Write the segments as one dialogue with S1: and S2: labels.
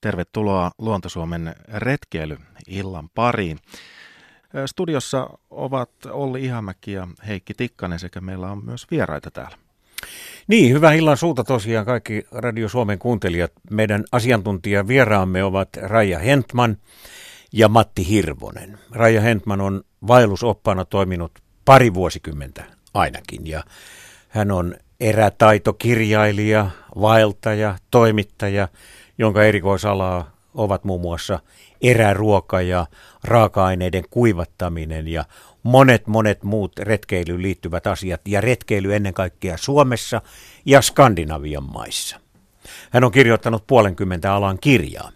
S1: Tervetuloa Luontosuomen retkeilyillan pariin. Studiossa ovat Olli Ihamäki ja Heikki Tikkanen sekä meillä on myös vieraita täällä.
S2: Niin, hyvää illan suuta tosiaan kaikki Radio Suomen kuuntelijat. Meidän asiantuntijavieraamme ovat Raija Hentman ja Matti Hirvonen. Raija Hentman on vaellusoppana toiminut pari vuosikymmentä ainakin ja hän on erätaitokirjailija, vaeltaja, toimittaja, jonka erikoisalaa ovat muun muassa eräruoka ja raaka-aineiden kuivattaminen ja monet monet muut retkeilyyn liittyvät asiat ja retkeily ennen kaikkea Suomessa ja Skandinavian maissa. Hän on kirjoittanut puolenkymmentä alan kirjaa.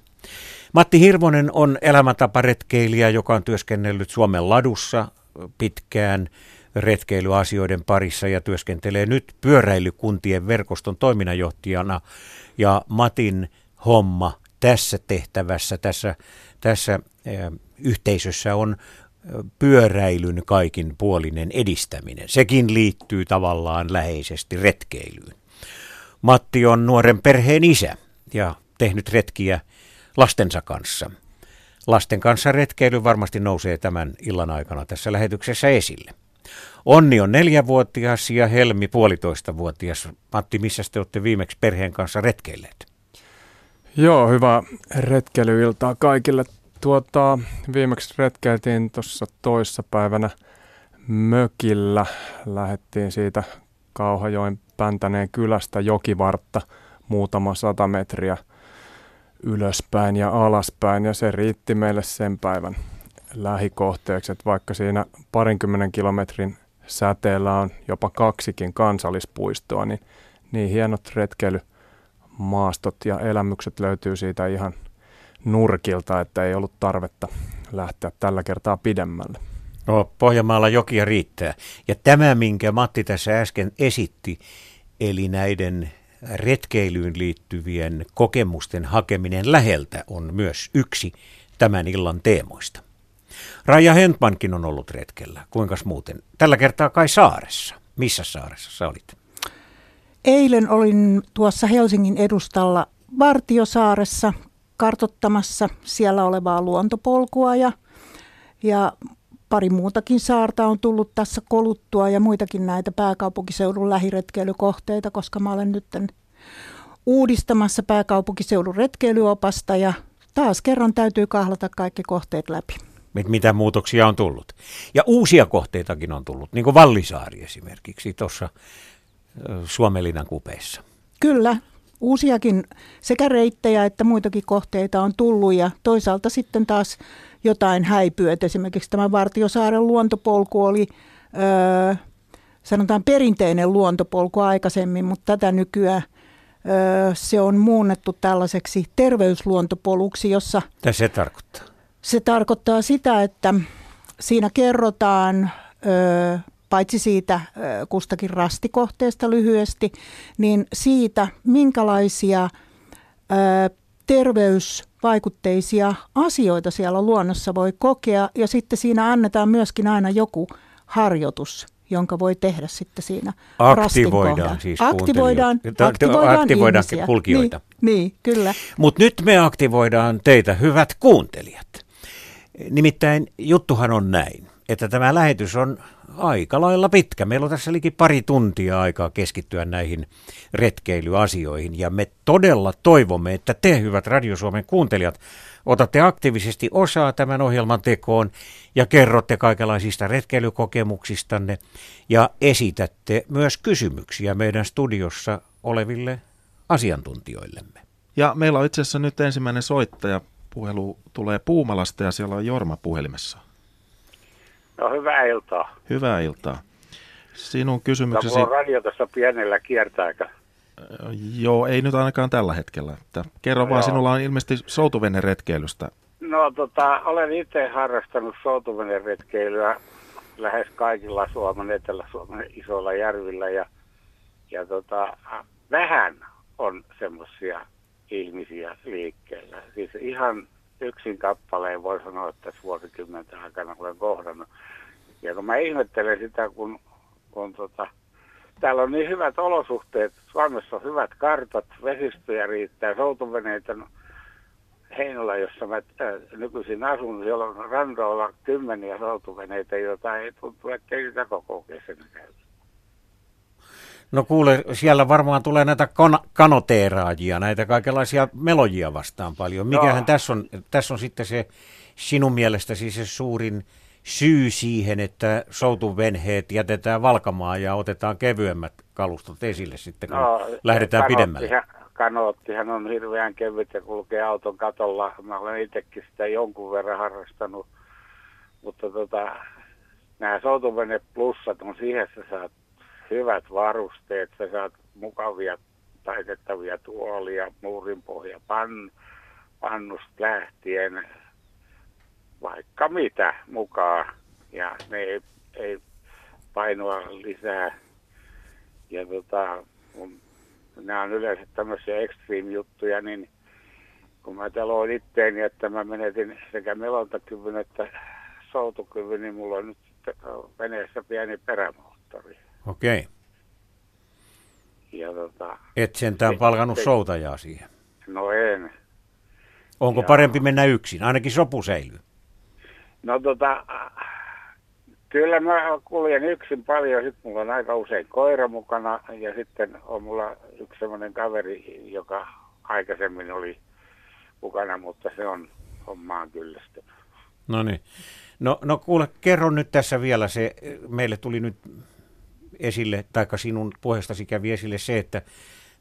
S2: Matti Hirvonen on elämäntaparetkeilijä, joka on työskennellyt Suomen ladussa pitkään retkeilyasioiden parissa ja työskentelee nyt pyöräilykuntien verkoston toiminnanjohtajana. Ja Matin homma tässä tehtävässä, tässä, tässä yhteisössä on pyöräilyn kaikin puolinen edistäminen. Sekin liittyy tavallaan läheisesti retkeilyyn. Matti on nuoren perheen isä ja tehnyt retkiä lastensa kanssa. Lasten kanssa retkeily varmasti nousee tämän illan aikana tässä lähetyksessä esille. Onni on neljävuotias ja Helmi puolitoistavuotias. Matti, missä te olette viimeksi perheen kanssa retkeilleet?
S3: Joo, hyvää retkeilyiltaa kaikille. Tuota, viimeksi retkeiltiin tuossa toissa päivänä mökillä. Lähettiin siitä Kauhajoen Päntäneen kylästä jokivartta muutama sata metriä ylöspäin ja alaspäin ja se riitti meille sen päivän lähikohteeksi, että vaikka siinä parinkymmenen kilometrin säteellä on jopa kaksikin kansallispuistoa, niin, niin hienot retkeilymaastot ja elämykset löytyy siitä ihan nurkilta, että ei ollut tarvetta lähteä tällä kertaa pidemmälle.
S2: No, Pohjanmaalla jokia riittää. Ja tämä, minkä Matti tässä äsken esitti, eli näiden retkeilyyn liittyvien kokemusten hakeminen läheltä on myös yksi tämän illan teemoista. Raija Hentmankin on ollut retkellä. Kuinka muuten? Tällä kertaa kai saaressa. Missä saaressa sä olit?
S4: Eilen olin tuossa Helsingin edustalla Vartiosaaressa kartottamassa siellä olevaa luontopolkua ja, ja pari muutakin saarta on tullut tässä koluttua ja muitakin näitä pääkaupunkiseudun lähiretkeilykohteita, koska mä olen nyt uudistamassa pääkaupunkiseudun retkeilyopasta ja taas kerran täytyy kahlata kaikki kohteet läpi
S2: mitä muutoksia on tullut. Ja uusia kohteitakin on tullut, niin kuin Vallisaari esimerkiksi tuossa Suomelinan kupeessa.
S4: Kyllä, uusiakin sekä reittejä että muitakin kohteita on tullut ja toisaalta sitten taas jotain häipyy. Et esimerkiksi tämä Vartiosaaren luontopolku oli, öö, sanotaan perinteinen luontopolku aikaisemmin, mutta tätä nykyään öö, se on muunnettu tällaiseksi terveysluontopoluksi, jossa...
S2: Mitä se tarkoittaa?
S4: Se tarkoittaa sitä, että siinä kerrotaan ö, paitsi siitä kustakin rastikohteesta lyhyesti, niin siitä, minkälaisia terveysvaikutteisia asioita siellä luonnossa voi kokea. Ja sitten siinä annetaan myöskin aina joku harjoitus jonka voi tehdä sitten siinä
S2: Aktivoidaan siis
S4: aktivoidaan, aktivoidaan,
S2: aktivoidaan kulkijoita.
S4: Niin, niin kyllä.
S2: Mutta nyt me aktivoidaan teitä, hyvät kuuntelijat. Nimittäin juttuhan on näin, että tämä lähetys on aika lailla pitkä. Meillä on tässä liki pari tuntia aikaa keskittyä näihin retkeilyasioihin ja me todella toivomme, että te hyvät Radio Suomen kuuntelijat otatte aktiivisesti osaa tämän ohjelman tekoon ja kerrotte kaikenlaisista retkeilykokemuksistanne ja esitätte myös kysymyksiä meidän studiossa oleville asiantuntijoillemme.
S1: Ja meillä on itse asiassa nyt ensimmäinen soittaja Puhelu tulee Puumalasta ja siellä on Jorma puhelimessa.
S5: No hyvää iltaa.
S1: Hyvää iltaa. Sinun kysymyksesi...
S5: No, on radio tässä pienellä kiertääkö?
S1: Joo, ei nyt ainakaan tällä hetkellä. Kerro no, vaan, joo. sinulla on ilmeisesti retkeilystä.
S5: No tota, olen itse harrastanut retkeilyä lähes kaikilla Suomen, Etelä-Suomen isoilla järvillä ja, ja tota, vähän on semmoisia ihmisiä liikkeellä. Siis ihan yksin kappaleen voi sanoa, että tässä vuosikymmenten aikana olen kohdannut. Ja kun mä ihmettelen sitä, kun, kun tota, täällä on niin hyvät olosuhteet, Suomessa on hyvät kartat, vesistöjä riittää, soutuveneitä, no, Heinola, jossa mä nykyisin asun, siellä on randoilla kymmeniä soutuveneitä, joita ei tuntu, että ei niitä koko kesänä käy.
S2: No kuule, siellä varmaan tulee näitä kan- kanoteeraajia, näitä kaikenlaisia melojia vastaan paljon. Mikähän tässä on, tässä on sitten se sinun mielestäsi se suurin syy siihen, että soutuvenheet jätetään valkamaan ja otetaan kevyemmät kalustot esille sitten, kun no, lähdetään pidemmälle?
S5: Kanoottihan on hirveän kevyt ja kulkee auton katolla. Mä olen itsekin sitä jonkun verran harrastanut, mutta tota, nämä soutuvene plussat on siihen, että sä saat hyvät varusteet, sä saat mukavia taitettavia tuolia, muurinpohja, pan, pannusta lähtien, vaikka mitä mukaan. Ja ne ei, ei painoa lisää. Ja tota, kun nämä on yleensä tämmöisiä extreme-juttuja, niin kun mä teloin itteeni, että mä menetin sekä melontakyvyn että soutukyvyn, niin mulla on nyt veneessä pieni perämoottori.
S2: Okei.
S5: Ja tota,
S2: Et sentään palkannut se, soutajaa siihen.
S5: No en.
S2: Onko ja, parempi mennä yksin? Ainakin sopuseily.
S5: No tota, kyllä mä kuljen yksin paljon. Sitten mulla on aika usein koira mukana ja sitten on mulla yksi semmoinen kaveri, joka aikaisemmin oli mukana, mutta se on hommaan kyllästynyt.
S2: No niin. No, no kuule, kerro nyt tässä vielä se, meille tuli nyt esille, tai sinun puheestasi kävi esille se, että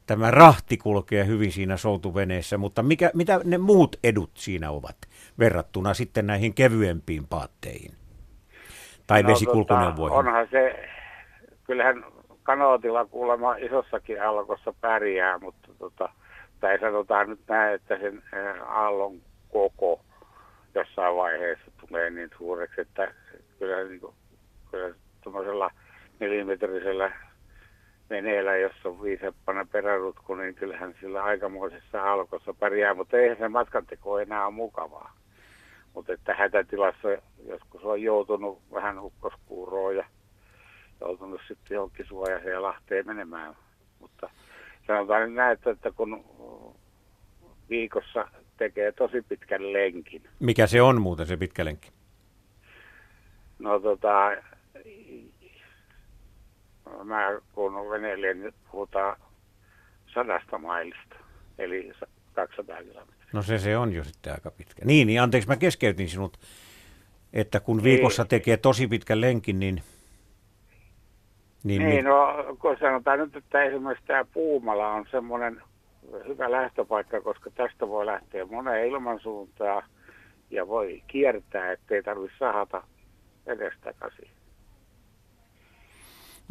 S2: tämä rahti kulkee hyvin siinä soutuveneessä, mutta mikä, mitä ne muut edut siinä ovat verrattuna sitten näihin kevyempiin paatteihin tai no, vesikulkuneuvoihin?
S5: Tota, onhan se, kyllähän kanootilla kuulemma isossakin alkossa pärjää, mutta tota, tai sanotaan nyt näin, että sen aallon koko jossain vaiheessa tulee niin suureksi, että kyllä, niin kuin, kyllä tuollaisella nelimetrisellä veneellä, jossa on viiseppana perärutku, niin kyllähän sillä aikamoisessa alkossa pärjää, mutta eihän se matkanteko enää ole mukavaa. Mutta että hätätilassa joskus on joutunut vähän hukkoskuuroon ja joutunut sitten johonkin suojaiseen lahteen menemään. Mutta sanotaan nyt näin, että kun viikossa tekee tosi pitkän lenkin.
S2: Mikä se on muuten se pitkä lenkki?
S5: No tota, mä kun veneilijä, niin puhutaan sadasta mailista, eli 200 kilometriä.
S2: No se, se on jo sitten aika pitkä. Niin, niin anteeksi, mä keskeytin sinut, että kun niin. viikossa tekee tosi pitkän lenkin, niin...
S5: Niin, niin no kun sanotaan nyt, että esimerkiksi tämä Puumala on semmoinen hyvä lähtöpaikka, koska tästä voi lähteä moneen ilmansuuntaan ja voi kiertää, ettei tarvitse sahata edestakaisin.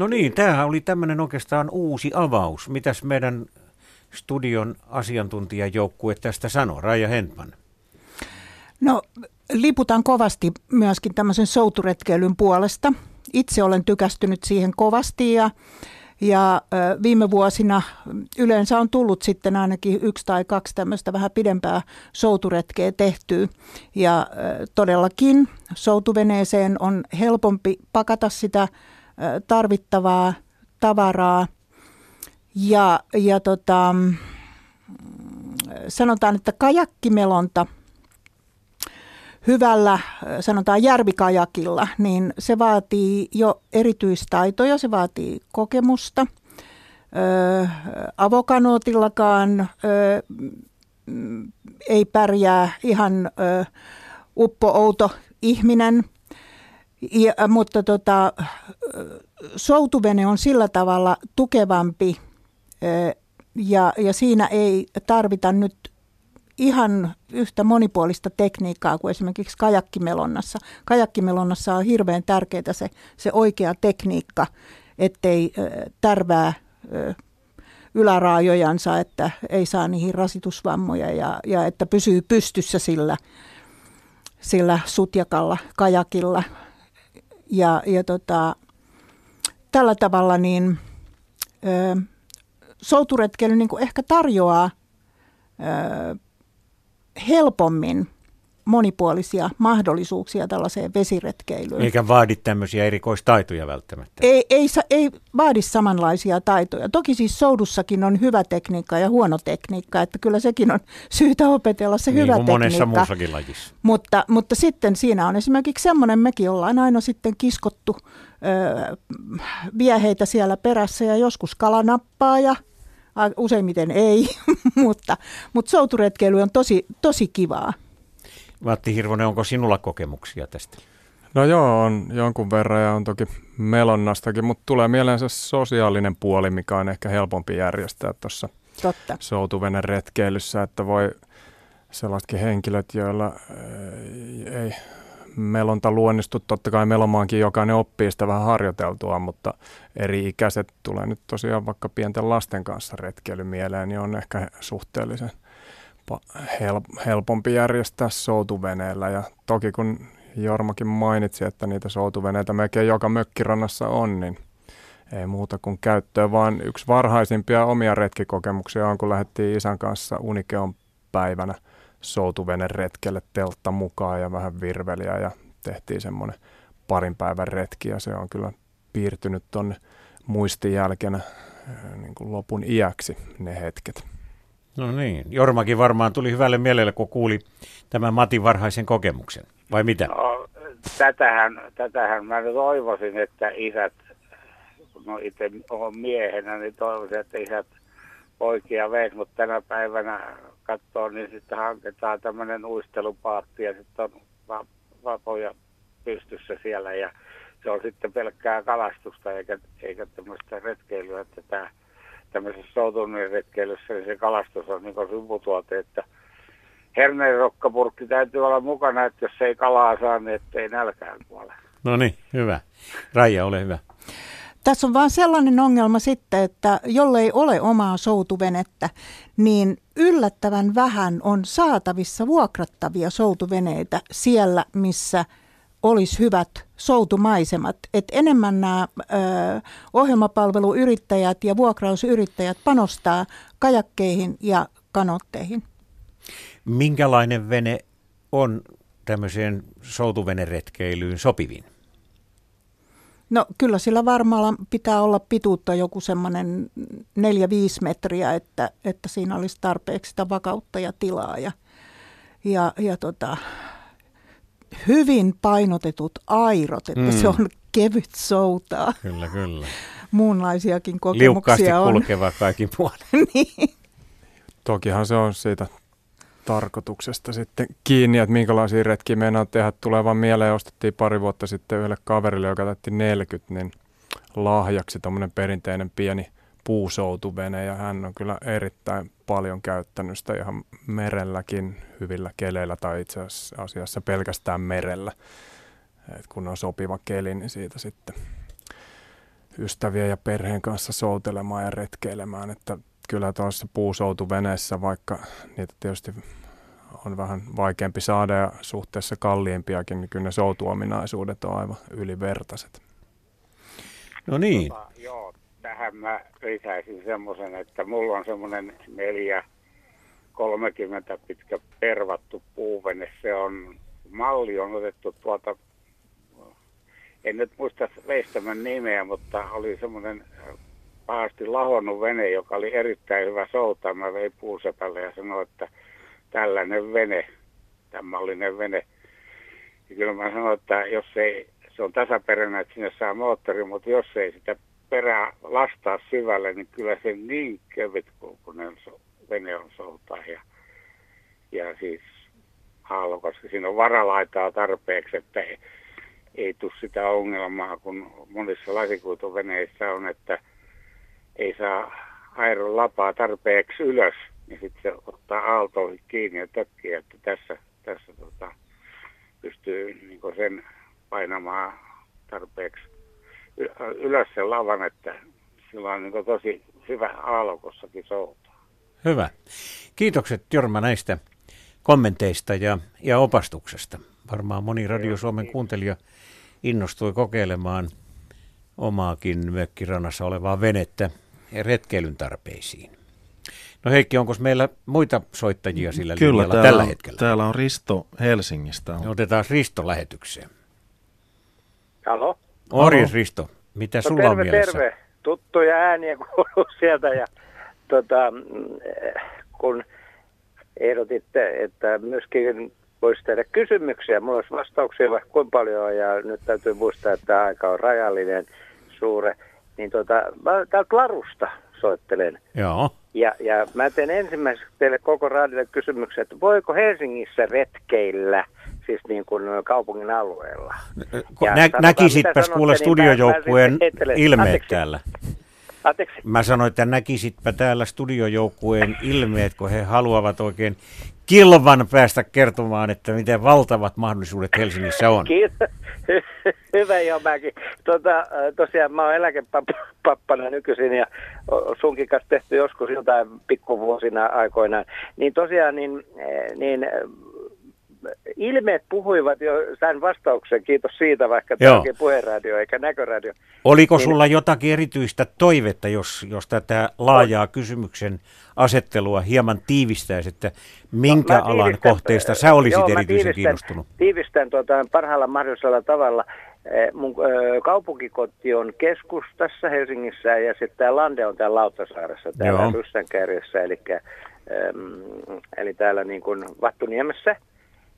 S2: No niin, tämähän oli tämmöinen oikeastaan uusi avaus. Mitäs meidän studion asiantuntijajoukkue tästä sanoo, Raija Hentman?
S4: No liputan kovasti myöskin tämmöisen souturetkeilyn puolesta. Itse olen tykästynyt siihen kovasti ja, ja viime vuosina yleensä on tullut sitten ainakin yksi tai kaksi tämmöistä vähän pidempää souturetkeä tehtyä. Ja todellakin soutuveneeseen on helpompi pakata sitä tarvittavaa tavaraa. Ja, ja tota, sanotaan, että kajakkimelonta hyvällä, sanotaan järvikajakilla, niin se vaatii jo erityistaitoja, se vaatii kokemusta. Ö, avokanootillakaan ö, ei pärjää ihan uppo-outo ihminen – ja, mutta tota, soutuvene on sillä tavalla tukevampi ja, ja siinä ei tarvita nyt ihan yhtä monipuolista tekniikkaa kuin esimerkiksi kajakkimelonnassa. Kajakkimelonnassa on hirveän tärkeää se, se oikea tekniikka, ettei tärvää yläraajojansa, että ei saa niihin rasitusvammoja ja, ja että pysyy pystyssä sillä, sillä sutjakalla kajakilla ja, ja tota, tällä tavalla niin ö, souturetkeily niin ehkä tarjoaa ö, helpommin monipuolisia mahdollisuuksia tällaiseen vesiretkeilyyn.
S2: Eikä vaadi tämmöisiä erikoistaitoja välttämättä.
S4: Ei, ei, ei vaadi samanlaisia taitoja. Toki siis soudussakin on hyvä tekniikka ja huono tekniikka, että kyllä sekin on syytä opetella se niin hyvä tekniikka.
S2: monessa muussakin lajissa.
S4: Mutta, mutta sitten siinä on esimerkiksi semmoinen, mekin ollaan aina sitten kiskottu ö, vieheitä siellä perässä ja joskus kala nappaa ja useimmiten ei, mutta, mutta souturetkeily on tosi, tosi kivaa.
S2: Matti Hirvonen, onko sinulla kokemuksia tästä?
S3: No joo, on jonkun verran ja on toki melonnastakin, mutta tulee mieleen se sosiaalinen puoli, mikä on ehkä helpompi järjestää tuossa soutuvenen retkeilyssä, että voi sellaisetkin henkilöt, joilla ei melonta luonnistu. Totta kai melomaankin jokainen oppii sitä vähän harjoiteltua, mutta eri ikäiset tulee nyt tosiaan vaikka pienten lasten kanssa retkeily mieleen, niin on ehkä suhteellisen helpompi järjestää soutuveneellä. Ja toki kun Jormakin mainitsi, että niitä soutuveneitä melkein joka mökkirannassa on, niin ei muuta kuin käyttöön, vaan yksi varhaisimpia omia retkikokemuksia on, kun lähdettiin isän kanssa Unikeon päivänä soutuvene retkelle teltta mukaan ja vähän virveliä ja tehtiin semmoinen parin päivän retki ja se on kyllä piirtynyt tuonne muistin jälkeenä niin kuin lopun iäksi ne hetket.
S2: No niin, Jormakin varmaan tuli hyvälle mielelle, kun kuuli tämän Matin varhaisen kokemuksen, vai mitä? No,
S5: tätähän, tätähän mä toivoisin, että isät, no itse olen miehenä, niin toivoisin, että isät poikia veisi, mutta tänä päivänä katsoo, niin sitten hanketaan tämmöinen uistelupaatti ja sitten on va- vapoja pystyssä siellä ja se on sitten pelkkää kalastusta eikä, eikä tämmöistä retkeilyä, että tämä tämmöisessä soutunnin retkeilyssä niin se kalastus on niin sivutuote, että herneen rokkapurkki täytyy olla mukana, että jos ei kalaa saa, niin ettei nälkään kuole.
S2: No niin, hyvä. Raija, ole hyvä.
S4: Tässä on vaan sellainen ongelma sitten, että jollei ole omaa soutuvenettä, niin yllättävän vähän on saatavissa vuokrattavia soutuveneitä siellä, missä olisi hyvät soutumaisemat. Et enemmän nämä ö, ohjelmapalveluyrittäjät ja vuokrausyrittäjät panostaa kajakkeihin ja kanotteihin.
S2: Minkälainen vene on tämmöiseen soutuveneretkeilyyn sopivin?
S4: No kyllä sillä varmaan pitää olla pituutta joku semmoinen 4-5 metriä, että, että siinä olisi tarpeeksi sitä vakautta ja tilaa. Ja, ja, ja tota, hyvin painotetut airot, että mm. se on kevyt soutaa.
S2: Kyllä, kyllä.
S4: Muunlaisiakin kokemuksia Liukkaasti
S2: on. kulkeva kaikin puolin.
S4: niin.
S3: Tokihan se on siitä tarkoituksesta sitten kiinni, että minkälaisia retkiä meinaa tehdä. Tulevan mieleen ostettiin pari vuotta sitten yhdelle kaverille, joka täytti 40, niin lahjaksi tämmöinen perinteinen pieni puusoutuvene ja hän on kyllä erittäin paljon käyttänyt sitä ihan merelläkin hyvillä keleillä tai itse asiassa pelkästään merellä. Et kun on sopiva keli, niin siitä sitten ystävien ja perheen kanssa soutelemaan ja retkeilemään, että kyllä tuossa puusoutuveneessä, vaikka niitä tietysti on vähän vaikeampi saada ja suhteessa kalliimpiakin, niin kyllä ne soutuominaisuudet on aivan ylivertaiset.
S2: No niin.
S5: Tota, tähän mä lisäisin semmoisen, että mulla on semmoinen neljä 30 pitkä pervattu puuvene. Se on, malli on otettu tuolta, en nyt muista veistämän nimeä, mutta oli semmoinen pahasti lahonnut vene, joka oli erittäin hyvä soutaa. Mä vein puusepälle ja sanoin, että tällainen vene, tämmallinen vene. Ja kyllä mä sanoin, että jos ei, se on tasaperäinen, että sinne saa moottori, mutta jos ei sitä perää lastaa syvälle, niin kyllä se niin kevyt kulkunen vene on soutaa. Ja, ja siis haalo, koska siinä on varalaitaa tarpeeksi, että ei, ei tule sitä ongelmaa, kun monissa lasikuituveneissä on, että ei saa airon lapaa tarpeeksi ylös, niin sitten se ottaa aaltoihin kiinni ja tökkii, että tässä, tässä tota, pystyy niin sen painamaan tarpeeksi ylös sen lavan, että sillä on niin tosi hyvä aalokossakin soutaa.
S2: Hyvä. Kiitokset Jorma näistä kommenteista ja, ja opastuksesta. Varmaan moni Radio Suomen kuuntelija innostui kokeilemaan omaakin mökkirannassa olevaa venettä retkeilyn tarpeisiin. No Heikki, onko meillä muita soittajia sillä
S1: Kyllä,
S2: linjalla
S1: täällä
S2: tällä
S1: on,
S2: hetkellä?
S1: Täällä on Risto Helsingistä.
S2: No, otetaan Risto lähetykseen.
S6: Halo?
S2: Morjes Risto, mitä
S6: No,
S2: sulla
S6: terve,
S2: on mielessä?
S6: terve. Tuttuja ääniä kuuluu sieltä ja tota, mm, kun ehdotitte, että myöskin voisi tehdä kysymyksiä. Mulla olisi vastauksia vaikka kuinka paljon ja nyt täytyy muistaa, että aika on rajallinen suure. Niin tota, mä täältä Larusta soittelen.
S2: Joo.
S6: Ja, ja mä teen ensimmäiseksi teille koko radiolle kysymyksen, että voiko Helsingissä retkeillä, siis niin kuin kaupungin alueella? Ja
S2: nä-
S6: sanotaan,
S2: näkisitpäs kuule
S6: niin
S2: studiojoukkueen ilmeet täällä.
S6: Anteeksi.
S2: Mä sanoin, että näkisitpä täällä studiojoukkueen ilmeet, kun he haluavat oikein kilvan päästä kertomaan, että miten valtavat mahdollisuudet Helsingissä on.
S6: Kiitos. Hyvä jo mäkin. Tota, äh, tosiaan mä oon eläkepappana nykyisin ja sunkin kanssa tehty joskus jotain pikkuvuosina aikoinaan. Niin tosiaan niin, eh, niin ilmeet puhuivat jo, sain vastauksen, kiitos siitä, vaikka tämä onkin puheradio eikä näköradio.
S2: Oliko
S6: Niin.
S2: sulla jotakin erityistä toivetta, jos, jos tätä laajaa kysymyksen asettelua hieman tiivistäisi, että minkä
S6: Mä
S2: alan kohteista sä olisit
S6: joo,
S2: erityisen
S6: tiivistän-
S2: kiinnostunut?
S6: Tiivistän tuota, parhaalla mahdollisella tavalla. Eh, Mun ö, kaupunkikoti on keskustassa Helsingissä ja sitten tämä Lande on täällä Lauttasaaressa, täällä
S2: Joo.
S6: Ryssänkääressä, eli, äm, eli täällä niin kuin Vattuniemessä.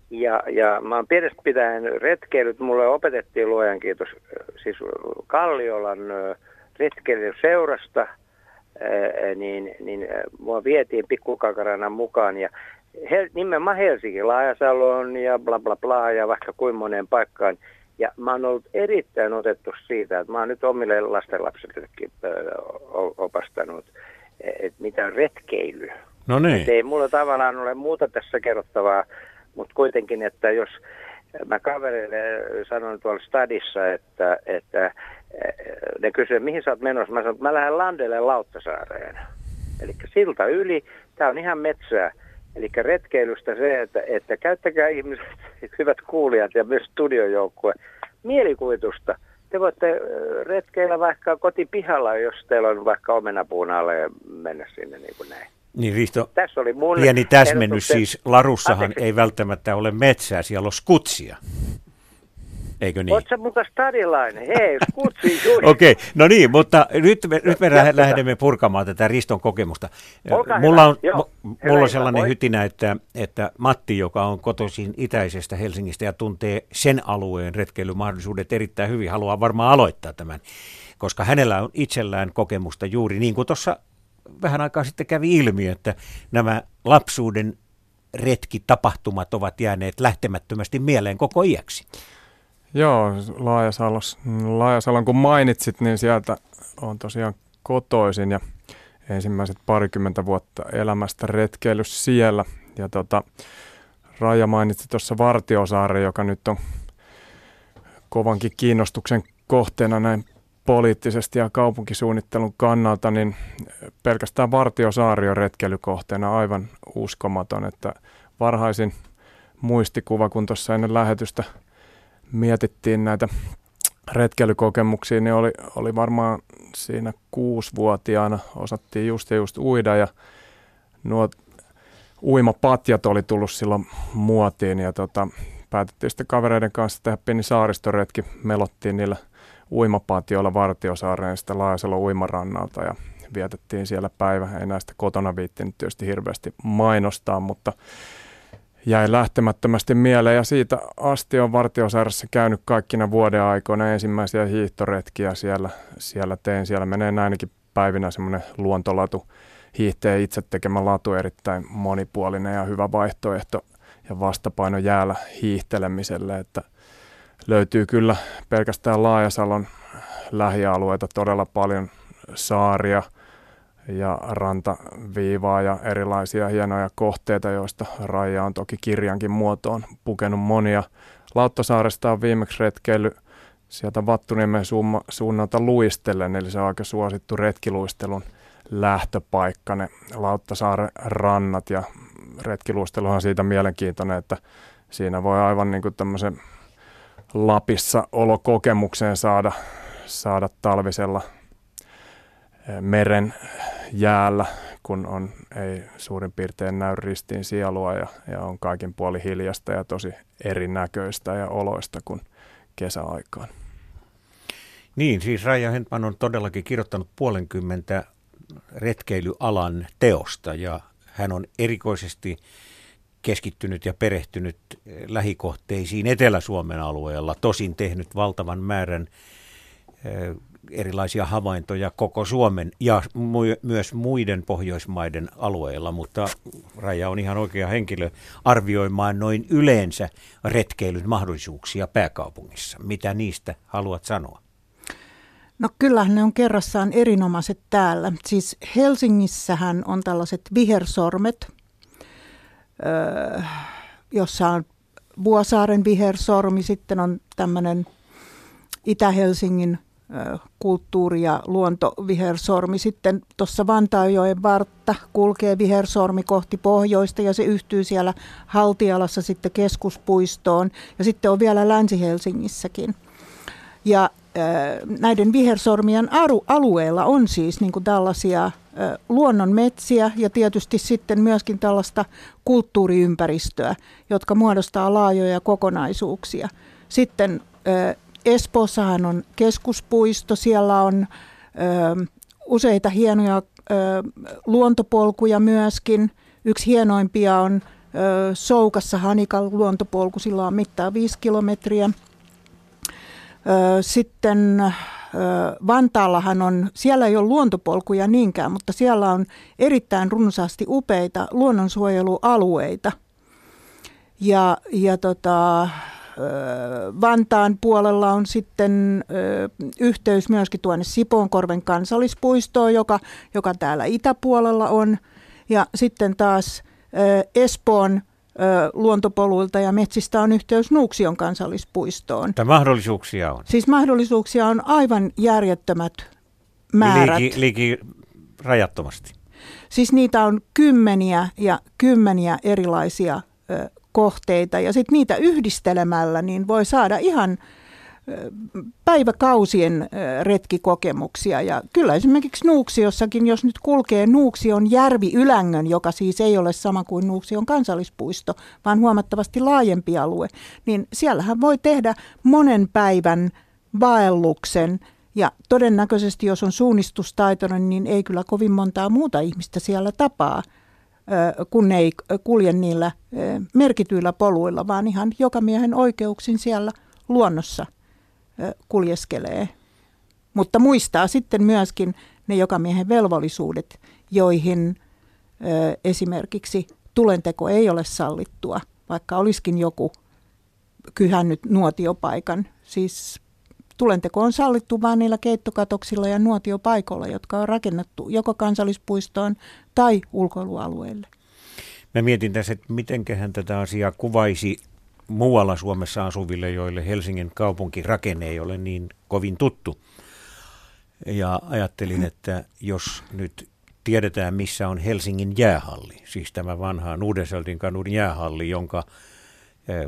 S6: Ja, ja mä oon pienestä pitäen retkeilyt, mulle opetettiin luojan kiitos, ö, siis Kalliolan ö, retkeilyseurasta, ää, niin, niin mua vietiin pikkukakarana mukaan ja Hel- nimenomaan Helsinki, Laajasaloon ja bla bla bla ja vaikka kuin moneen paikkaan. Ja mä oon ollut erittäin otettu siitä, että mä oon nyt omille lastenlapsillekin opastanut, että mitä on retkeily.
S2: No
S6: Et
S2: niin.
S6: ei mulla tavallaan ole muuta tässä kerrottavaa, mutta kuitenkin, että jos mä kavereille sanon tuolla stadissa, että, että eh, ne kysyvät, mihin sä oot menossa, mä sanon, että mä lähden Landelle Lauttasaareen. Eli silta yli, tämä on ihan metsää. Eli retkeilystä se, että, että käyttäkää ihmiset, hyvät kuulijat ja myös studiojoukkue, mielikuvitusta. Te voitte ö, retkeillä vaikka kotipihalla, jos teillä on vaikka omenapuun alle ja mennä sinne niin kuin näin.
S2: Niin Risto,
S6: Tässä oli mun
S2: pieni täsmennys siis, Larussahan
S6: Anteeksi.
S2: ei välttämättä ole metsää, siellä on skutsia. Eikö niin?
S6: Sä muka stadilainen? Hei, skutsi juuri.
S2: Okei, no niin, mutta nyt me, nyt me
S6: Jatketaan.
S2: lähdemme purkamaan tätä Riston kokemusta.
S6: Olkaa
S2: mulla
S6: hyvä.
S2: on,
S6: Joo.
S2: mu-
S6: Hyvä
S2: mulla on sellainen
S6: moi.
S2: hytinä, että, että Matti, joka on kotoisin itäisestä Helsingistä ja tuntee sen alueen retkeilymahdollisuudet erittäin hyvin, haluaa varmaan aloittaa tämän, koska hänellä on itsellään kokemusta juuri niin kuin tuossa vähän aikaa sitten kävi ilmi, että nämä lapsuuden retkitapahtumat ovat jääneet lähtemättömästi mieleen koko iäksi.
S3: Joo, Laajasalos, Laajasalon kun mainitsit, niin sieltä on tosiaan kotoisin ja ensimmäiset parikymmentä vuotta elämästä retkeily siellä. Ja tota, Raija mainitsi tuossa Vartiosaari, joka nyt on kovankin kiinnostuksen kohteena näin poliittisesti ja kaupunkisuunnittelun kannalta, niin pelkästään Vartiosaari on retkeilykohteena aivan uskomaton, että varhaisin muistikuva, kun tuossa ennen lähetystä mietittiin näitä retkeilykokemuksia, niin oli, oli varmaan siinä kuusivuotiaana osattiin just ja just uida ja nuo uimapatjat oli tullut silloin muotiin ja tota, päätettiin sitten kavereiden kanssa tehdä pieni saaristoretki. Melottiin niillä uimapatjoilla Vartiosaareen sitten Laajasalon uimarannalta ja vietettiin siellä päivä. Ei näistä kotona viittinyt tietysti hirveästi mainostaa, mutta jäi lähtemättömästi mieleen ja siitä asti on Vartiosaaressa käynyt kaikkina vuoden aikoina ensimmäisiä hiihtoretkiä siellä, siellä tein. Siellä menee näinkin päivinä semmoinen luontolatu, hiihteen itse tekemä latu erittäin monipuolinen ja hyvä vaihtoehto ja vastapaino jäällä hiihtelemiselle, että löytyy kyllä pelkästään Laajasalon lähialueita todella paljon saaria, ja rantaviivaa ja erilaisia hienoja kohteita, joista Raija on toki kirjankin muotoon pukenut monia. Lauttasaaresta on viimeksi retkeily sieltä Vattuniemen suunnalta luistellen, eli se on aika suosittu retkiluistelun lähtöpaikka, ne Lauttasaaren rannat ja retkiluisteluhan siitä mielenkiintoinen, että siinä voi aivan niin kuin tämmöisen Lapissa olokokemukseen saada, saada talvisella meren jäällä kun on, ei suurin piirtein näy ristiin sielua ja, ja on kaikin puoli hiljasta ja tosi erinäköistä ja oloista kuin kesäaikaan.
S2: Niin, siis Raija Hentman on todellakin kirjoittanut puolenkymmentä retkeilyalan teosta ja hän on erikoisesti keskittynyt ja perehtynyt lähikohteisiin Etelä-Suomen alueella, tosin tehnyt valtavan määrän erilaisia havaintoja koko Suomen ja mu- myös muiden Pohjoismaiden alueilla, mutta Raja on ihan oikea henkilö arvioimaan noin yleensä retkeilyn mahdollisuuksia pääkaupungissa. Mitä niistä haluat sanoa?
S4: No kyllähän ne on kerrassaan erinomaiset täällä. Siis Helsingissähän on tällaiset vihersormet, öö, jossa on Vuosaaren vihersormi, sitten on tämmöinen Itä-Helsingin kulttuuri- ja luontovihersormi. Sitten tuossa Vantaajoen vartta kulkee vihersormi kohti pohjoista ja se yhtyy siellä Haltialassa sitten keskuspuistoon ja sitten on vielä Länsi-Helsingissäkin. Ja näiden vihersormien alueella on siis niin kuin tällaisia luonnonmetsiä ja tietysti sitten myöskin tällaista kulttuuriympäristöä, jotka muodostaa laajoja kokonaisuuksia. Sitten Espoossahan on keskuspuisto, siellä on useita hienoja luontopolkuja myöskin. Yksi hienoimpia on Soukassa Hanikan luontopolku, sillä on mittaa 5 kilometriä. Sitten Vantaallahan on, siellä ei ole luontopolkuja niinkään, mutta siellä on erittäin runsaasti upeita luonnonsuojelualueita. Ja, ja tota, Vantaan puolella on sitten yhteys myöskin tuonne Sipoonkorven kansallispuistoon, joka, joka täällä itäpuolella on. Ja sitten taas Espoon luontopoluilta ja metsistä on yhteys Nuuksion kansallispuistoon.
S2: Tämä mahdollisuuksia on.
S4: Siis mahdollisuuksia on aivan järjettömät määrät.
S2: Liki, liki rajattomasti.
S4: Siis niitä on kymmeniä ja kymmeniä erilaisia kohteita ja sitten niitä yhdistelemällä niin voi saada ihan päiväkausien retkikokemuksia. Ja kyllä esimerkiksi Nuuksiossakin, jos nyt kulkee Nuuksion järvi Ylängön, joka siis ei ole sama kuin Nuuksion kansallispuisto, vaan huomattavasti laajempi alue, niin siellähän voi tehdä monen päivän vaelluksen ja todennäköisesti, jos on suunnistustaitoinen, niin ei kyllä kovin montaa muuta ihmistä siellä tapaa kun ei kulje niillä merkityillä poluilla, vaan ihan joka miehen oikeuksin siellä luonnossa kuljeskelee. Mutta muistaa sitten myöskin ne joka miehen velvollisuudet, joihin esimerkiksi tulenteko ei ole sallittua, vaikka olisikin joku kyhännyt nuotiopaikan. Siis tulenteko on sallittu vain niillä keittokatoksilla ja nuotiopaikoilla, jotka on rakennettu joko kansallispuistoon tai ulkoilualueelle.
S2: Mä mietin tässä, että mitenköhän tätä asiaa kuvaisi muualla Suomessa asuville, joille Helsingin kaupunkirakenne ei ole niin kovin tuttu. Ja ajattelin, että jos nyt tiedetään, missä on Helsingin jäähalli, siis tämä vanha Uudenseltin kadun jäähalli, jonka eh,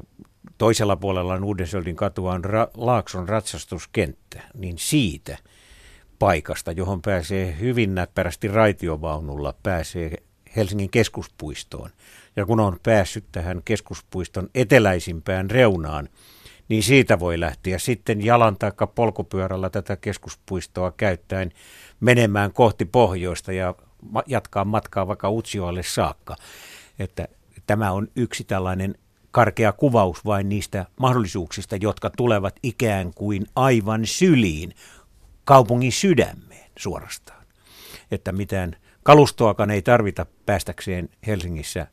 S2: toisella puolella on Uudensöldin katua on Ra- Laakson ratsastuskenttä, niin siitä paikasta, johon pääsee hyvin näppärästi raitiovaunulla, pääsee Helsingin keskuspuistoon. Ja kun on päässyt tähän keskuspuiston eteläisimpään reunaan, niin siitä voi lähteä sitten jalan tai polkupyörällä tätä keskuspuistoa käyttäen menemään kohti pohjoista ja jatkaa matkaa vaikka Utsioalle saakka. Että tämä on yksi tällainen karkea kuvaus vain niistä mahdollisuuksista, jotka tulevat ikään kuin aivan syliin, kaupungin sydämeen suorastaan. Että mitään kalustoakaan ei tarvita päästäkseen Helsingissä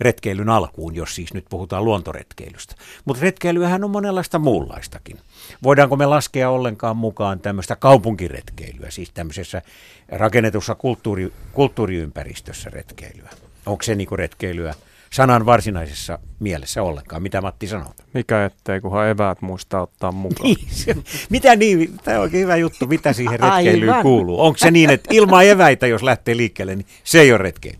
S2: retkeilyn alkuun, jos siis nyt puhutaan luontoretkeilystä. Mutta retkeilyähän on monenlaista muunlaistakin. Voidaanko me laskea ollenkaan mukaan tämmöistä kaupunkiretkeilyä, siis tämmöisessä rakennetussa kulttuuri, kulttuuriympäristössä retkeilyä? Onko se niinku retkeilyä sanan varsinaisessa mielessä ollenkaan. Mitä Matti sanoo?
S3: Mikä ettei, kunhan eväät muistaa ottaa mukaan.
S2: Niin, se, mitä niin, tämä on oikein hyvä juttu, mitä siihen retkeilyyn Aivan. kuuluu. Onko se niin, että ilman eväitä, jos lähtee liikkeelle, niin se ei ole retkeily?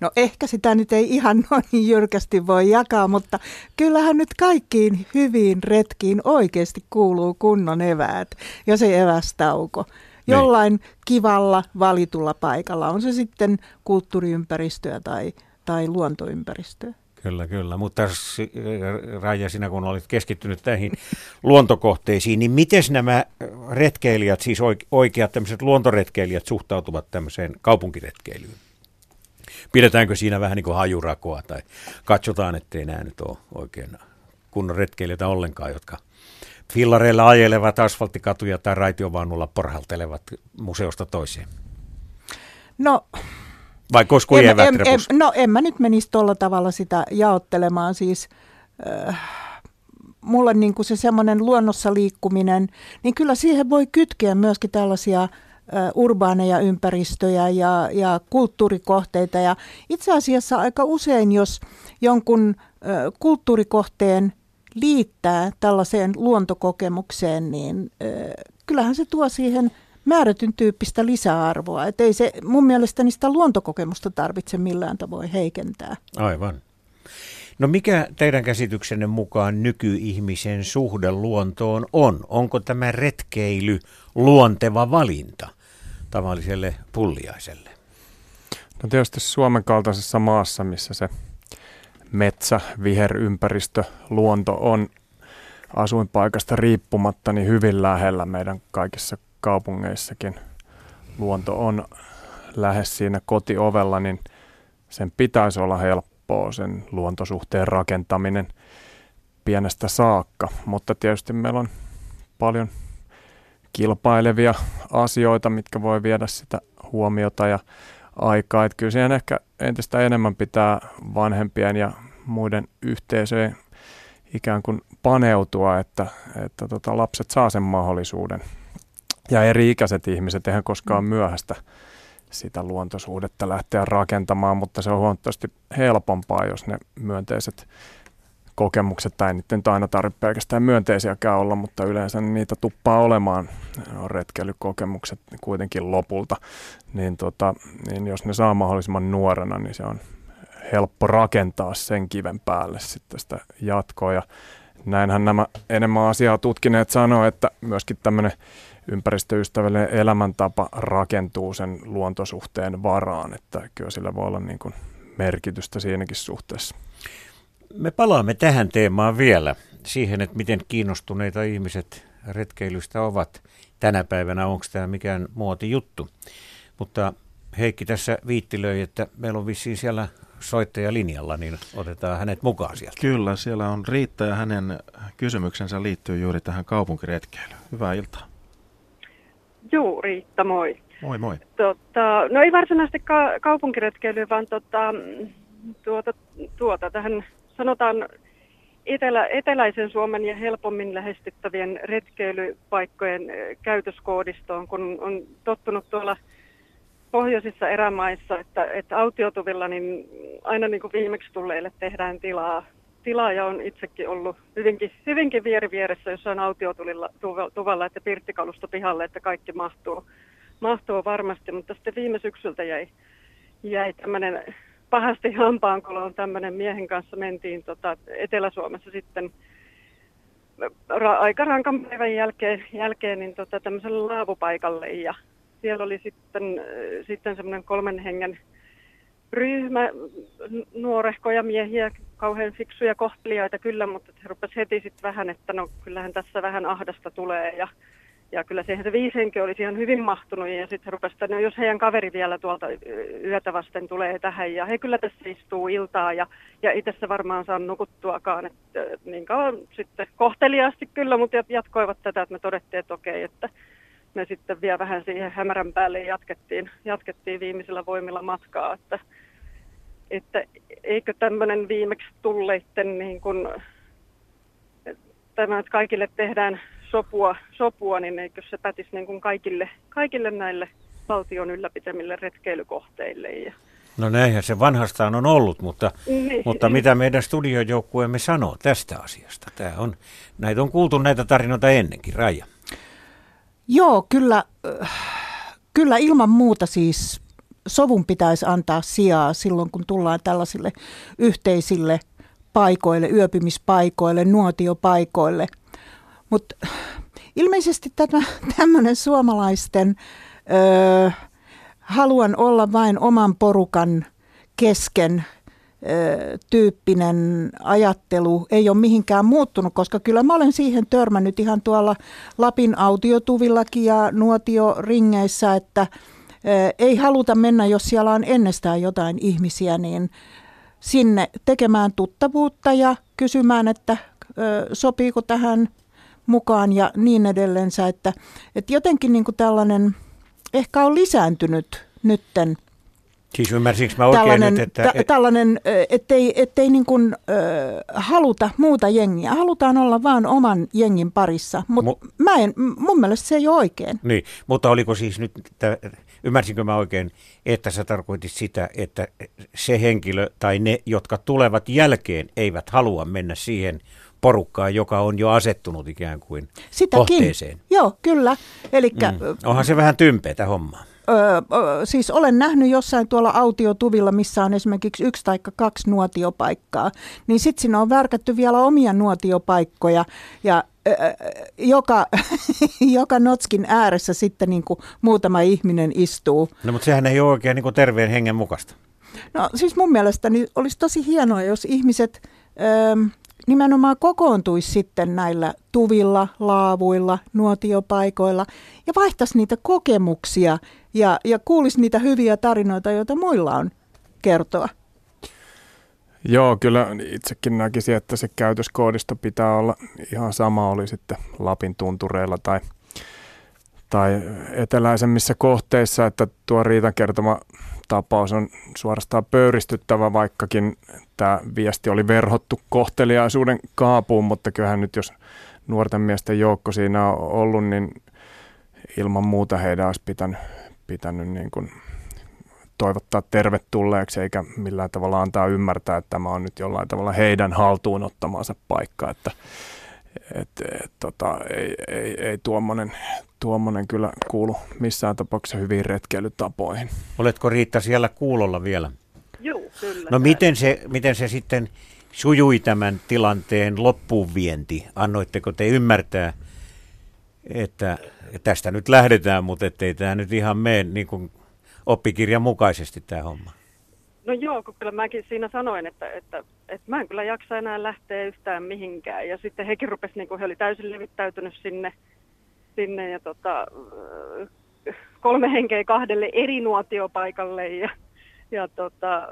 S4: No ehkä sitä nyt ei ihan noin jyrkästi voi jakaa, mutta kyllähän nyt kaikkiin hyviin retkiin oikeasti kuuluu kunnon eväät ja se evästauko. jollain niin. kivalla valitulla paikalla. On se sitten kulttuuriympäristöä tai, tai luontoympäristöä.
S2: Kyllä, kyllä. Mutta Raija, sinä kun olit keskittynyt näihin luontokohteisiin, niin miten nämä retkeilijät, siis oikeat tämmöiset luontoretkeilijät suhtautuvat tämmöiseen kaupunkiretkeilyyn? Pidetäänkö siinä vähän niin kuin hajurakoa tai katsotaan, ettei nämä nyt ole oikein kunnon retkeilijöitä ollenkaan, jotka fillareilla ajelevat asfalttikatuja tai raitiovaunulla porhaltelevat museosta toiseen?
S4: No
S2: vai kosku
S4: en, en, en, No en mä nyt menisi tuolla tavalla sitä jaottelemaan. Siis äh, mulle niin kuin se semmoinen luonnossa liikkuminen, niin kyllä siihen voi kytkeä myöskin tällaisia äh, urbaaneja ympäristöjä ja, ja kulttuurikohteita. Ja itse asiassa aika usein, jos jonkun kulttuurikohteen liittää tällaiseen luontokokemukseen, niin äh, kyllähän se tuo siihen – määrätyn tyyppistä lisäarvoa. Että ei se mun mielestä niistä luontokokemusta tarvitse millään tavoin heikentää.
S2: Aivan. No mikä teidän käsityksenne mukaan nykyihmisen suhde luontoon on? Onko tämä retkeily luonteva valinta tavalliselle pulliaiselle?
S3: No tietysti Suomen kaltaisessa maassa, missä se metsä, viherympäristö, luonto on asuinpaikasta riippumatta niin hyvin lähellä meidän kaikissa kaupungeissakin luonto on lähes siinä kotiovella, niin sen pitäisi olla helppoa sen luontosuhteen rakentaminen pienestä saakka. Mutta tietysti meillä on paljon kilpailevia asioita, mitkä voi viedä sitä huomiota ja aikaa. Että kyllä siihen ehkä entistä enemmän pitää vanhempien ja muiden yhteisöjen ikään kuin paneutua, että, että tota, lapset saa sen mahdollisuuden ja eri-ikäiset ihmiset, eihän koskaan mm. myöhäistä sitä luontosuhdetta lähteä rakentamaan, mutta se on huomattavasti helpompaa, jos ne myönteiset kokemukset, tai niiden aina tarvitse pelkästään myönteisiäkään olla, mutta yleensä niitä tuppaa olemaan, on retkeilykokemukset kuitenkin lopulta, niin, tota, niin jos ne saa mahdollisimman nuorena, niin se on helppo rakentaa sen kiven päälle sitten sitä jatkoa, ja näinhän nämä enemmän asiaa tutkineet sanoo, että myöskin tämmöinen ympäristöystävällinen elämäntapa rakentuu sen luontosuhteen varaan, että kyllä sillä voi olla niin kuin merkitystä siinäkin suhteessa.
S2: Me palaamme tähän teemaan vielä, siihen, että miten kiinnostuneita ihmiset retkeilystä ovat tänä päivänä, onko tämä mikään muotijuttu. Mutta Heikki tässä viittilöi, että meillä on vissiin siellä soittaja linjalla, niin otetaan hänet mukaan sieltä.
S1: Kyllä, siellä on Riitta ja hänen kysymyksensä liittyy juuri tähän kaupunkiretkeilyyn. Hyvää iltaa.
S7: Juu, Riitta, moi.
S1: Moi, moi.
S7: Tota, no ei varsinaisesti ka- kaupunkiretkeily, vaan tota, tuota, tuota, tähän sanotaan etelä, eteläisen Suomen ja helpommin lähestyttävien retkeilypaikkojen käytöskoodistoon, kun on tottunut tuolla pohjoisissa erämaissa, että, että autiotuvilla niin aina niin kuin viimeksi tulleille tehdään tilaa. Tilaaja on itsekin ollut hyvinkin, hyvinkin vieri vieressä jossain autiotuvalla, että pirttikalusta pihalle, että kaikki mahtuu, mahtuu varmasti, mutta sitten viime syksyltä jäi, jäi tämmöinen pahasti hampaankoloon tämmöinen miehen kanssa mentiin tota, Etelä-Suomessa sitten ra- aika rankan päivän jälkeen, jälkeen niin tota, tämmöiselle laavupaikalle. Ja siellä oli sitten, sitten semmoinen kolmen hengen ryhmä nuorehkoja miehiä, kauhean fiksuja kohteliaita kyllä, mutta he rupesivat heti sitten vähän, että no kyllähän tässä vähän ahdasta tulee. Ja, ja kyllä siihen se viisenkin olisi ihan hyvin mahtunut ja sitten he rupesivat, että no jos heidän kaveri vielä tuolta yötä vasten tulee tähän ja he kyllä tässä istuu iltaa ja, ja itse varmaan saa nukuttuakaan, että niin kauan sitten kohteliaasti kyllä, mutta jatkoivat tätä, että me todettiin, että okei, että me sitten vielä vähän siihen hämärän päälle jatkettiin, jatkettiin viimeisillä voimilla matkaa, että, että eikö tämmöinen viimeksi tulleitten niin kun, tämä, että kaikille tehdään sopua, sopua, niin eikö se pätisi niin kuin kaikille, kaikille näille valtion ylläpitämille retkeilykohteille. Ja...
S2: No näinhän se vanhastaan on ollut, mutta, niin. mutta mitä meidän studiojoukkueemme sanoo tästä asiasta? Tämä on, näitä on kuultu näitä tarinoita ennenkin, Raija.
S4: Joo, kyllä, kyllä ilman muuta siis sovun pitäisi antaa sijaa silloin, kun tullaan tällaisille yhteisille paikoille, yöpymispaikoille, nuotiopaikoille. Mutta ilmeisesti tämä tämmöinen suomalaisten ö, haluan olla vain oman porukan kesken tyyppinen ajattelu ei ole mihinkään muuttunut, koska kyllä mä olen siihen törmännyt ihan tuolla Lapin autiotuvillakin ja nuotioringeissä, että ei haluta mennä, jos siellä on ennestään jotain ihmisiä, niin sinne tekemään tuttavuutta ja kysymään, että sopiiko tähän mukaan ja niin edellensä. Että, että jotenkin niin kuin tällainen ehkä on lisääntynyt nytten.
S2: Siis ymmärsinkö mä oikein
S4: tällainen,
S2: nyt, että...
S4: T- tällainen, ettei, ettei niin kuin, äh, haluta muuta jengiä. Halutaan olla vaan oman jengin parissa, mutta Mu- mä en, mun mielestä se ei ole oikein.
S2: Niin, mutta oliko siis nyt, ymmärsinkö mä oikein, että sä tarkoitit sitä, että se henkilö tai ne, jotka tulevat jälkeen, eivät halua mennä siihen porukkaa, joka on jo asettunut ikään kuin Sitäkin. kohteeseen.
S4: Joo, kyllä. Elikkä, mm.
S2: Onhan se vähän tympeätä hommaa.
S4: Öö, siis olen nähnyt jossain tuolla autiotuvilla, missä on esimerkiksi yksi tai kaksi nuotiopaikkaa, niin sitten siinä on värkätty vielä omia nuotiopaikkoja ja öö, joka, joka notskin ääressä sitten niin kuin muutama ihminen istuu.
S2: No mutta sehän ei ole oikein niin kuin terveen hengen mukaista.
S4: No siis mun mielestäni olisi tosi hienoa, jos ihmiset öö, nimenomaan kokoontuisi sitten näillä tuvilla, laavuilla, nuotiopaikoilla ja vaihtaisi niitä kokemuksia ja, ja kuulisi niitä hyviä tarinoita, joita muilla on kertoa.
S3: Joo, kyllä itsekin näkisin, että se käytöskoodisto pitää olla ihan sama, oli sitten Lapin tuntureilla tai, tai eteläisemmissä kohteissa, että tuo Riitan kertoma tapaus on suorastaan pöyristyttävä, vaikkakin tämä viesti oli verhottu kohteliaisuuden kaapuun, mutta kyllähän nyt jos nuorten miesten joukko siinä on ollut, niin ilman muuta heidän olisi pitänyt, pitänyt niin kuin toivottaa tervetulleeksi eikä millään tavalla antaa ymmärtää, että tämä on nyt jollain tavalla heidän haltuun ottamansa paikka, että et, et, tota, ei, ei, ei tuommoinen, tuommoinen kyllä kuulu missään tapauksessa hyviin retkeilytapoihin.
S2: Oletko Riitta siellä kuulolla vielä?
S7: Joo, kyllä.
S2: No miten se, miten se sitten sujui tämän tilanteen loppuun vienti? Annoitteko te ymmärtää, että tästä nyt lähdetään, mutta ettei tämä nyt ihan mene niin kuin oppikirjan mukaisesti tämä homma?
S7: No joo, kun kyllä mäkin siinä sanoin, että, että, että mä en kyllä jaksa enää lähteä yhtään mihinkään. Ja sitten hekin rupesi, niin kuin he oli täysin levittäytynyt sinne, sinne ja tota, kolme henkeä kahdelle eri nuotiopaikalle ja, ja tota,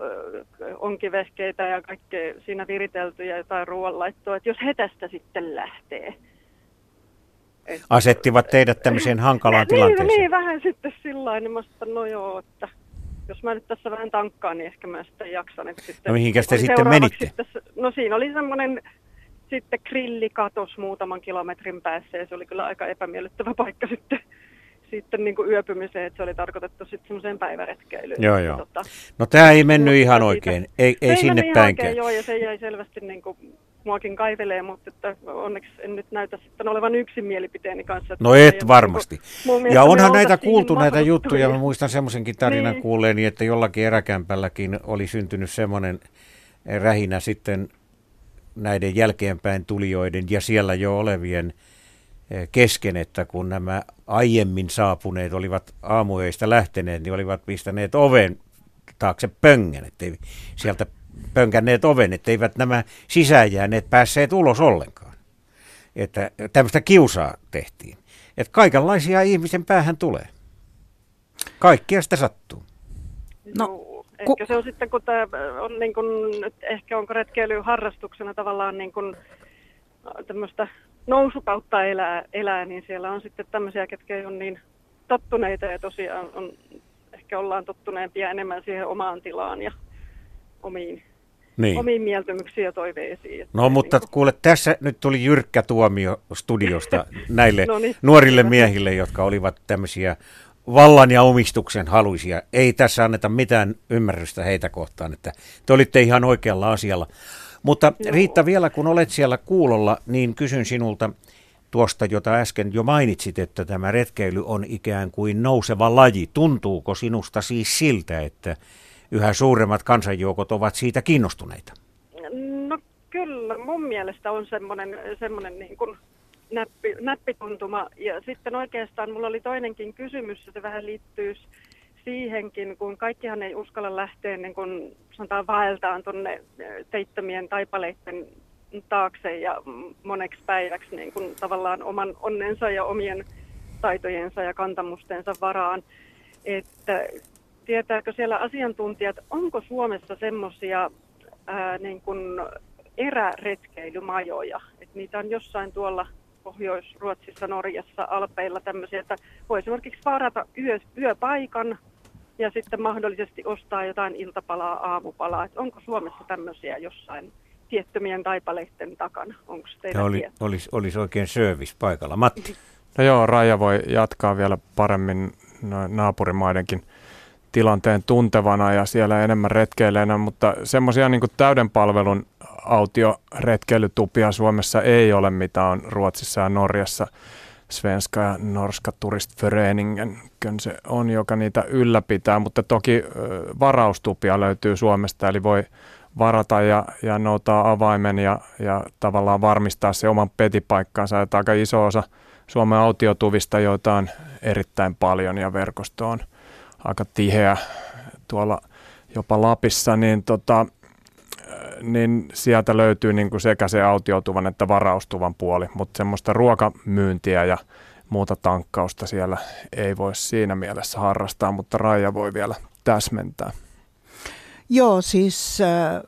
S7: onkivehkeitä ja kaikkea siinä viritelty ja jotain ruoanlaittoa, että jos he tästä sitten lähtee.
S2: Asettivat teidät tämmöiseen hankalaan niin, tilanteeseen.
S7: Niin, vähän sitten sillä niin mä no joo, että jos mä nyt tässä vähän tankkaan, niin ehkä mä sitten jaksan. Että sitten
S2: no mihinkä te sitten menitte?
S7: Tässä, no siinä oli semmoinen sitten grillikatos muutaman kilometrin päässä ja se oli kyllä aika epämiellyttävä paikka sitten sitten niin kuin yöpymiseen, että se oli tarkoitettu sitten semmoiseen päiväretkeilyyn.
S2: Joo, joo. Tota, no tämä ei mennyt ihan oikein, ei, ei sinne päinkään.
S7: Oikein, joo, ja se jäi selvästi niin kuin muakin kaivelee, mutta että onneksi en nyt näytä sitten olevan yksin mielipiteeni kanssa.
S2: No et varmasti. ja onhan näitä kuultu näitä juttuja, mä muistan semmoisenkin tarinan niin. kuulleeni, että jollakin eräkämpälläkin oli syntynyt semmoinen rähinä sitten näiden jälkeenpäin tulijoiden ja siellä jo olevien eh, kesken, että kun nämä aiemmin saapuneet olivat aamuöistä lähteneet, niin olivat pistäneet oven taakse pöngän, ettei sieltä pönkänneet oven, etteivät nämä sisääjääneet päässeet ulos ollenkaan. Että tämmöistä kiusaa tehtiin. Että kaikenlaisia ihmisen päähän tulee. Kaikkea sitä sattuu.
S7: No, ehkä se on sitten, kun tämä on niin kuin, ehkä onko retkeily harrastuksena tavallaan niin kuin tämmöistä nousukautta elää, elää, niin siellä on sitten tämmöisiä, ketkä on niin tottuneita ja tosiaan on, ehkä ollaan tottuneempia enemmän siihen omaan tilaan ja omiin, niin. omiin mieltymyksiin ja toiveisiin.
S2: No mutta niin kuule, tässä nyt tuli jyrkkä tuomio studiosta näille no niin, nuorille miehille, jotka olivat tämmöisiä vallan ja omistuksen haluisia. Ei tässä anneta mitään ymmärrystä heitä kohtaan, että te olitte ihan oikealla asialla. Mutta Joo. Riitta, vielä kun olet siellä kuulolla, niin kysyn sinulta tuosta, jota äsken jo mainitsit, että tämä retkeily on ikään kuin nouseva laji. Tuntuuko sinusta siis siltä, että yhä suuremmat kansanjoukot ovat siitä kiinnostuneita?
S7: No kyllä, mun mielestä on semmoinen, semmoinen niin kuin näppi, näppituntuma. Ja sitten oikeastaan mulla oli toinenkin kysymys, se vähän liittyy siihenkin, kun kaikkihan ei uskalla lähteä niin kun sanotaan vaeltaan tuonne teittömien taipaleiden taakse ja moneksi päiväksi niin kun tavallaan oman onnensa ja omien taitojensa ja kantamustensa varaan. Että tietääkö siellä asiantuntijat, onko Suomessa semmoisia niin eräretkeilymajoja, että niitä on jossain tuolla Pohjois-Ruotsissa, Norjassa, Alpeilla tämmöisiä, että voi esimerkiksi varata yö, yöpaikan ja sitten mahdollisesti ostaa jotain iltapalaa, aamupalaa. Että onko Suomessa tämmöisiä jossain tiettömien taipaleiden takana? Onko teillä
S2: oli, olisi, olisi oikein service paikalla. Matti?
S3: No joo, Raija voi jatkaa vielä paremmin naapurimaidenkin tilanteen tuntevana ja siellä enemmän retkeileenä, mutta semmoisia niin täyden palvelun autioretkeilytupia Suomessa ei ole, mitä on Ruotsissa ja Norjassa. Svenska ja Norska Turistföreningen se on, joka niitä ylläpitää, mutta toki varaustupia löytyy Suomesta, eli voi varata ja, ja noutaa avaimen ja, ja tavallaan varmistaa se oman petipaikkansa. Että aika iso osa Suomen autiotuvista, joita on erittäin paljon ja verkosto on aika tiheä tuolla jopa Lapissa, niin, tota, niin sieltä löytyy niin kuin sekä se autiotuvan että varaustuvan puoli, mutta semmoista ruokamyyntiä ja muuta tankkausta siellä ei voi siinä mielessä harrastaa, mutta Raija voi vielä täsmentää.
S4: Joo, siis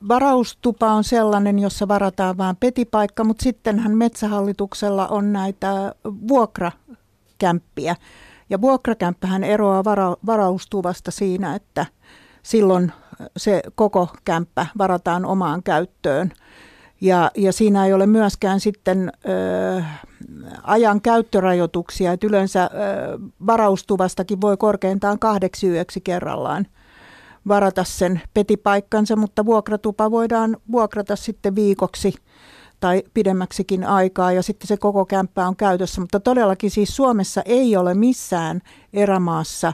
S4: varaustupa on sellainen, jossa varataan vain petipaikka, mutta sittenhän metsähallituksella on näitä vuokrakämppiä. Ja vuokrakämppähän eroaa vara, varaustuvasta siinä, että silloin se koko kämppä varataan omaan käyttöön. Ja, ja siinä ei ole myöskään sitten ö, ajan käyttörajoituksia, että yleensä ö, varaustuvastakin voi korkeintaan kahdeksi yöksi kerrallaan varata sen petipaikkansa, mutta vuokratupa voidaan vuokrata sitten viikoksi tai pidemmäksikin aikaa ja sitten se koko kämppä on käytössä. Mutta todellakin siis Suomessa ei ole missään erämaassa ö,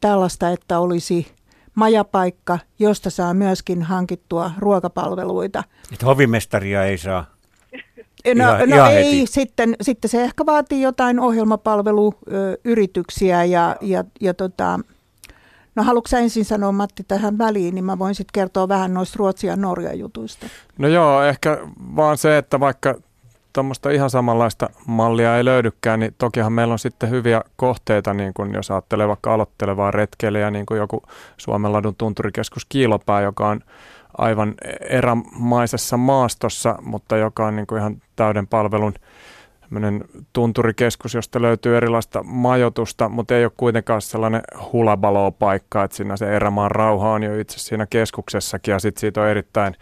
S4: tällaista, että olisi majapaikka, josta saa myöskin hankittua ruokapalveluita.
S2: Että hovimestaria ei saa
S4: No, ihan, no ihan ei, heti. sitten, sitten se ehkä vaatii jotain ohjelmapalveluyrityksiä ja, ja, ja tota, No haluatko ensin sanoa Matti tähän väliin, niin mä voin sitten kertoa vähän noista Ruotsia ja Norja jutuista.
S3: No joo, ehkä vaan se, että vaikka tuommoista ihan samanlaista mallia ei löydykään, niin tokihan meillä on sitten hyviä kohteita, niin kuin jos ajattelee vaikka aloittelevaa retkeilijää, niin kuin joku Suomenladun tunturikeskus Kiilopää, joka on aivan erämaisessa maastossa, mutta joka on niin kuin ihan täyden palvelun tunturikeskus, josta löytyy erilaista majoitusta, mutta ei ole kuitenkaan sellainen hulabalo-paikka, että siinä se erämaan rauha on jo itse siinä keskuksessakin ja sitten siitä on erittäin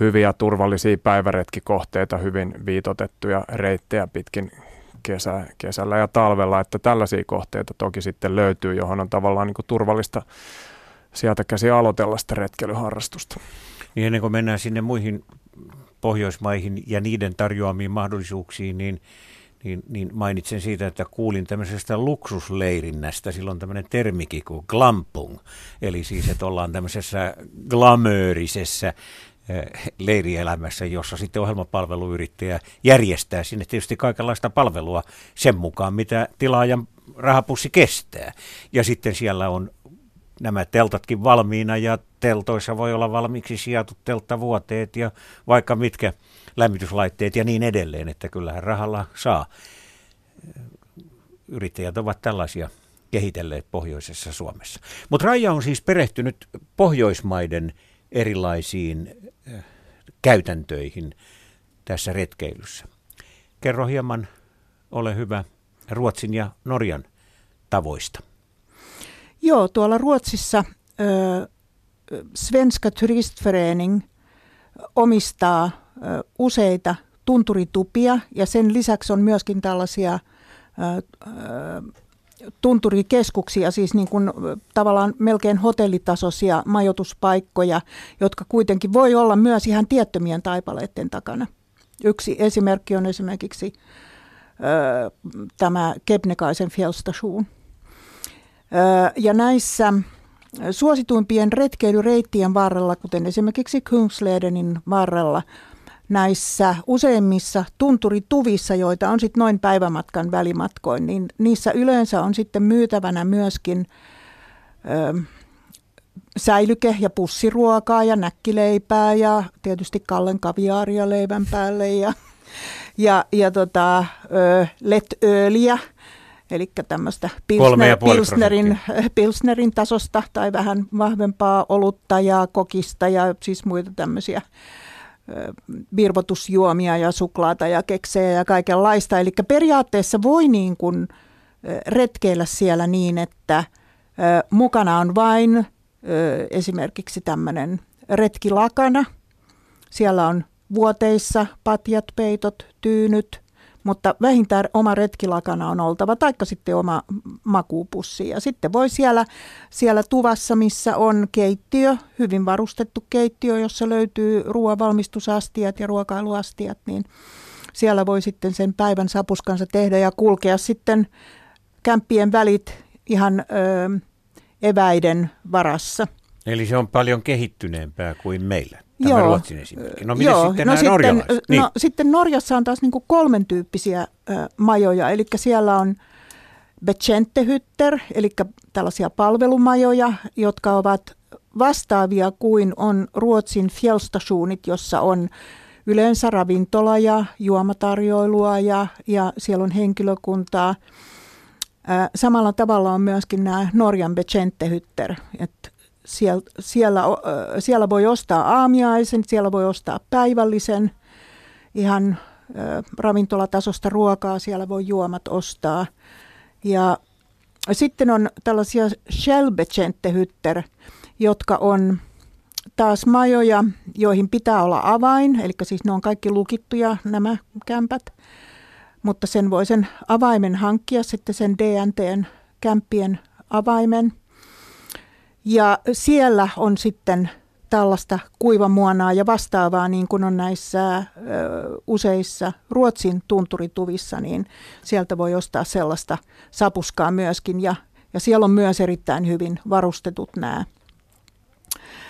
S3: hyviä turvallisia päiväretkikohteita, hyvin viitotettuja reittejä pitkin kesä, kesällä ja talvella, että tällaisia kohteita toki sitten löytyy, johon on tavallaan niin turvallista sieltä käsi aloitella sitä retkeilyharrastusta.
S2: Niin ennen kuin mennään sinne muihin Pohjoismaihin ja niiden tarjoamiin mahdollisuuksiin, niin, niin, niin mainitsen siitä, että kuulin tämmöisestä luksusleirinnästä. Silloin tämmöinen termikin kuin glampung, eli siis, että ollaan tämmöisessä glamöörisessä eh, leirielämässä, jossa sitten ohjelmapalveluyrittäjä järjestää sinne tietysti kaikenlaista palvelua sen mukaan, mitä tilaajan rahapussi kestää. Ja sitten siellä on nämä teltatkin valmiina ja teltoissa voi olla valmiiksi sijatut telttavuoteet ja vaikka mitkä lämmityslaitteet ja niin edelleen, että kyllähän rahalla saa. Yrittäjät ovat tällaisia kehitelleet pohjoisessa Suomessa. Mutta Raija on siis perehtynyt Pohjoismaiden erilaisiin äh, käytäntöihin tässä retkeilyssä. Kerro hieman, ole hyvä, Ruotsin ja Norjan tavoista.
S4: Joo, tuolla Ruotsissa ö, Svenska Turistförening omistaa ö, useita tunturitupia ja sen lisäksi on myöskin tällaisia ö, tunturikeskuksia, siis niin kuin tavallaan melkein hotellitasoisia majoituspaikkoja, jotka kuitenkin voi olla myös ihan tiettömien taipaleiden takana. Yksi esimerkki on esimerkiksi ö, tämä Kebnekaisen fjellstation. Ja näissä suosituimpien retkeilyreittien varrella, kuten esimerkiksi Kungsledenin varrella, näissä useimmissa tunturituvissa, joita on sitten noin päivämatkan välimatkoin, niin niissä yleensä on sitten myytävänä myöskin ö, säilyke- ja pussiruokaa ja näkkileipää ja tietysti Kallen kaviaaria leivän päälle ja, ja, ja tota, ö, letööliä eli tämmöistä pilsner, pilsnerin, pilsnerin tasosta tai vähän vahvempaa olutta ja kokista ja siis muita tämmöisiä virvotusjuomia ja suklaata ja keksejä ja kaikenlaista. Eli periaatteessa voi niin kuin retkeillä siellä niin, että mukana on vain esimerkiksi tämmöinen retkilakana. Siellä on vuoteissa patjat, peitot, tyynyt, mutta vähintään oma retkilakana on oltava, taikka sitten oma makuupussi. Ja sitten voi siellä, siellä tuvassa, missä on keittiö, hyvin varustettu keittiö, jossa löytyy ruoanvalmistusastiat ja ruokailuastiat, niin siellä voi sitten sen päivän sapuskansa tehdä ja kulkea sitten kämppien välit ihan ö, eväiden varassa.
S2: Eli se on paljon kehittyneempää kuin meillä. Tämä Joo. Ruotsin esimerkki. No Joo. sitten no sitten, no
S4: niin. no sitten Norjassa on taas niin kuin kolmen tyyppisiä ö, majoja. Eli siellä on Betjentehytter, eli tällaisia palvelumajoja, jotka ovat vastaavia kuin on Ruotsin fjällstationit, jossa on yleensä ravintola ja juomatarjoilua ja, ja siellä on henkilökuntaa. Samalla tavalla on myöskin nämä Norjan Betjentehytter, että siellä, siellä, siellä voi ostaa aamiaisen, siellä voi ostaa päivällisen, ihan ravintolatasosta ruokaa, siellä voi juomat ostaa. Ja sitten on tällaisia Shellbetjentehytter, jotka on taas majoja, joihin pitää olla avain, eli siis ne on kaikki lukittuja nämä kämpät, mutta sen voi sen avaimen hankkia sitten sen DNTn kämppien avaimen. Ja siellä on sitten tällaista kuivamuonaa ja vastaavaa, niin kuin on näissä ö, useissa Ruotsin tunturituvissa, niin sieltä voi ostaa sellaista sapuskaa myöskin. Ja, ja siellä on myös erittäin hyvin varustetut nämä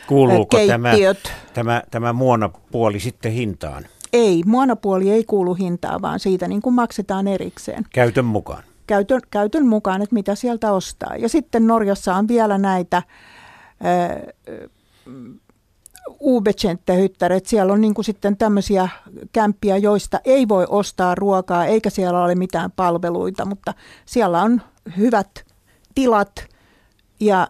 S2: Kuuluuko tämä, tämä, tämä muonapuoli sitten hintaan?
S4: Ei, muonapuoli ei kuulu hintaan, vaan siitä niin kuin maksetaan erikseen.
S2: Käytön mukaan?
S4: Käytön, käytön mukaan, että mitä sieltä ostaa. Ja sitten Norjassa on vielä näitä että Siellä on niin kuin sitten tämmöisiä kämppiä, joista ei voi ostaa ruokaa, eikä siellä ole mitään palveluita, mutta siellä on hyvät tilat. Ja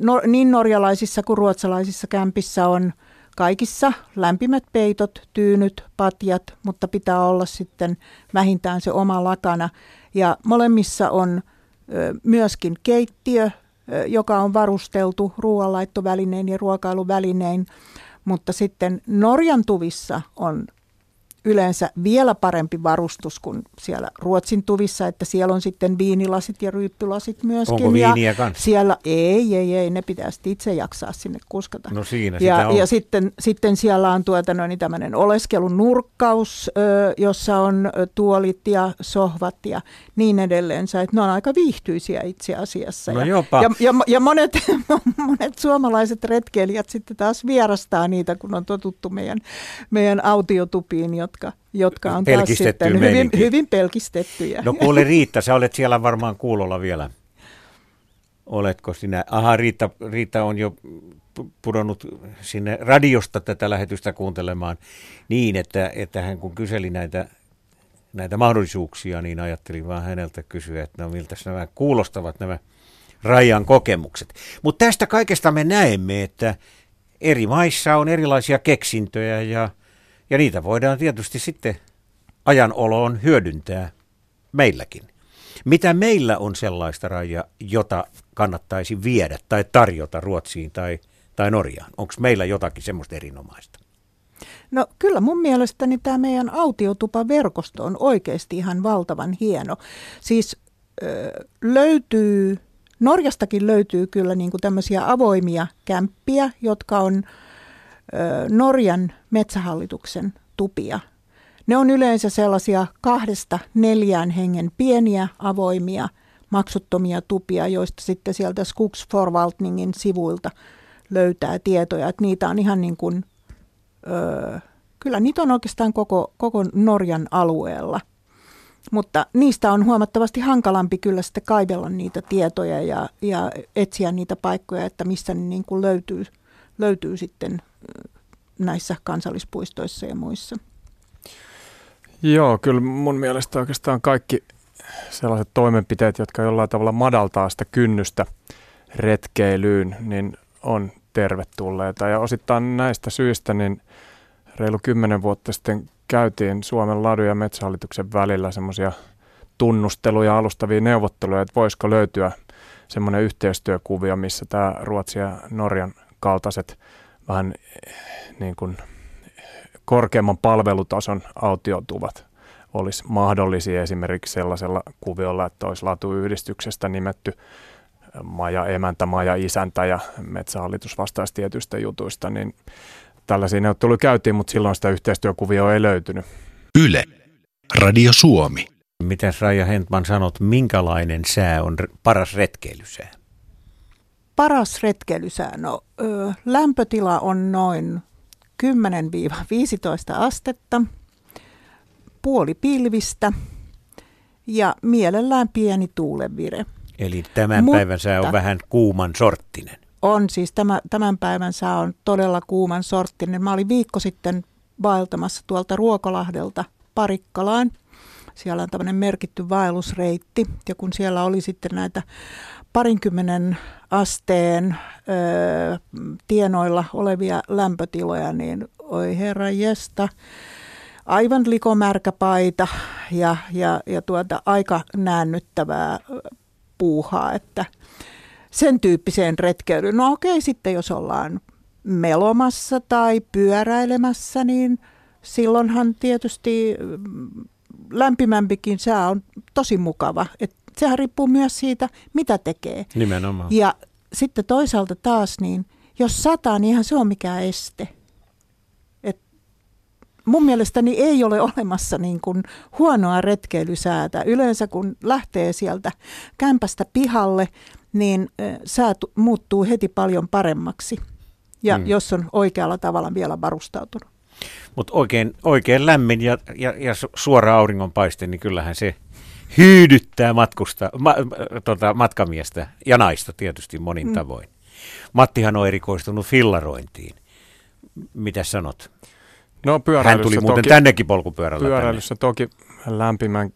S4: no, niin norjalaisissa kuin ruotsalaisissa kämpissä on kaikissa lämpimät peitot, tyynyt, patjat, mutta pitää olla sitten vähintään se oma lakana. Ja molemmissa on myöskin keittiö, joka on varusteltu ruoanlaittovälinein ja ruokailuvälinein, mutta sitten Norjan tuvissa on yleensä vielä parempi varustus kuin siellä Ruotsin tuvissa, että siellä on sitten viinilasit ja ryyppylasit myöskin.
S2: Onko viiniä ja kanssa?
S4: Siellä, ei, ei, ei, ne pitäisi itse jaksaa sinne kuskata.
S2: No siinä
S4: ja,
S2: sitä on.
S4: ja sitten, sitten siellä on tuota, no, niin tämmöinen oleskelun nurkkaus, jossa on tuolit ja sohvat ja niin edelleen. Että ne on aika viihtyisiä itse asiassa.
S2: No
S4: ja,
S2: jopa.
S4: Ja, ja, ja monet, monet suomalaiset retkeilijät sitten taas vierastaa niitä, kun on totuttu meidän, meidän autiotupiin, jotka, jotka on taas sitten hyvin, hyvin pelkistettyjä.
S2: No kuule Riitta, sä olet siellä varmaan kuulolla vielä. Oletko sinä? Aha, Riitta, Riitta on jo pudonnut sinne radiosta tätä lähetystä kuuntelemaan niin, että, että hän kun kyseli näitä, näitä mahdollisuuksia, niin ajattelin vaan häneltä kysyä, että no miltä nämä kuulostavat nämä rajan kokemukset. Mutta tästä kaikesta me näemme, että eri maissa on erilaisia keksintöjä ja – ja niitä voidaan tietysti sitten ajanoloon hyödyntää meilläkin. Mitä meillä on sellaista raja, jota kannattaisi viedä tai tarjota Ruotsiin tai, tai Norjaan? Onko meillä jotakin semmoista erinomaista?
S4: No kyllä mun mielestäni tämä meidän autiotupa-verkosto on oikeasti ihan valtavan hieno. Siis ö, löytyy, Norjastakin löytyy kyllä niin kuin tämmöisiä avoimia kämppiä, jotka on Norjan metsähallituksen tupia. Ne on yleensä sellaisia kahdesta neljään hengen pieniä avoimia maksuttomia tupia, joista sitten sieltä Skogsforvaltningin sivuilta löytää tietoja, että niitä on ihan niin kuin, ö, kyllä niitä on oikeastaan koko, koko Norjan alueella. Mutta niistä on huomattavasti hankalampi kyllä sitten kaivella niitä tietoja ja, ja etsiä niitä paikkoja, että missä ne niin kuin löytyy, löytyy sitten näissä kansallispuistoissa ja muissa.
S3: Joo, kyllä mun mielestä oikeastaan kaikki sellaiset toimenpiteet, jotka jollain tavalla madaltaa sitä kynnystä retkeilyyn, niin on tervetulleita. Ja osittain näistä syistä niin reilu kymmenen vuotta sitten käytiin Suomen ladun ja metsähallituksen välillä semmoisia tunnusteluja, alustavia neuvotteluja, että voisiko löytyä semmoinen yhteistyökuvio, missä tämä Ruotsin ja Norjan kaltaiset vähän niin kuin korkeamman palvelutason autiotuvat olisi mahdollisia esimerkiksi sellaisella kuviolla, että olisi latuyhdistyksestä nimetty maja emäntä, maja isäntä ja metsähallitus vastaisi tietyistä jutuista, niin tällaisia neuvotteluja käytiin, mutta silloin sitä yhteistyökuvioa ei löytynyt.
S8: Yle, Radio Suomi.
S2: Miten Raija Hentman sanot, minkälainen sää on paras retkeilysää?
S4: Paras retkeilysää, no ö, lämpötila on noin 10-15 astetta, puoli pilvistä ja mielellään pieni tuulevire.
S2: Eli tämän Mutta, päivän sää on vähän kuuman sorttinen.
S4: On siis, tämä, tämän päivän sää on todella kuuman sorttinen. Mä olin viikko sitten vaeltamassa tuolta Ruokolahdelta Parikkalaan. Siellä on tämmöinen merkitty vaellusreitti ja kun siellä oli sitten näitä parinkymmenen asteen ö, tienoilla olevia lämpötiloja, niin oi herra jesta, aivan likomärkä paita ja, ja, ja tuota, aika näännyttävää puuhaa, että sen tyyppiseen retkeilyyn. No okei, sitten jos ollaan melomassa tai pyöräilemässä, niin silloinhan tietysti mm, lämpimämpikin sää on tosi mukava. Et sehän riippuu myös siitä, mitä tekee.
S2: Nimenomaan.
S4: Ja sitten toisaalta taas, niin jos sataa, niin eihän se ole mikään este. Et mun mielestäni ei ole olemassa niin kuin huonoa retkeilysäätä. Yleensä kun lähtee sieltä kämpästä pihalle, niin sää muuttuu heti paljon paremmaksi. Ja hmm. jos on oikealla tavalla vielä varustautunut.
S2: Mutta oikein, oikein lämmin ja, ja, ja suora auringonpaiste, niin kyllähän se hyydyttää matkusta, ma, tota, matkamiestä ja naista tietysti monin mm. tavoin. Mattihan on erikoistunut fillarointiin. Mitä sanot?
S3: No
S2: Hän tuli muuten toki, tännekin polkupyörällä.
S3: Pyöräilyssä tänne. toki lämpimän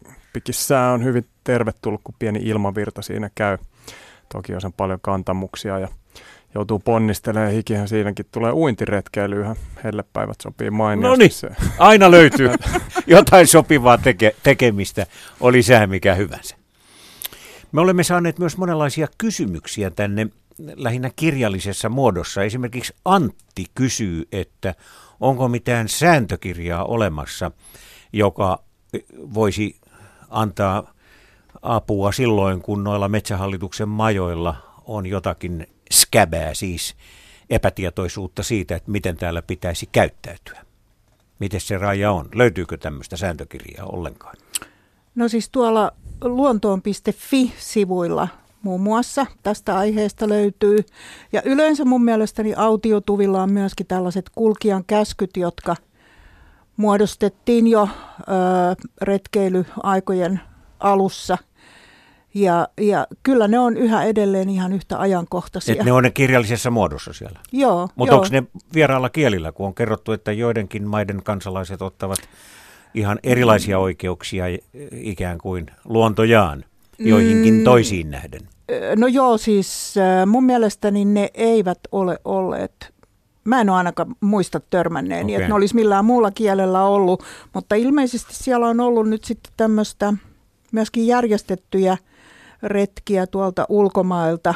S3: sää on hyvin tervetullut, kun pieni ilmavirta siinä käy. Toki on sen paljon kantamuksia ja joutuu ponnistelemaan. Hikihän siinäkin tulee uintiretkeilyä. Hellepäivät sopii mainiosti.
S2: No niin, aina löytyy jotain sopivaa teke- tekemistä, oli sää mikä hyvänsä. Me olemme saaneet myös monenlaisia kysymyksiä tänne lähinnä kirjallisessa muodossa. Esimerkiksi Antti kysyy, että onko mitään sääntökirjaa olemassa, joka voisi antaa apua silloin, kun noilla metsähallituksen majoilla on jotakin skäbää, siis epätietoisuutta siitä, että miten täällä pitäisi käyttäytyä. Miten se raja on? Löytyykö tämmöistä sääntökirjaa ollenkaan?
S4: No siis tuolla luontoon.fi-sivuilla muun muassa tästä aiheesta löytyy. Ja yleensä mun mielestäni autiotuvilla on myöskin tällaiset kulkijan käskyt, jotka muodostettiin jo ö, retkeilyaikojen alussa – ja, ja kyllä ne on yhä edelleen ihan yhtä ajankohtaisia.
S2: Et ne on ne kirjallisessa muodossa siellä?
S4: Joo.
S2: Mutta onko ne vieraalla kielillä, kun on kerrottu, että joidenkin maiden kansalaiset ottavat ihan erilaisia oikeuksia ikään kuin luontojaan joihinkin mm, toisiin nähden?
S4: No joo, siis mun mielestäni ne eivät ole olleet Mä en ole ainakaan muista törmänneeni, okay. että ne olisi millään muulla kielellä ollut, mutta ilmeisesti siellä on ollut nyt sitten tämmöistä myöskin järjestettyjä retkiä tuolta ulkomailta,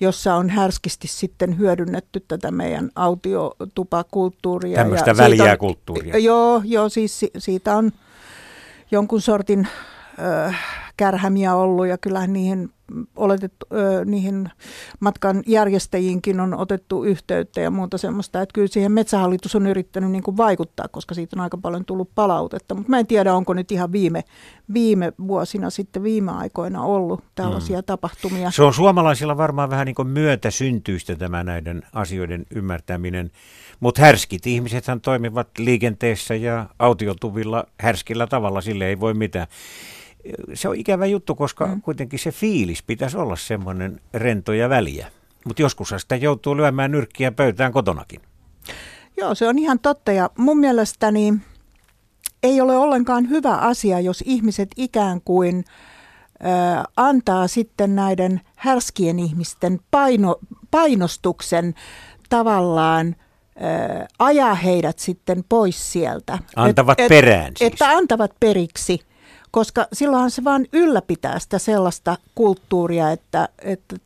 S4: jossa on härskisti sitten hyödynnetty tätä meidän autiotupakulttuuria.
S2: Tämmöistä ja väliä kulttuuria.
S4: Joo, joo, siis siitä on jonkun sortin äh, kärhämiä ollut ja kyllähän niihin oletettu, ö, niihin matkan järjestäjiinkin on otettu yhteyttä ja muuta semmoista, että kyllä siihen Metsähallitus on yrittänyt niin kuin vaikuttaa, koska siitä on aika paljon tullut palautetta, mutta mä en tiedä, onko nyt ihan viime, viime vuosina sitten viime aikoina ollut tällaisia mm. tapahtumia.
S2: Se on suomalaisilla varmaan vähän niin kuin myötäsyntyistä tämä näiden asioiden ymmärtäminen, mutta härskit ihmisethän toimivat liikenteessä ja autiotuvilla härskillä tavalla, sille ei voi mitään se on ikävä juttu, koska mm. kuitenkin se fiilis pitäisi olla semmoinen rento ja väliä. Mutta joskus sitä joutuu lyömään nyrkkiä pöytään kotonakin.
S4: Joo, se on ihan totta ja mun mielestäni ei ole ollenkaan hyvä asia, jos ihmiset ikään kuin ö, antaa sitten näiden härskien ihmisten paino, painostuksen tavallaan ö, ajaa heidät sitten pois sieltä.
S2: Antavat et, perään
S4: et, siis. Että antavat periksi koska silloinhan se vaan ylläpitää sitä sellaista kulttuuria, että, että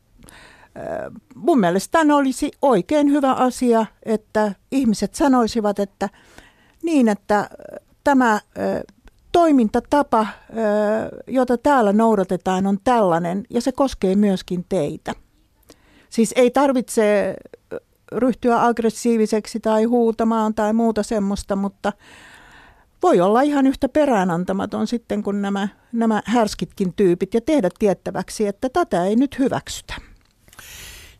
S4: mun mielestä tämä olisi oikein hyvä asia, että ihmiset sanoisivat, että niin, että tämä toimintatapa, jota täällä noudatetaan, on tällainen ja se koskee myöskin teitä. Siis ei tarvitse ryhtyä aggressiiviseksi tai huutamaan tai muuta semmoista, mutta voi olla ihan yhtä peräänantamaton sitten kuin nämä, nämä härskitkin tyypit ja tehdä tiettäväksi, että tätä ei nyt hyväksytä.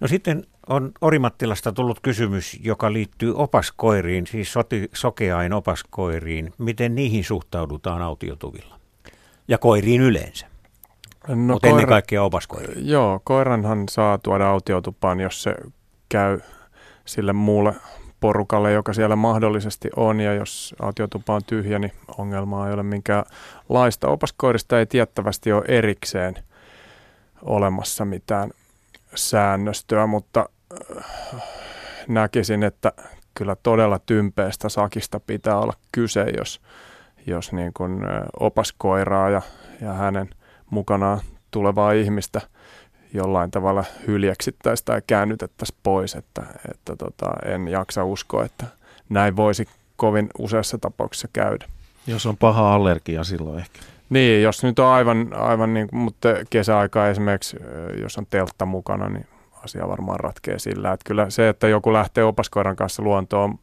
S2: No sitten on Orimattilasta tullut kysymys, joka liittyy opaskoiriin, siis soti, sokeain opaskoiriin. Miten niihin suhtaudutaan autiotuvilla? Ja koiriin yleensä? No Mutta koira, ennen kaikkea opaskoiriin.
S3: Joo, koiranhan saa tuoda autiotupaan, jos se käy sille muulle porukalle, joka siellä mahdollisesti on, ja jos autiotupa on tyhjä, niin ongelmaa ei ole minkäänlaista. Opaskoirista ei tiettävästi ole erikseen olemassa mitään säännöstöä, mutta äh, näkisin, että kyllä todella tympeästä sakista pitää olla kyse, jos, jos niin kuin äh, opaskoiraa ja, ja hänen mukanaan tulevaa ihmistä – jollain tavalla hyljeksittäisiin tai käännytettäisiin pois, että, että tota, en jaksa uskoa, että näin voisi kovin useassa tapauksessa käydä.
S1: Jos on paha allergia silloin ehkä.
S3: Niin, jos nyt on aivan, aivan niin kuin, mutta kesäaikaa esimerkiksi, jos on teltta mukana, niin asia varmaan ratkee sillä. Että kyllä se, että joku lähtee opaskoiran kanssa luontoon,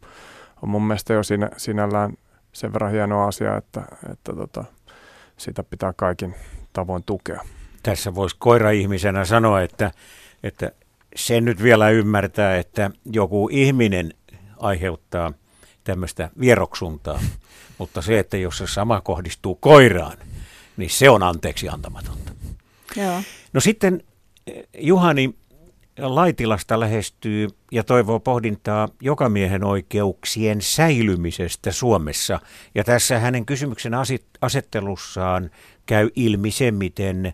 S3: on mun mielestä jo siinä, sinällään sen verran hieno asia, että, että tota, sitä pitää kaikin tavoin tukea
S2: tässä voisi koira-ihmisenä sanoa, että, että sen nyt vielä ymmärtää, että joku ihminen aiheuttaa tämmöistä vieroksuntaa, mutta se, että jos se sama kohdistuu koiraan, niin se on anteeksi antamatonta.
S4: Joo.
S2: No sitten eh, Juhani Laitilasta lähestyy ja toivoo pohdintaa jokamiehen oikeuksien säilymisestä Suomessa. Ja tässä hänen kysymyksen asettelussaan käy ilmi se, miten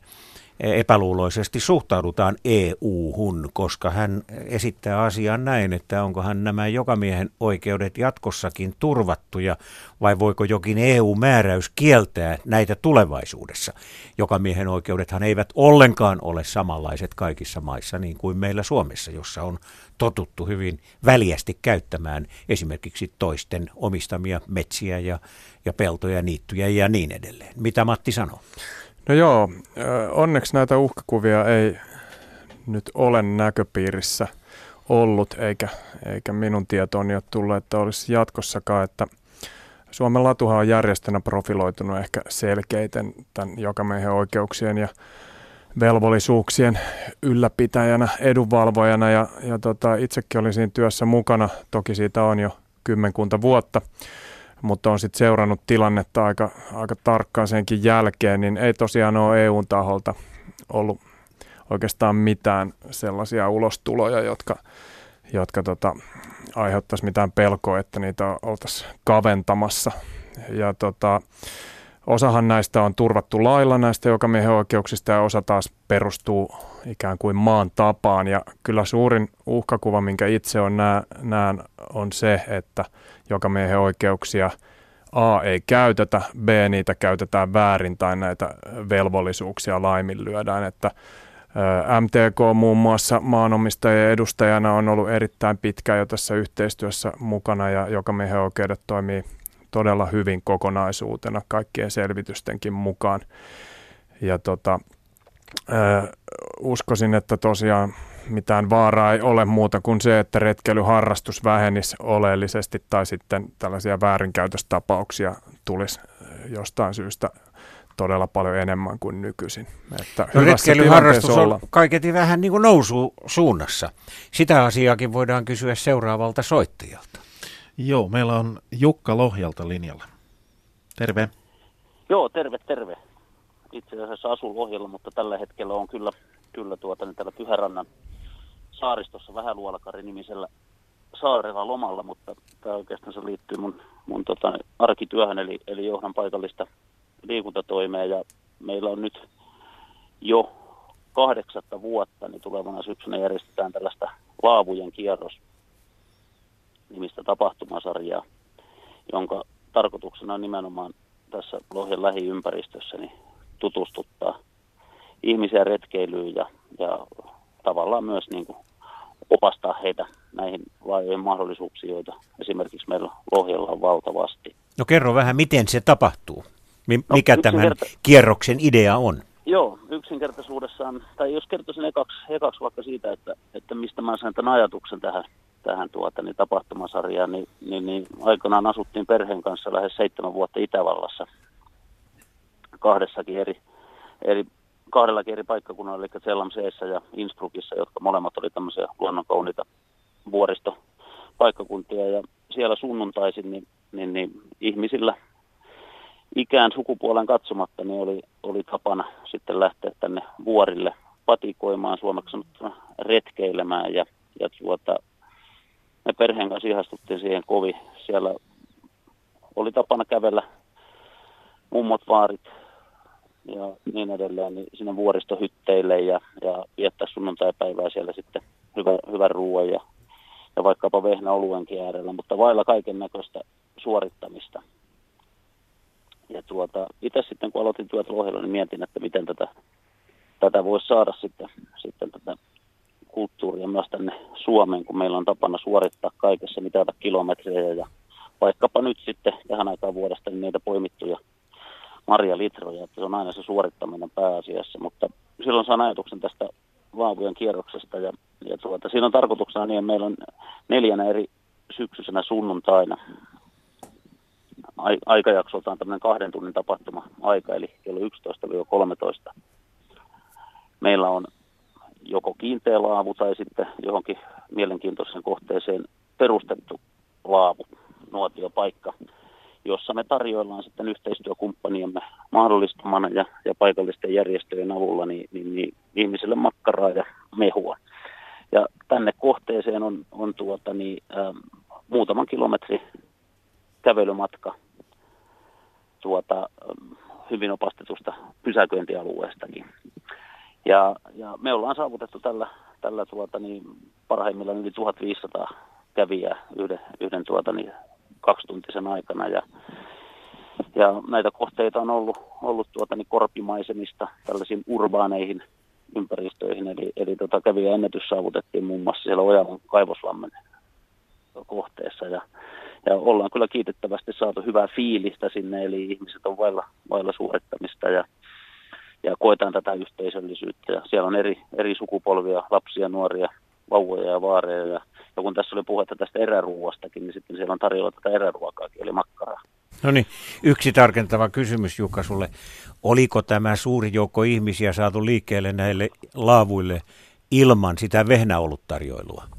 S2: epäluuloisesti suhtaudutaan EU-hun, koska hän esittää asian näin, että onkohan nämä jokamiehen oikeudet jatkossakin turvattuja vai voiko jokin EU-määräys kieltää näitä tulevaisuudessa. Jokamiehen oikeudethan eivät ollenkaan ole samanlaiset kaikissa maissa niin kuin meillä Suomessa, jossa on totuttu hyvin väliästi käyttämään esimerkiksi toisten omistamia metsiä ja, ja peltoja, niittyjä ja niin edelleen. Mitä Matti sanoo?
S3: No joo, onneksi näitä uhkakuvia ei nyt ole näköpiirissä ollut, eikä, eikä minun tietooni ole tullut, että olisi jatkossakaan, että Suomen latuhan on järjestönä profiloitunut ehkä selkeiten tämän jokamiehen oikeuksien ja velvollisuuksien ylläpitäjänä, edunvalvojana ja, ja tota, itsekin olin siinä työssä mukana, toki siitä on jo kymmenkunta vuotta mutta on sitten seurannut tilannetta aika, aika tarkkaan senkin jälkeen, niin ei tosiaan ole EUn taholta ollut oikeastaan mitään sellaisia ulostuloja, jotka, jotka tota, aiheuttaisi mitään pelkoa, että niitä oltaisiin kaventamassa. Ja tota, osahan näistä on turvattu lailla näistä jokamiehen oikeuksista ja osa taas perustuu ikään kuin maan tapaan. Ja kyllä suurin uhkakuva, minkä itse on näen, on se, että jokamiehen oikeuksia A ei käytetä, B niitä käytetään väärin tai näitä velvollisuuksia laiminlyödään, että MTK muun muassa maanomistajien edustajana on ollut erittäin pitkään jo tässä yhteistyössä mukana ja jokamiehen oikeudet toimii todella hyvin kokonaisuutena kaikkien selvitystenkin mukaan. Ja tota, Öö, uskoisin, että tosiaan mitään vaaraa ei ole muuta kuin se, että retkeilyharrastus vähenisi oleellisesti tai sitten tällaisia väärinkäytöstapauksia tulisi jostain syystä todella paljon enemmän kuin nykyisin.
S2: Että no, retkeilyharrastus on kaiketi vähän niin kuin nousu suunnassa. Sitä asiaakin voidaan kysyä seuraavalta soittajalta.
S1: Joo, meillä on Jukka Lohjalta linjalla. Terve.
S9: Joo, terve, terve. Itse asiassa asun Lohjalla, mutta tällä hetkellä on kyllä, kyllä tuota, niin täällä Pyhärannan saaristossa Vähäluolakari-nimisellä saarella lomalla, mutta tämä oikeastaan se liittyy mun, mun tota, arkityöhön, eli, eli johdan paikallista liikuntatoimea, ja meillä on nyt jo kahdeksatta vuotta, niin tulevana syksynä järjestetään tällaista Laavujen kierros nimistä tapahtumasarjaa, jonka tarkoituksena on nimenomaan tässä Lohjan lähiympäristössä niin tutustuttaa ihmisiä retkeilyyn ja, ja tavallaan myös niin kuin opastaa heitä näihin laajoihin mahdollisuuksiin, joita esimerkiksi meillä Lohjalla on valtavasti.
S2: No kerro vähän, miten se tapahtuu? No, mikä no, tämän kierroksen idea on?
S9: Joo, yksinkertaisuudessaan, tai jos kertoisin ekaksi, ekaksi vaikka siitä, että, että mistä mä sain tämän ajatuksen tähän, tähän tuota, niin tapahtumasarjaan, niin, niin, niin aikanaan asuttiin perheen kanssa lähes seitsemän vuotta Itävallassa kahdessakin eri, eri kahdellakin eri paikkakunnalla, eli Zellamseessa ja Innsbruckissa, jotka molemmat oli tämmöisiä luonnonkauniita vuoristopaikkakuntia. Ja siellä sunnuntaisin niin, niin, niin ihmisillä ikään sukupuolen katsomatta niin oli, oli tapana sitten lähteä tänne vuorille patikoimaan, suomeksi sanottuna retkeilemään. Ja, ja tuota, me perheen kanssa ihastuttiin siihen kovin. Siellä oli tapana kävellä mummot, vaarit, ja niin edelleen niin sinne vuoristohytteille ja, ja viettää sunnuntaipäivää siellä sitten hyvä, ruoan ja, ja vaikkapa vehnä oluenkin äärellä, mutta vailla kaiken näköistä suorittamista. Ja tuota, itse sitten kun aloitin työt Lohjalla, niin mietin, että miten tätä, tätä voisi saada sitten, sitten tätä kulttuuria myös tänne Suomeen, kun meillä on tapana suorittaa kaikessa mitata kilometrejä ja vaikkapa nyt sitten tähän aikaan vuodesta niin niitä poimittuja litroja, että se on aina se suorittaminen pääasiassa, mutta silloin saan ajatuksen tästä vaavujen kierroksesta ja, ja tuota, siinä on tarkoituksena niin, että meillä on neljänä eri syksyisenä sunnuntaina aikajaksoltaan tämmöinen kahden tunnin tapahtuma aika, eli kello 11-13. Meillä on joko kiinteä laavu tai sitten johonkin mielenkiintoiseen kohteeseen perustettu laavu, nuotiopaikka, jossa me tarjoillaan sitten yhteistyökumppaniemme mahdollistamana ja, ja paikallisten järjestöjen avulla niin, niin, niin ihmisille makkaraa ja mehua. Ja tänne kohteeseen on, on tuota, niin, ä, muutaman kilometri kävelymatka tuota, hyvin opastetusta pysäköintialueestakin. Ja, ja me ollaan saavutettu tällä, tällä tuota, niin, parhaimmillaan yli 1500 kävijää yhden, yhden tuota, niin, kaksituntisen aikana. Ja, ja näitä kohteita on ollut, ollut tuota, niin korpimaisemista tällaisiin urbaaneihin ympäristöihin. Eli, eli tota, kävijä ennätys saavutettiin muun muassa siellä Ojalan kaivoslammen kohteessa. Ja, ja ollaan kyllä kiitettävästi saatu hyvää fiilistä sinne, eli ihmiset on vailla, vailla suorittamista ja, ja koetaan tätä yhteisöllisyyttä. Ja siellä on eri, eri sukupolvia, lapsia, nuoria, vauvoja ja vaareja. Ja, ja kun tässä oli puhetta tästä eräruuastakin, niin sitten siellä on tarjolla tätä eräruokaakin, eli makkaraa.
S2: No niin, yksi tarkentava kysymys Jukka sulle. Oliko tämä suuri joukko ihmisiä saatu liikkeelle näille laavuille ilman sitä vehnäoluttarjoilua?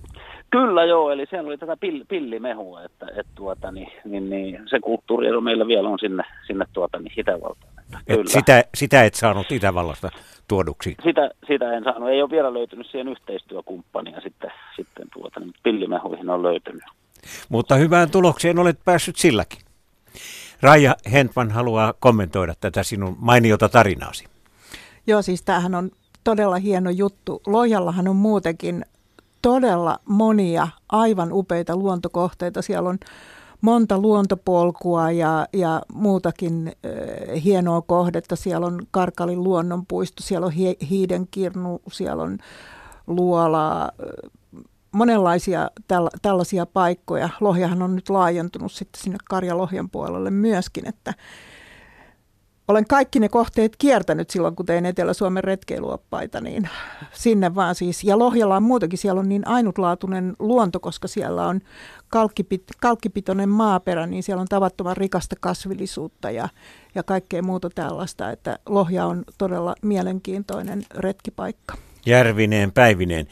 S9: Kyllä joo, eli siellä oli tätä pill, pillimehua, että, että tuota, niin, niin, niin, se kulttuuri meillä vielä on sinne, sinne tuota, niin Itävaltaan.
S2: Et sitä, sitä et saanut Itävallasta tuoduksi?
S9: Sitä, sitä en saanut. Ei ole vielä löytynyt siihen yhteistyökumppania sitten, sitten tuota, niin pillimehuihin on löytynyt.
S2: Mutta hyvään tulokseen olet päässyt silläkin. Raija Hentman haluaa kommentoida tätä sinun mainiota tarinaasi.
S4: Joo, siis tämähän on todella hieno juttu. Lojallahan on muutenkin todella monia aivan upeita luontokohteita. Siellä on monta luontopolkua ja, ja muutakin äh, hienoa kohdetta. Siellä on Karkalin luonnonpuisto, siellä on hi- Hiidenkirnu, siellä on Luola, äh, monenlaisia täl- tällaisia paikkoja. Lohjahan on nyt laajentunut sitten sinne Karjalohjan puolelle myöskin, että olen kaikki ne kohteet kiertänyt silloin, kun tein Etelä-Suomen retkeiluoppaita, niin sinne vaan siis. Ja Lohjalla on muutenkin, siellä on niin ainutlaatuinen luonto, koska siellä on kalkkipit, kalkkipitoinen maaperä, niin siellä on tavattoman rikasta kasvillisuutta ja, ja kaikkea muuta tällaista, että Lohja on todella mielenkiintoinen retkipaikka.
S2: Järvineen, Päivineen.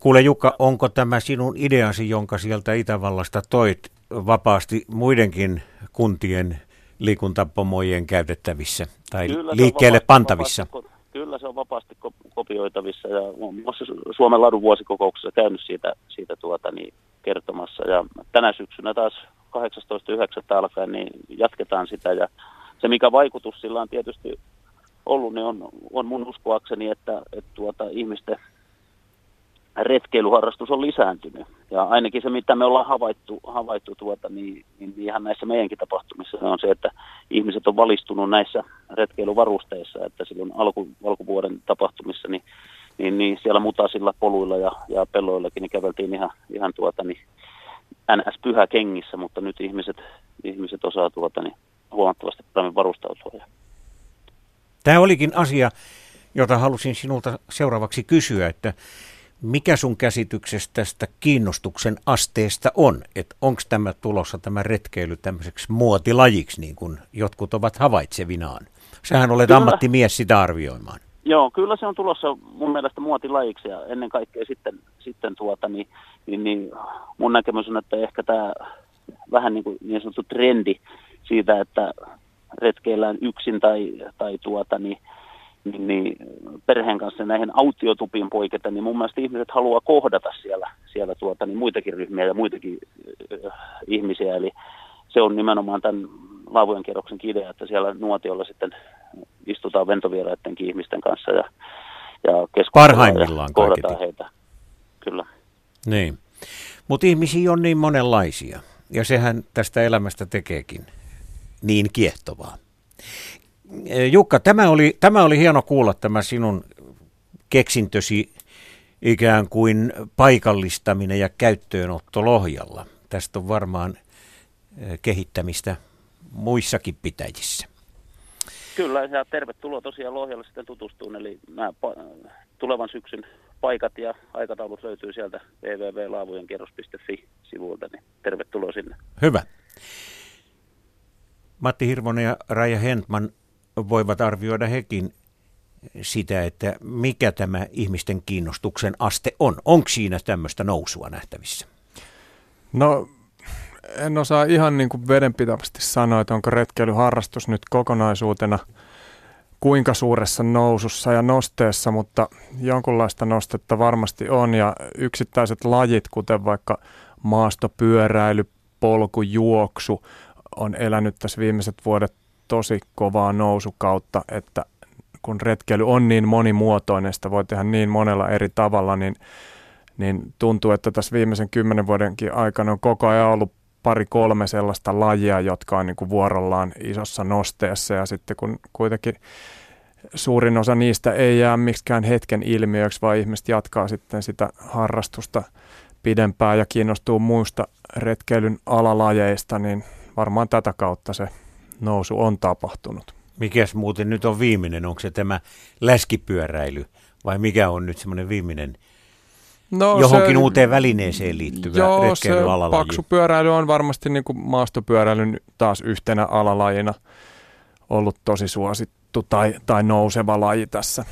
S2: Kuule Jukka, onko tämä sinun ideasi, jonka sieltä Itävallasta toit vapaasti muidenkin kuntien liikuntapomojen käytettävissä tai kyllä liikkeelle vapaasti, pantavissa?
S9: Vapaasti, kyllä se on vapaasti kopioitavissa ja muun muassa Suomen ladun vuosikokouksessa käynyt siitä, siitä tuota, niin, kertomassa. Ja tänä syksynä taas 18.9. alkaen niin jatketaan sitä ja se mikä vaikutus sillä on tietysti ollut, niin on, on mun uskoakseni, että, että tuota, ihmisten retkeilyharrastus on lisääntynyt. Ja ainakin se, mitä me ollaan havaittu, havaittu tuota, niin, niin ihan näissä meidänkin tapahtumissa, on se, että ihmiset on valistunut näissä retkeilyvarusteissa, että silloin alku, alkuvuoden tapahtumissa, niin, niin, niin siellä mutasilla poluilla ja, ja pelloillakin niin käveltiin ihan, ihan tuota, niin, ns. pyhä kengissä, mutta nyt ihmiset, ihmiset osaa tuota, niin, huomattavasti paremmin varustautua.
S2: Tämä olikin asia, jota halusin sinulta seuraavaksi kysyä, että mikä sun käsityksestä tästä kiinnostuksen asteesta on? Että onko tämä tulossa tämä retkeily tämmöiseksi muotilajiksi, niin kuin jotkut ovat havaitsevinaan? Sähän olet kyllä. ammattimies sitä arvioimaan.
S9: Joo, kyllä se on tulossa mun mielestä muotilajiksi ja ennen kaikkea sitten, sitten tuota, niin, niin, niin mun näkemys on, että ehkä tämä vähän niin, kuin niin sanottu trendi siitä, että retkeillään yksin tai, tai tuota, niin, niin, niin perheen kanssa näihin autiotupiin poiketa, niin mun mielestä ihmiset haluaa kohdata siellä, siellä tuota, niin muitakin ryhmiä ja muitakin äh, ihmisiä. Eli se on nimenomaan tämän laavujen kierroksen idea, että siellä nuotiolla sitten istutaan ventovieraidenkin ihmisten kanssa ja, ja
S2: keskustellaan ja
S9: kohdataan heitä. Kyllä.
S2: Niin. Mutta ihmisiä on niin monenlaisia ja sehän tästä elämästä tekeekin niin kiehtovaa. Jukka, tämä oli, tämä oli hieno kuulla tämä sinun keksintösi ikään kuin paikallistaminen ja käyttöönotto Lohjalla. Tästä on varmaan kehittämistä muissakin pitäjissä.
S9: Kyllä, ja tervetuloa tosiaan Lohjalle sitten tutustuun. Eli nämä tulevan syksyn paikat ja aikataulut löytyy sieltä www.laavujenkierros.fi-sivuilta, niin tervetuloa sinne.
S2: Hyvä. Matti Hirvonen ja Raija Hentman voivat arvioida hekin sitä, että mikä tämä ihmisten kiinnostuksen aste on. Onko siinä tämmöistä nousua nähtävissä?
S3: No en osaa ihan niin kuin vedenpitävästi sanoa, että onko retkeilyharrastus nyt kokonaisuutena kuinka suuressa nousussa ja nosteessa, mutta jonkunlaista nostetta varmasti on ja yksittäiset lajit, kuten vaikka maastopyöräily, polkujuoksu, on elänyt tässä viimeiset vuodet tosi kovaa nousukautta, että kun retkeily on niin monimuotoinen, sitä voi tehdä niin monella eri tavalla, niin, niin tuntuu, että tässä viimeisen kymmenen vuodenkin aikana on koko ajan ollut pari kolme sellaista lajia, jotka on niin kuin vuorollaan isossa nosteessa. Ja sitten kun kuitenkin suurin osa niistä ei jää miksikään hetken ilmiöksi, vaan ihmiset jatkaa sitten sitä harrastusta pidempään ja kiinnostuu muista retkeilyn alalajeista, niin varmaan tätä kautta se nousu on tapahtunut.
S2: Mikäs muuten nyt on viimeinen? Onko se tämä läskipyöräily vai mikä on nyt semmoinen viimeinen no, johonkin se, uuteen välineeseen liittyvä joo, se
S3: paksupyöräily on varmasti niin kuin maastopyöräilyn taas yhtenä alalajina ollut tosi suosittu tai, tai nouseva laji tässä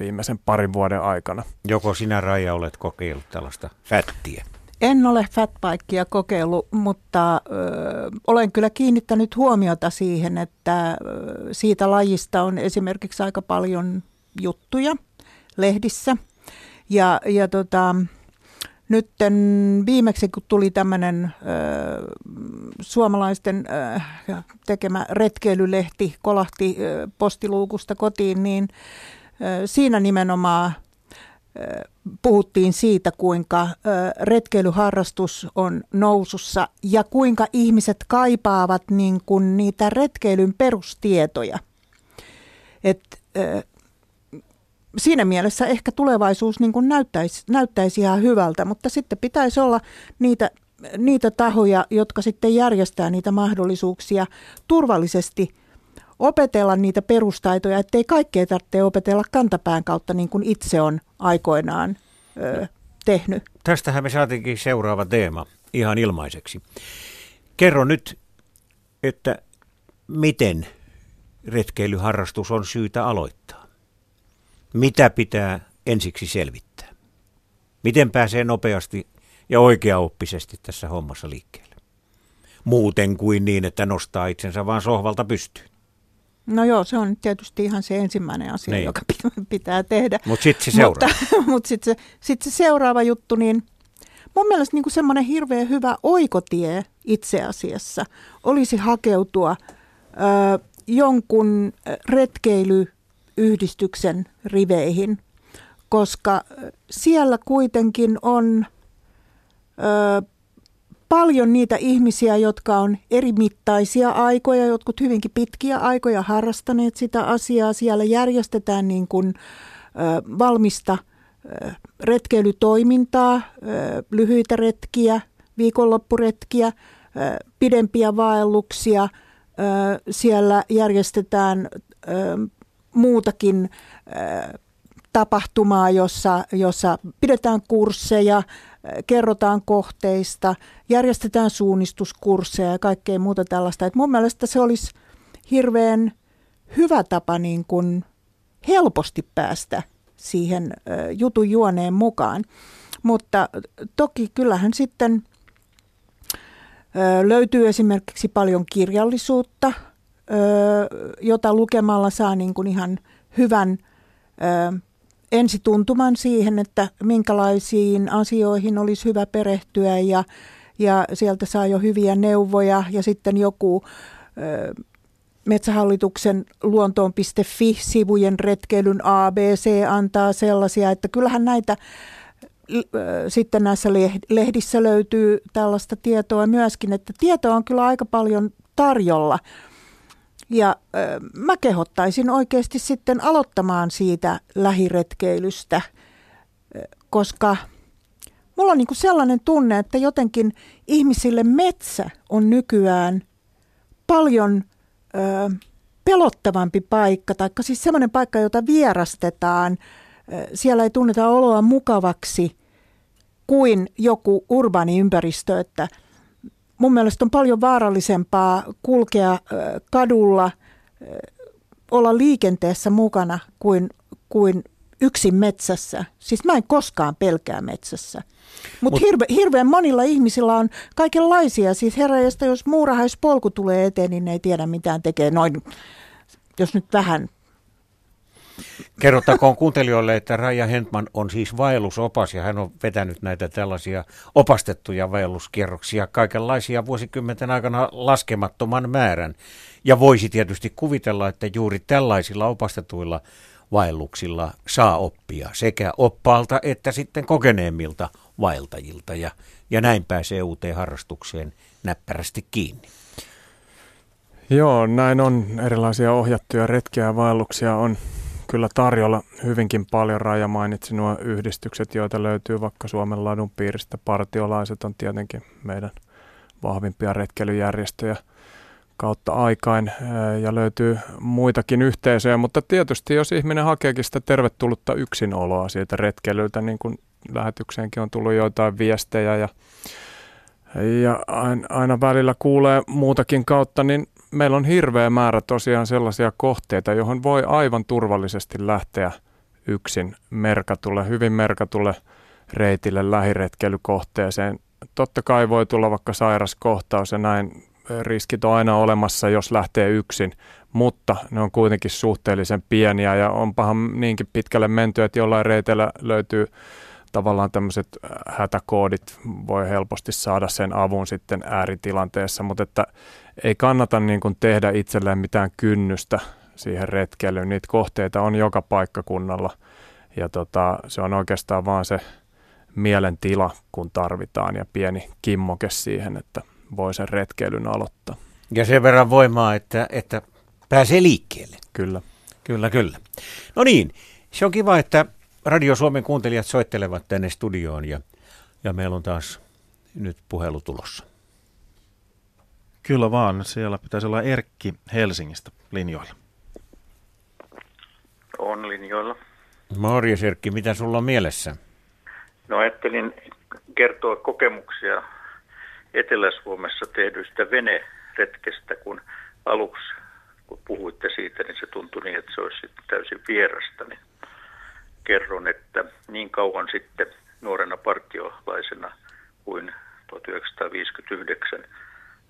S3: viimeisen parin vuoden aikana.
S2: Joko sinä Raija olet kokeillut tällaista fättiä?
S4: En ole fatbikea kokeillut, mutta ö, olen kyllä kiinnittänyt huomiota siihen, että ö, siitä lajista on esimerkiksi aika paljon juttuja lehdissä. Ja, ja tota, nyt viimeksi, kun tuli tämmöinen suomalaisten ö, tekemä retkeilylehti, kolahti ö, postiluukusta kotiin, niin ö, siinä nimenomaan puhuttiin siitä, kuinka retkeilyharrastus on nousussa ja kuinka ihmiset kaipaavat niin kuin niitä retkeilyn perustietoja. Et, siinä mielessä ehkä tulevaisuus niin kuin näyttäisi, näyttäisi ihan hyvältä, mutta sitten pitäisi olla niitä, niitä tahoja, jotka sitten järjestää niitä mahdollisuuksia turvallisesti opetella niitä perustaitoja, ettei kaikkea tarvitse opetella kantapään kautta niin kuin itse on aikoinaan ö, tehnyt.
S2: Tästähän me saatiinkin seuraava teema ihan ilmaiseksi. Kerro nyt, että miten retkeilyharrastus on syytä aloittaa? Mitä pitää ensiksi selvittää? Miten pääsee nopeasti ja oikeaoppisesti tässä hommassa liikkeelle? Muuten kuin niin, että nostaa itsensä vaan sohvalta pystyyn.
S4: No joo, se on tietysti ihan se ensimmäinen asia, niin. joka pitää tehdä.
S2: Mut sit se mutta
S4: Mutta sitten se, sit se seuraava juttu, niin mun mielestä niin semmoinen hirveän hyvä oikotie itse asiassa olisi hakeutua ö, jonkun retkeilyyhdistyksen riveihin, koska siellä kuitenkin on ö, paljon niitä ihmisiä, jotka on eri mittaisia aikoja, jotkut hyvinkin pitkiä aikoja harrastaneet sitä asiaa. Siellä järjestetään niin kuin, ö, valmista ö, retkeilytoimintaa, ö, lyhyitä retkiä, viikonloppuretkiä, ö, pidempiä vaelluksia. Ö, siellä järjestetään ö, muutakin ö, tapahtumaa, jossa, jossa pidetään kursseja, kerrotaan kohteista, järjestetään suunnistuskursseja ja kaikkea muuta tällaista. Et mun mielestä se olisi hirveän hyvä tapa niin kuin helposti päästä siihen jutun juoneen mukaan. Mutta toki kyllähän sitten löytyy esimerkiksi paljon kirjallisuutta, jota lukemalla saa niin kuin ihan hyvän ensituntuman siihen, että minkälaisiin asioihin olisi hyvä perehtyä ja, ja sieltä saa jo hyviä neuvoja ja sitten joku ö, Metsähallituksen luontoon.fi-sivujen retkeilyn ABC antaa sellaisia, että kyllähän näitä sitten näissä lehdissä löytyy tällaista tietoa myöskin, että tietoa on kyllä aika paljon tarjolla. Ja ö, mä kehottaisin oikeasti sitten aloittamaan siitä lähiretkeilystä, koska mulla on niin sellainen tunne, että jotenkin ihmisille metsä on nykyään paljon ö, pelottavampi paikka, tai siis semmoinen paikka, jota vierastetaan. Siellä ei tunneta oloa mukavaksi kuin joku urbaani ympäristö, että – mun mielestä on paljon vaarallisempaa kulkea kadulla, olla liikenteessä mukana kuin, kuin yksin metsässä. Siis mä en koskaan pelkää metsässä. Mut Mut hirve, hirveän monilla ihmisillä on kaikenlaisia. Siis heräjästä, jos muurahaispolku tulee eteen, niin ne ei tiedä mitään tekee noin, jos nyt vähän
S2: Kerrottakoon kuuntelijoille, että Raija Hentman on siis vaellusopas ja hän on vetänyt näitä tällaisia opastettuja vaelluskierroksia kaikenlaisia vuosikymmenten aikana laskemattoman määrän. Ja voisi tietysti kuvitella, että juuri tällaisilla opastetuilla vaelluksilla saa oppia sekä oppaalta että sitten kokeneemmilta vaeltajilta ja, ja näin pääsee uuteen harrastukseen näppärästi kiinni.
S3: Joo, näin on. Erilaisia ohjattuja retkiä ja vaelluksia on kyllä tarjolla hyvinkin paljon. Raja mainitsi nuo yhdistykset, joita löytyy vaikka Suomen ladun piiristä. Partiolaiset on tietenkin meidän vahvimpia retkeilyjärjestöjä kautta aikain ja löytyy muitakin yhteisöjä, mutta tietysti jos ihminen hakeekin sitä tervetullutta yksinoloa siitä retkeilyltä, niin kuin lähetykseenkin on tullut joitain viestejä ja, ja aina välillä kuulee muutakin kautta, niin meillä on hirveä määrä tosiaan sellaisia kohteita, johon voi aivan turvallisesti lähteä yksin merkatulle, hyvin merkatulle reitille lähiretkeilykohteeseen. Totta kai voi tulla vaikka sairaskohtaus ja näin riskit on aina olemassa, jos lähtee yksin, mutta ne on kuitenkin suhteellisen pieniä ja onpahan niinkin pitkälle menty, että jollain reiteillä löytyy tavallaan tämmöiset hätäkoodit, voi helposti saada sen avun sitten ääritilanteessa, mutta että ei kannata niin kuin tehdä itselleen mitään kynnystä siihen retkeilyyn. Niitä kohteita on joka paikkakunnalla ja tota, se on oikeastaan vaan se mielentila, kun tarvitaan ja pieni kimmoke siihen, että voi sen retkeilyn aloittaa.
S2: Ja sen verran voimaa, että, että pääsee liikkeelle.
S3: Kyllä.
S2: Kyllä, kyllä. No niin, se on kiva, että Radio Suomen kuuntelijat soittelevat tänne studioon ja, ja meillä on taas nyt puhelu tulossa.
S1: Kyllä vaan, siellä pitäisi olla Erkki Helsingistä linjoilla.
S10: On linjoilla.
S2: Morjes Erkki, mitä sulla on mielessä?
S10: No ajattelin kertoa kokemuksia Etelä-Suomessa tehdyistä veneretkestä, kun aluksi kun puhuitte siitä, niin se tuntui niin, että se olisi täysin vierasta. Niin kerron, että niin kauan sitten nuorena partiolaisena kuin 1959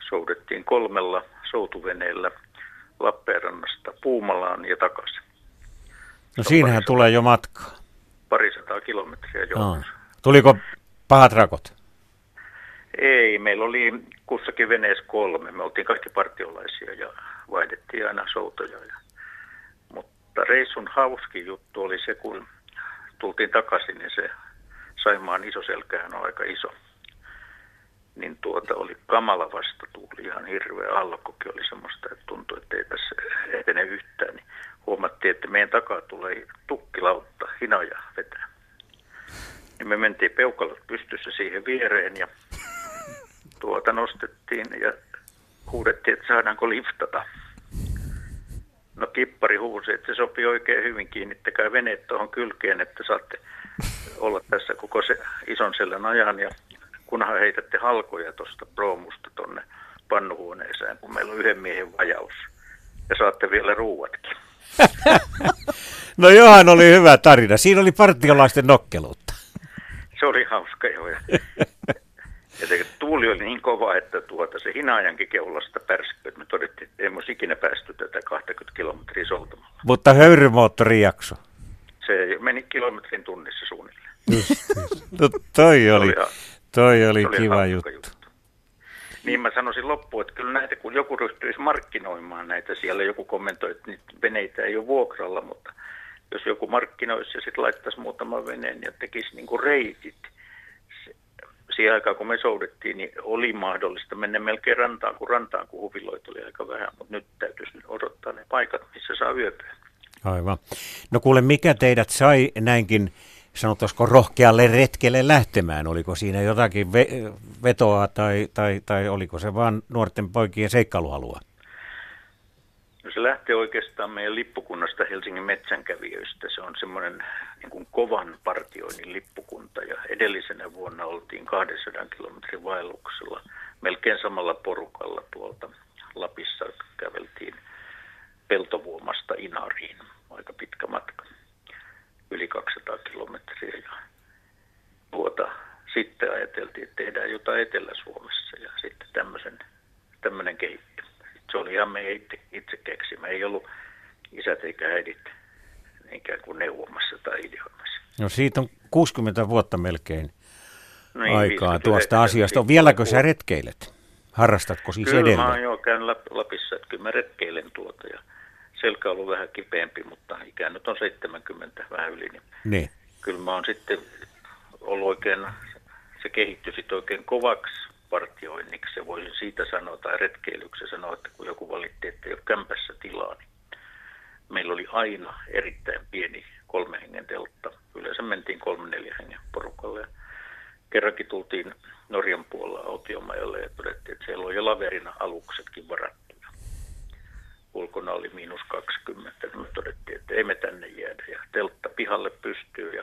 S10: soudettiin kolmella soutuveneellä Lappeenrannasta Puumalaan ja takaisin.
S2: No siinähän tulee jo matkaa.
S10: Parisataa kilometriä jo.
S2: Aa. Tuliko pahat rakot?
S10: Ei, meillä oli kussakin veneessä kolme. Me oltiin kaikki partiolaisia ja vaihdettiin aina soutoja. Ja... Mutta reissun hauski juttu oli se, kun tultiin takaisin, niin se Saimaan selkähän on aika iso. Niin tuota oli kamala vastatuuli, ihan hirveä alkokin oli semmoista, että tuntui, että ei tässä etene yhtään. Niin huomattiin, että meidän takaa tulee tukkilautta, hinaja vetää. Niin me mentiin peukalot pystyssä siihen viereen ja tuota nostettiin ja huudettiin, että saadaanko liftata. No kippari huusi, että se sopii oikein hyvin, kiinnittäkää veneet tuohon kylkeen, että saatte olla tässä koko se ison sellän ajan ja kunhan heitätte halkoja tuosta proomusta tonne pannuhuoneeseen, kun meillä on yhden miehen vajaus. Ja saatte vielä ruuatkin.
S2: no johan oli hyvä tarina. Siinä oli partiolaisten nokkeluutta.
S10: Se oli hauska joo. Ja se tuuli oli niin kova, että tuota, se hinaajankin keulasta pärskyi, että me todettiin, että olisi ikinä päästy tätä 20 kilometriä soltamalla.
S2: Mutta höyrymoottori jakso.
S10: Se meni kilometrin tunnissa suunnilleen.
S2: no toi oli, toi oli, oli kiva juttu. juttu.
S10: Niin mä sanoisin loppuun, että kyllä näitä, kun joku ryhtyisi markkinoimaan näitä, siellä joku kommentoi, että niitä veneitä ei ole vuokralla, mutta jos joku markkinoisi ja sitten laittaisi muutaman veneen ja tekisi niin kuin reitit, siihen aikaan, kun me soudettiin, niin oli mahdollista mennä melkein rantaan, kun rantaan, kun huviloita oli aika vähän, mutta nyt täytyisi odottaa ne paikat, missä saa yöpyä.
S2: Aivan. No kuule, mikä teidät sai näinkin, sanotaanko rohkealle retkelle lähtemään? Oliko siinä jotakin ve- vetoa tai, tai, tai oliko se vain nuorten poikien seikkailualua?
S10: No se lähtee oikeastaan meidän lippukunnasta Helsingin metsänkävijöistä. Se on semmoinen niin kuin kovan partioinnin lippukunta ja edellisenä vuonna oltiin 200 kilometrin vaelluksella melkein samalla porukalla tuolta Lapissa käveltiin Peltovuomasta Inariin, aika pitkä matka, yli 200 kilometriä. Ja tuota, sitten ajateltiin, että tehdään jotain Etelä-Suomessa ja sitten tämmöisen, tämmöinen kehittyi. Se oli ihan meidän itse, itse keksimä. Ei ollut isät eikä äidit ikään kuin neuvomassa tai ideoimassa.
S2: No siitä on 60 vuotta melkein niin, aikaa tuosta asiasta. Vieläkö sä retkeilet? Harrastatko siis
S10: kyllä,
S2: edelleen?
S10: Kyllä mä oon jo käynyt Lapissa, että kyllä mä retkeilen tuota ja selkä on ollut vähän kipeämpi, mutta ikään nyt on 70 vähän yli. Niin,
S2: niin.
S10: Kyllä mä oon sitten ollut oikein, se kehittyi sitten oikein kovaksi partioinniksi, se voisin siitä sanoa, tai retkeilyksi sanoa, että kun joku valitti, että ei ole kämpässä tilaa, niin meillä oli aina erittäin pieni kolme hengen teltta. Yleensä mentiin kolme neljä hengen porukalle. Ja kerrankin tultiin Norjan puolella autiomajalle ja todettiin, että siellä on jo laverina aluksetkin varattuja. Ulkona oli miinus 20. Me todettiin, että ei me tänne jäädä. Ja teltta pihalle pystyy ja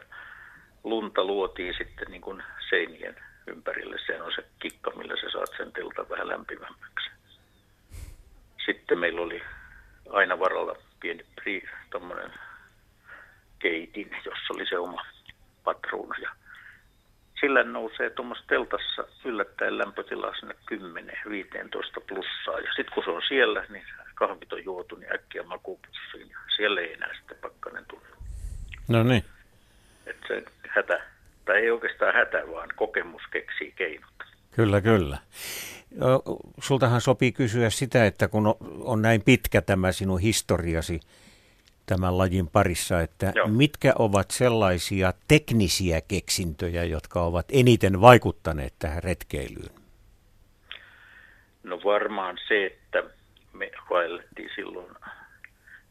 S10: lunta luotiin sitten niin kuin seinien ympärille. Se on se kikka, millä sä saat sen teltan vähän lämpimämmäksi. Sitten meillä oli aina varalla pieni pri, keitin, jossa oli se oma patruuna. Ja sillä nousee tuommoisessa teltassa yllättäen lämpötila sinne 10-15 plussaa. Ja sitten kun se on siellä, niin kahvit on juotu, niin äkkiä makupussiin. Ja siellä ei enää sitten pakkanen tule.
S2: No niin.
S10: Että se hätä, tai ei oikeastaan hätä, vaan kokemus keksii keinot.
S2: Kyllä, kyllä. Sultahan sopii kysyä sitä, että kun on näin pitkä tämä sinun historiasi tämän lajin parissa, että Joo. mitkä ovat sellaisia teknisiä keksintöjä, jotka ovat eniten vaikuttaneet tähän retkeilyyn?
S10: No varmaan se, että me vaellettiin silloin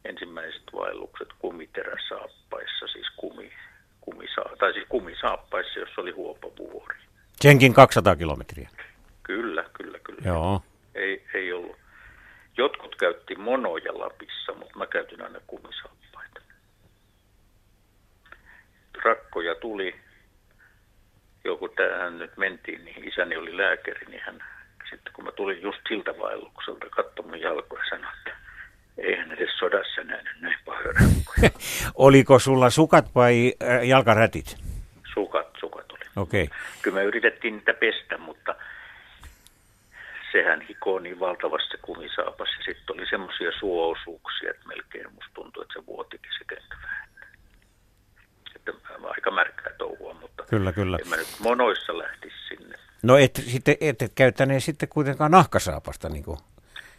S10: ensimmäiset vaellukset kumiteräsaappaissa, siis, kumi, kumisa, tai siis kumisaappaissa, jossa oli huopavuori.
S2: Senkin 200 kilometriä.
S10: Kyllä, kyllä, kyllä.
S2: Joo.
S10: Ei, ei ollut. Jotkut käytti monoja Lapissa, mutta mä käytin aina kumisaappaita. rakkoja tuli, joku tähän nyt mentiin, niin isäni oli lääkäri, niin hän sitten kun mä tulin just siltä vaellukselta, katsoi mun jalkoja ja sanoi, että eihän edes sodassa nähnyt näin rakkoja.
S2: Oliko sulla sukat vai äh, jalkarätit?
S10: Sukat, sukat oli.
S2: Okei. Okay.
S10: Kyllä me yritettiin niitä pestä, mutta sehän hikoo niin valtavasti se kumisaapas. Ja sitten oli semmoisia suoosuuksia, että melkein musta tuntui, että se vuotikin se kenkä vähän. Että aika märkää touhua, mutta
S2: kyllä, kyllä.
S10: en mä nyt monoissa lähtisi sinne.
S2: No et, sitten, et, et käyttäneet sitten kuitenkaan nahkasaapasta, niin kuin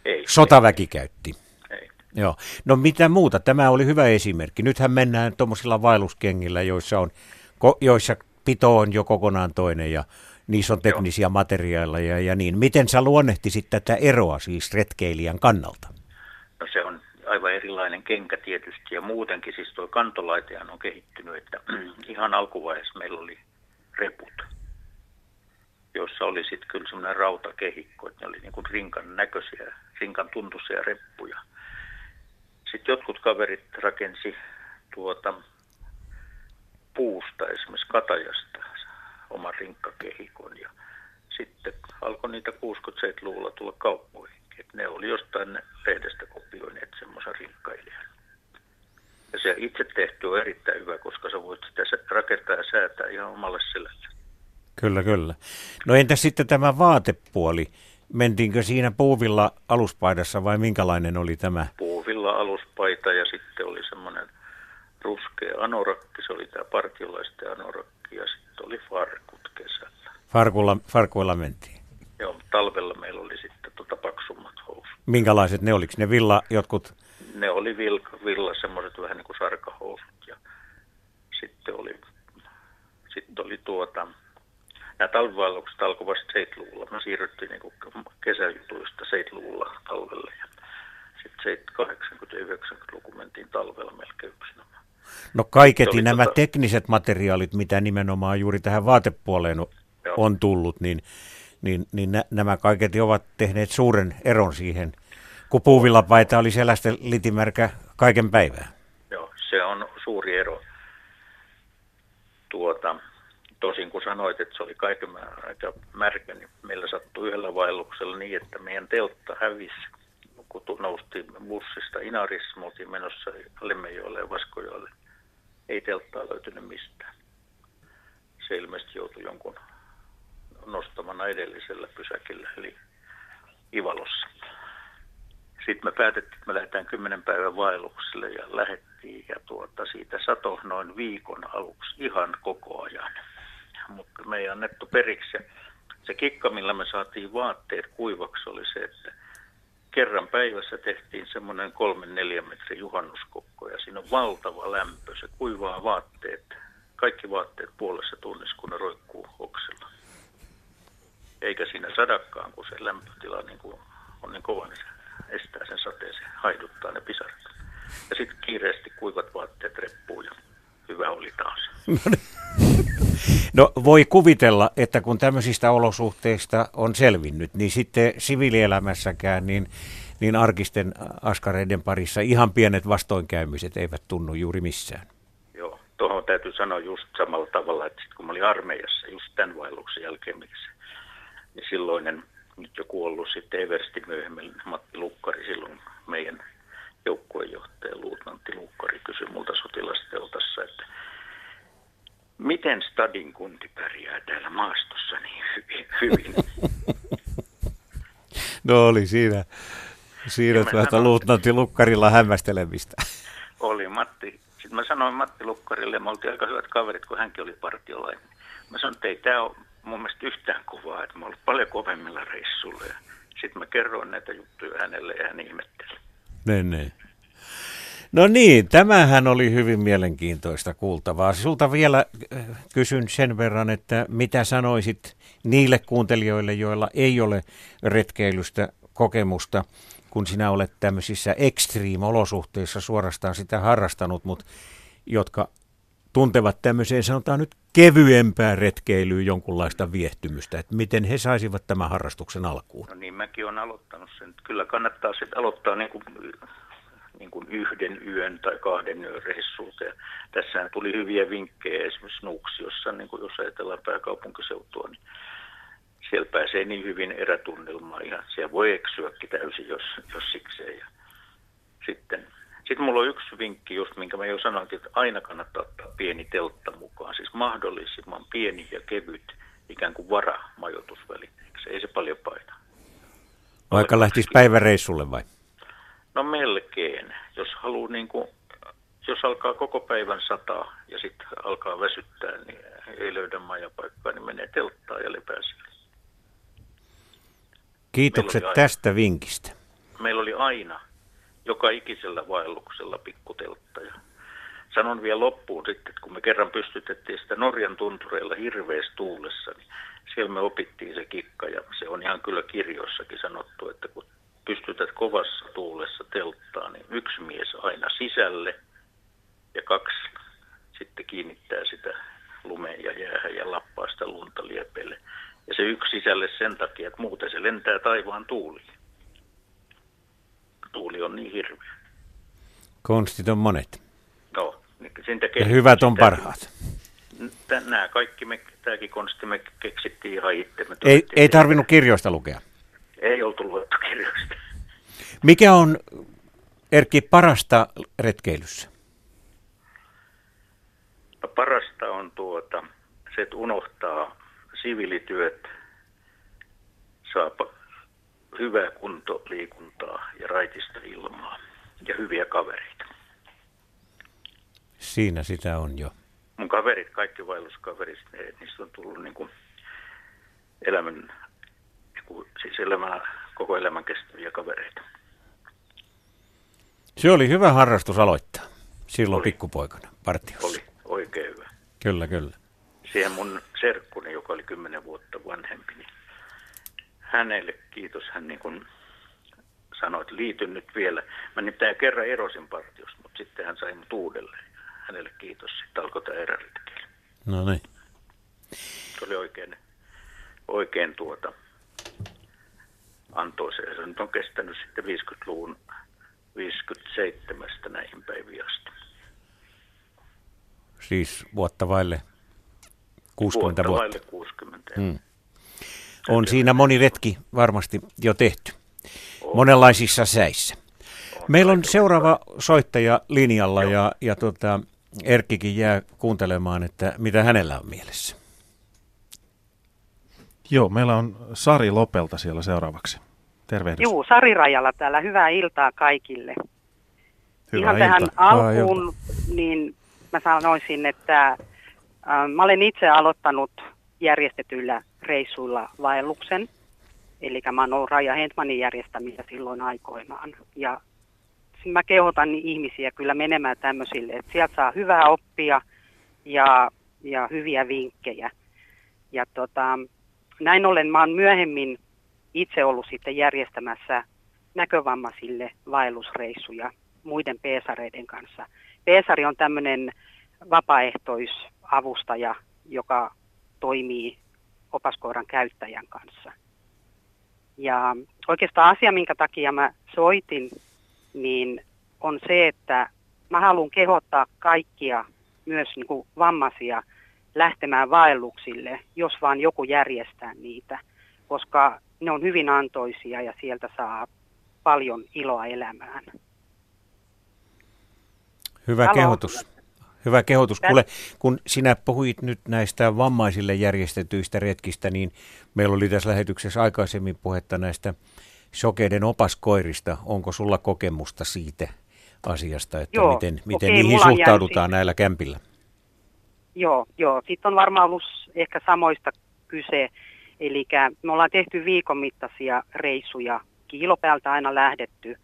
S10: ei,
S2: sotaväki ei. käytti.
S10: Ei.
S2: Joo. No mitä muuta? Tämä oli hyvä esimerkki. Nythän mennään tuommoisilla vaelluskengillä, joissa, on, joissa pito on jo kokonaan toinen ja niissä on teknisiä Joo. materiaaleja ja niin. Miten sä luonnehtisit tätä eroa siis retkeilijän kannalta?
S10: No se on aivan erilainen kenkä tietysti ja muutenkin siis tuo kantolaitehan on kehittynyt, että ihan alkuvaiheessa meillä oli reput, joissa oli sitten kyllä semmoinen rautakehikko, että ne oli niin kuin rinkan näköisiä, rinkan tuntuisia reppuja. Sitten jotkut kaverit rakensi tuota puusta, esimerkiksi katajasta, oman rinkkakehikon ja sitten alkoi niitä 67-luvulla tulla kauppoihin. Et ne oli jostain lehdestä kopioineet semmoisen rinkkailijan. Ja se itse tehty on erittäin hyvä, koska sä voit sitä rakentaa ja säätää ihan omalle selälle.
S2: Kyllä, kyllä. No entä sitten tämä vaatepuoli? Mentiinkö siinä puuvilla aluspaidassa vai minkälainen oli tämä?
S10: Puuvilla aluspaita ja sitten oli semmoinen ruskea anorakki, se oli tämä partiolaisten anorakki ja sitten oli farkut kesällä.
S2: Farkulla, farkuilla mentiin?
S10: Joo, talvella meillä oli sitten tota paksummat housut.
S2: Minkälaiset ne oliko? Ne villa jotkut?
S10: Ne oli villa, villa semmoiset vähän niin kuin sarkahousut ja sitten oli, sitten oli tuota, nämä talvivaellukset alkoivat 70-luvulla. Me siirryttiin niin kesäjutuista 70-luvulla talvelle ja sitten 80-90-luku mentiin talvella melkein yksinomaan.
S2: No kaiketi nämä tota... tekniset materiaalit, mitä nimenomaan juuri tähän vaatepuoleen on tullut, niin, niin, niin nämä kaiketi ovat tehneet suuren eron siihen, kun puuvillapaita oli sellaista litimärkä kaiken päivää.
S10: Joo, se on suuri ero. Tuota, tosin kun sanoit, että se oli kaiken aika märkä, niin meillä sattui yhdellä vaelluksella niin, että meidän teltta hävisi kun noustiin bussista Inarissa, me oltiin menossa Lemmenjoelle ja Vaskojoelle. Ei telttaa löytynyt mistään. Se ilmeisesti joutui jonkun nostamana edellisellä pysäkillä, eli Ivalossa. Sitten me päätettiin, että me lähdetään kymmenen päivän vaellukselle ja lähettiin ja tuota, siitä sato noin viikon aluksi ihan koko ajan. Mutta me ei annettu periksi. Se kikka, millä me saatiin vaatteet kuivaksi, oli se, että kerran päivässä tehtiin semmoinen kolmen neljän metrin juhannuskokko ja siinä on valtava lämpö. Se kuivaa vaatteet, kaikki vaatteet puolessa tunnissa, kun ne roikkuu oksilla. Eikä siinä sadakkaan, kun se lämpötila niin kuin on niin kova, niin se estää sen sateen, se haiduttaa ne pisarat. Ja sitten kiireesti kuivat vaatteet reppuu ja hyvä oli taas.
S2: No voi kuvitella, että kun tämmöisistä olosuhteista on selvinnyt, niin sitten siviilielämässäkään niin, niin arkisten askareiden parissa ihan pienet vastoinkäymiset eivät tunnu juuri missään.
S10: Joo, tuohon täytyy sanoa just samalla tavalla, että sit kun mä olin armeijassa just tämän vaelluksen jälkeen, niin silloinen nyt jo kuollut sitten Eversti myöhemmin, Matti Lukkari, silloin meidän joukkueenjohtaja, luutnantti Lukkari kysyi multa sotilasteltassa, että miten stadin kunti pärjää täällä maastossa niin hyvin?
S2: no oli siinä, siinä tuota luutnantti Lukkarilla hämmästelemistä.
S10: Oli Matti. Sitten mä sanoin Matti Lukkarille, me oltiin aika hyvät kaverit, kun hänkin oli partiolainen. Mä sanoin, että ei tämä ole mun mielestä yhtään kuvaa, että mä olen paljon kovemmilla reissuilla. Sitten mä kerroin näitä juttuja hänelle ja hän ihmetteli.
S2: Ne, ne. No niin, tämähän oli hyvin mielenkiintoista kuultavaa. Sulta vielä äh, kysyn sen verran, että mitä sanoisit niille kuuntelijoille, joilla ei ole retkeilystä kokemusta, kun sinä olet tämmöisissä extreme-olosuhteissa suorastaan sitä harrastanut, mutta jotka tuntevat tämmöiseen, sanotaan nyt kevyempää retkeilyä jonkunlaista viehtymystä, että miten he saisivat tämän harrastuksen alkuun?
S10: No niin, mäkin olen aloittanut sen. Kyllä kannattaa sitten aloittaa niin kuin niin kuin yhden yön tai kahden yön reissulta. Tässähän tuli hyviä vinkkejä esimerkiksi Nuuksiossa, niin kuin jos ajatellaan pääkaupunkiseutua, niin siellä pääsee niin hyvin erätunnelmaan ja siellä voi eksyäkin täysin, jos, jos sikseen. Ja sitten, sitten mulla on yksi vinkki, just minkä mä jo sanoinkin, että aina kannattaa ottaa pieni teltta mukaan, siis mahdollisimman pieni ja kevyt ikään kuin varamajoitusvälineeksi, ei se paljon paina.
S2: Vaikka lähtisi päiväreissulle vai?
S10: No melkein. Jos haluaa niin kuin, jos alkaa koko päivän sataa ja sitten alkaa väsyttää, niin ei löydä majapaikkaa, niin menee telttaan ja lepää siellä.
S2: Kiitokset tästä vinkistä.
S10: Meillä oli aina joka ikisellä vaelluksella pikkuteltta. Ja sanon vielä loppuun sitten, että kun me kerran pystytettiin sitä Norjan tuntureilla hirveässä tuulessa, niin siellä me opittiin se kikka ja se on ihan kyllä kirjoissakin sanottu, että kun pystytät kovassa tuulessa telttaa, niin yksi mies aina sisälle ja kaksi sitten kiinnittää sitä lumeen ja jäähän ja lappaa sitä lunta liepeille. Ja se yksi sisälle sen takia, että muuten se lentää taivaan tuuli. Tuuli on niin hirveä.
S2: Konstit on monet.
S10: No, niin
S2: ja hyvät on parhaat.
S10: Nämä kaikki, me, tämäkin konsti me keksittiin ihan itse. Me
S2: ei, ei tarvinnut kirjoista lukea.
S10: Ei oltu luettu kirjoista.
S2: Mikä on, Erkki, parasta retkeilyssä?
S10: No, parasta on tuota, se, että unohtaa siviilityöt, saa hyvää kuntoliikuntaa ja raitista ilmaa ja hyviä kavereita.
S2: Siinä sitä on jo.
S10: Mun kaverit, kaikki vaelluskaverit, ne, niistä on tullut niin kuin elämän, siis elämän, koko elämän kestäviä kavereita.
S2: Se oli hyvä harrastus aloittaa silloin oli. pikkupoikana partiossa.
S10: Oli, oikein hyvä.
S2: Kyllä, kyllä.
S10: Siihen mun serkkuni, joka oli kymmenen vuotta vanhempi, niin hänelle kiitos, hän niin kuin sanoi, että liityn nyt vielä. Mä nimittäin kerran erosin partiosta, mutta sitten hän sai mut uudelleen. Hänelle kiitos, sitten alkoi tämä eräritkeily.
S2: No niin.
S10: Se oli oikein, oikein tuota, antoisa. Se nyt on kestänyt sitten 50-luvun 57 näihin päiviin asti.
S2: Siis vuotta vaille 60
S10: vuotta. Vaille 60. Hmm.
S2: On siinä moni retki varmasti jo tehty. On. Monenlaisissa säissä. Meillä on seuraava soittaja linjalla Joo. ja, ja tota, Erkkikin jää kuuntelemaan, että mitä hänellä on mielessä.
S1: Joo, meillä on Sari Lopelta siellä seuraavaksi. Tervehdys.
S11: Juu, Sari Rajala täällä. Hyvää iltaa kaikille.
S1: Hyvää
S11: Ihan
S1: ilta.
S11: tähän alkuun, niin mä sanoisin, että äh, mä olen itse aloittanut järjestetyillä reissuilla vaelluksen. Eli mä oon ollut Raija Hentmanin järjestämiä silloin aikoinaan. Ja mä kehotan ihmisiä kyllä menemään tämmöisille, että sieltä saa hyvää oppia ja, ja hyviä vinkkejä. Ja tota, näin ollen mä oon myöhemmin itse ollut sitten järjestämässä näkövammaisille vaellusreissuja muiden peesareiden kanssa. Peesari on tämmöinen vapaaehtoisavustaja, joka toimii opaskoiran käyttäjän kanssa. Ja oikeastaan asia, minkä takia mä soitin, niin on se, että mä haluan kehottaa kaikkia, myös niin kuin vammaisia, lähtemään vaelluksille, jos vaan joku järjestää niitä, koska ne on hyvin antoisia ja sieltä saa paljon iloa elämään.
S2: Hyvä Halo. kehotus. Hyvä kehotus. Kuule, kun sinä puhuit nyt näistä vammaisille järjestetyistä retkistä, niin meillä oli tässä lähetyksessä aikaisemmin puhetta näistä sokeiden opaskoirista. Onko sulla kokemusta siitä asiasta, että joo, miten, miten okei, niihin suhtaudutaan näillä kämpillä?
S11: Joo, joo. Sitten on varmaan ollut ehkä samoista kyse. Eli me ollaan tehty viikon mittaisia reissuja, kiilopäältä aina lähdetty.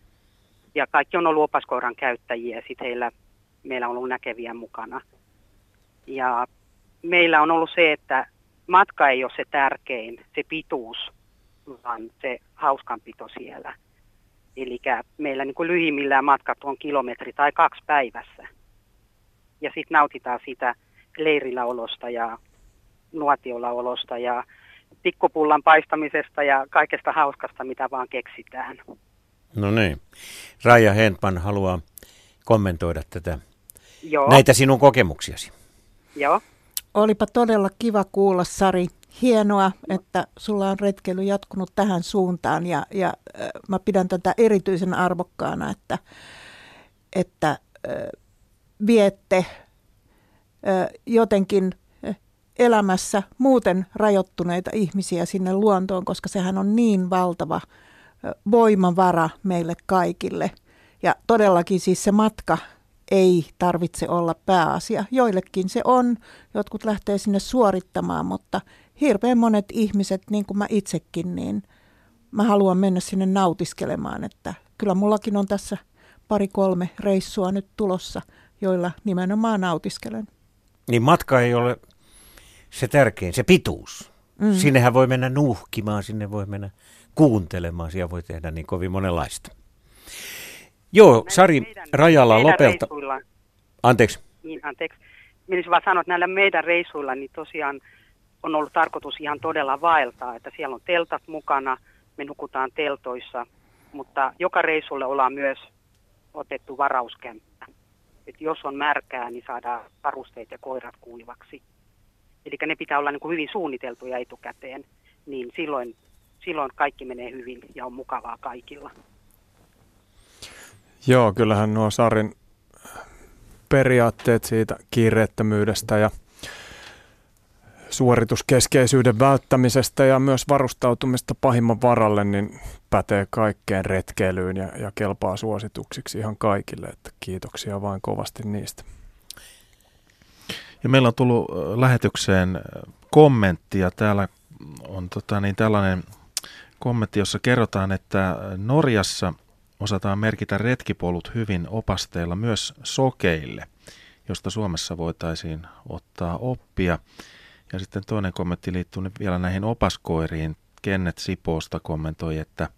S11: Ja kaikki on ollut opaskoiran käyttäjiä, sitten heillä, meillä on ollut näkeviä mukana. Ja meillä on ollut se, että matka ei ole se tärkein, se pituus, vaan se hauskanpito siellä. Eli meillä niin kuin lyhimmillään matkat on kilometri tai kaksi päivässä. Ja sitten nautitaan sitä leirillä olosta ja nuotiolla olosta ja pikkupullan paistamisesta ja kaikesta hauskasta, mitä vaan keksitään.
S2: No niin. Raija Hentman haluaa kommentoida tätä,
S11: Joo,
S2: näitä sinun kokemuksiasi.
S11: joo.
S4: Olipa todella kiva kuulla, Sari. Hienoa, että sulla on retkeily jatkunut tähän suuntaan ja, ja äh, mä pidän tätä erityisen arvokkaana, että, että äh, viette äh, jotenkin elämässä muuten rajoittuneita ihmisiä sinne luontoon, koska sehän on niin valtava voimavara meille kaikille. Ja todellakin siis se matka ei tarvitse olla pääasia. Joillekin se on, jotkut lähtee sinne suorittamaan, mutta hirveän monet ihmiset, niin kuin mä itsekin, niin mä haluan mennä sinne nautiskelemaan, että kyllä mullakin on tässä pari-kolme reissua nyt tulossa, joilla nimenomaan nautiskelen.
S2: Niin matka ei ole se tärkein, se pituus.
S4: Mm.
S2: Sinnehän voi mennä nuuhkimaan, sinne voi mennä kuuntelemaan, siellä voi tehdä niin kovin monenlaista. Joo, Sari
S11: Meidän-
S2: Rajala
S11: meidän
S2: Lopelta.
S11: reissuilla-
S2: Anteeksi.
S11: Niin, anteeksi. Menisin vaan sanoa, että näillä meidän reissuilla niin tosiaan on ollut tarkoitus ihan todella vaeltaa, että siellä on teltat mukana, me nukutaan teltoissa, mutta joka reissulle ollaan myös otettu varauskämppä. Et jos on märkää, niin saadaan varusteet ja koirat kuivaksi. Eli ne pitää olla niin kuin hyvin suunniteltuja etukäteen, niin silloin, silloin kaikki menee hyvin ja on mukavaa kaikilla.
S3: Joo, kyllähän nuo Sarin periaatteet siitä kiireettömyydestä ja suorituskeskeisyyden välttämisestä ja myös varustautumista pahimman varalle, niin pätee kaikkeen retkeilyyn ja, ja kelpaa suosituksiksi ihan kaikille. Että kiitoksia vain kovasti niistä.
S1: Ja meillä on tullut lähetykseen kommentti ja täällä on tota, niin tällainen kommentti, jossa kerrotaan, että Norjassa osataan merkitä retkipolut hyvin opasteilla myös sokeille, josta Suomessa voitaisiin ottaa oppia. Ja sitten toinen kommentti liittyy vielä näihin opaskoiriin. Kennet Sipoosta kommentoi, että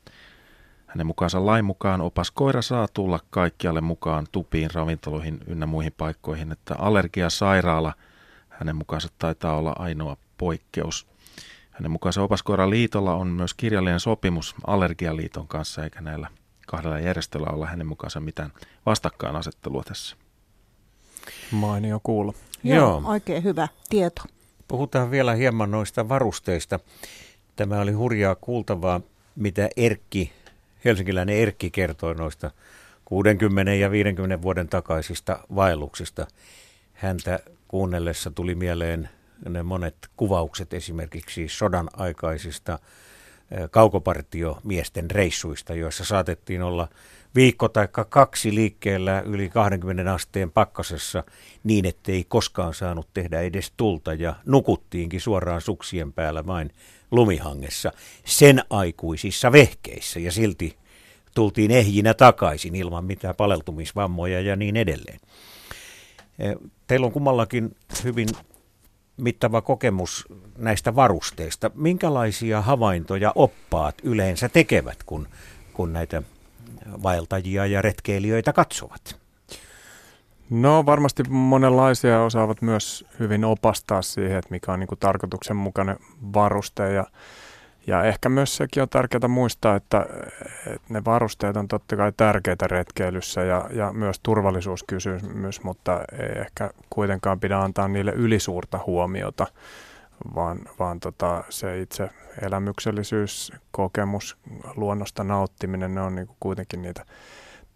S1: hänen mukaansa lain mukaan opaskoira saa tulla kaikkialle mukaan tupiin, ravintoloihin ynnä muihin paikkoihin, että allergiasairaala hänen mukaansa taitaa olla ainoa poikkeus. Hänen mukaansa opaskoiran liitolla on myös kirjallinen sopimus Allergialiiton kanssa, eikä näillä kahdella järjestöllä olla hänen mukaansa mitään vastakkainasettelua tässä.
S3: Mainio kuulla.
S4: Joo,
S2: Joo.
S4: oikein hyvä tieto.
S2: Puhutaan vielä hieman noista varusteista. Tämä oli hurjaa kuultavaa, mitä Erkki, helsinkiläinen Erkki kertoi noista 60 ja 50 vuoden takaisista vaelluksista. Häntä kuunnellessa tuli mieleen ne monet kuvaukset esimerkiksi sodan aikaisista kaukopartiomiesten reissuista, joissa saatettiin olla viikko tai kaksi liikkeellä yli 20 asteen pakkasessa niin, ettei koskaan saanut tehdä edes tulta ja nukuttiinkin suoraan suksien päällä vain lumihangessa sen aikuisissa vehkeissä ja silti tultiin ehjinä takaisin ilman mitään paleltumisvammoja ja niin edelleen. Eh, Teillä on kummallakin hyvin mittava kokemus näistä varusteista. Minkälaisia havaintoja oppaat yleensä tekevät, kun, kun näitä vaeltajia ja retkeilijöitä katsovat?
S3: No varmasti monenlaisia osaavat myös hyvin opastaa siihen, että mikä on niin tarkoituksenmukainen varuste ja, ja ehkä myös sekin on tärkeää muistaa, että, että ne varusteet on totta kai tärkeitä retkeilyssä ja, ja myös turvallisuuskysymys, mutta ei ehkä kuitenkaan pidä antaa niille ylisuurta huomiota, vaan, vaan tota, se itse elämyksellisyys, kokemus, luonnosta nauttiminen, ne on niin kuin kuitenkin niitä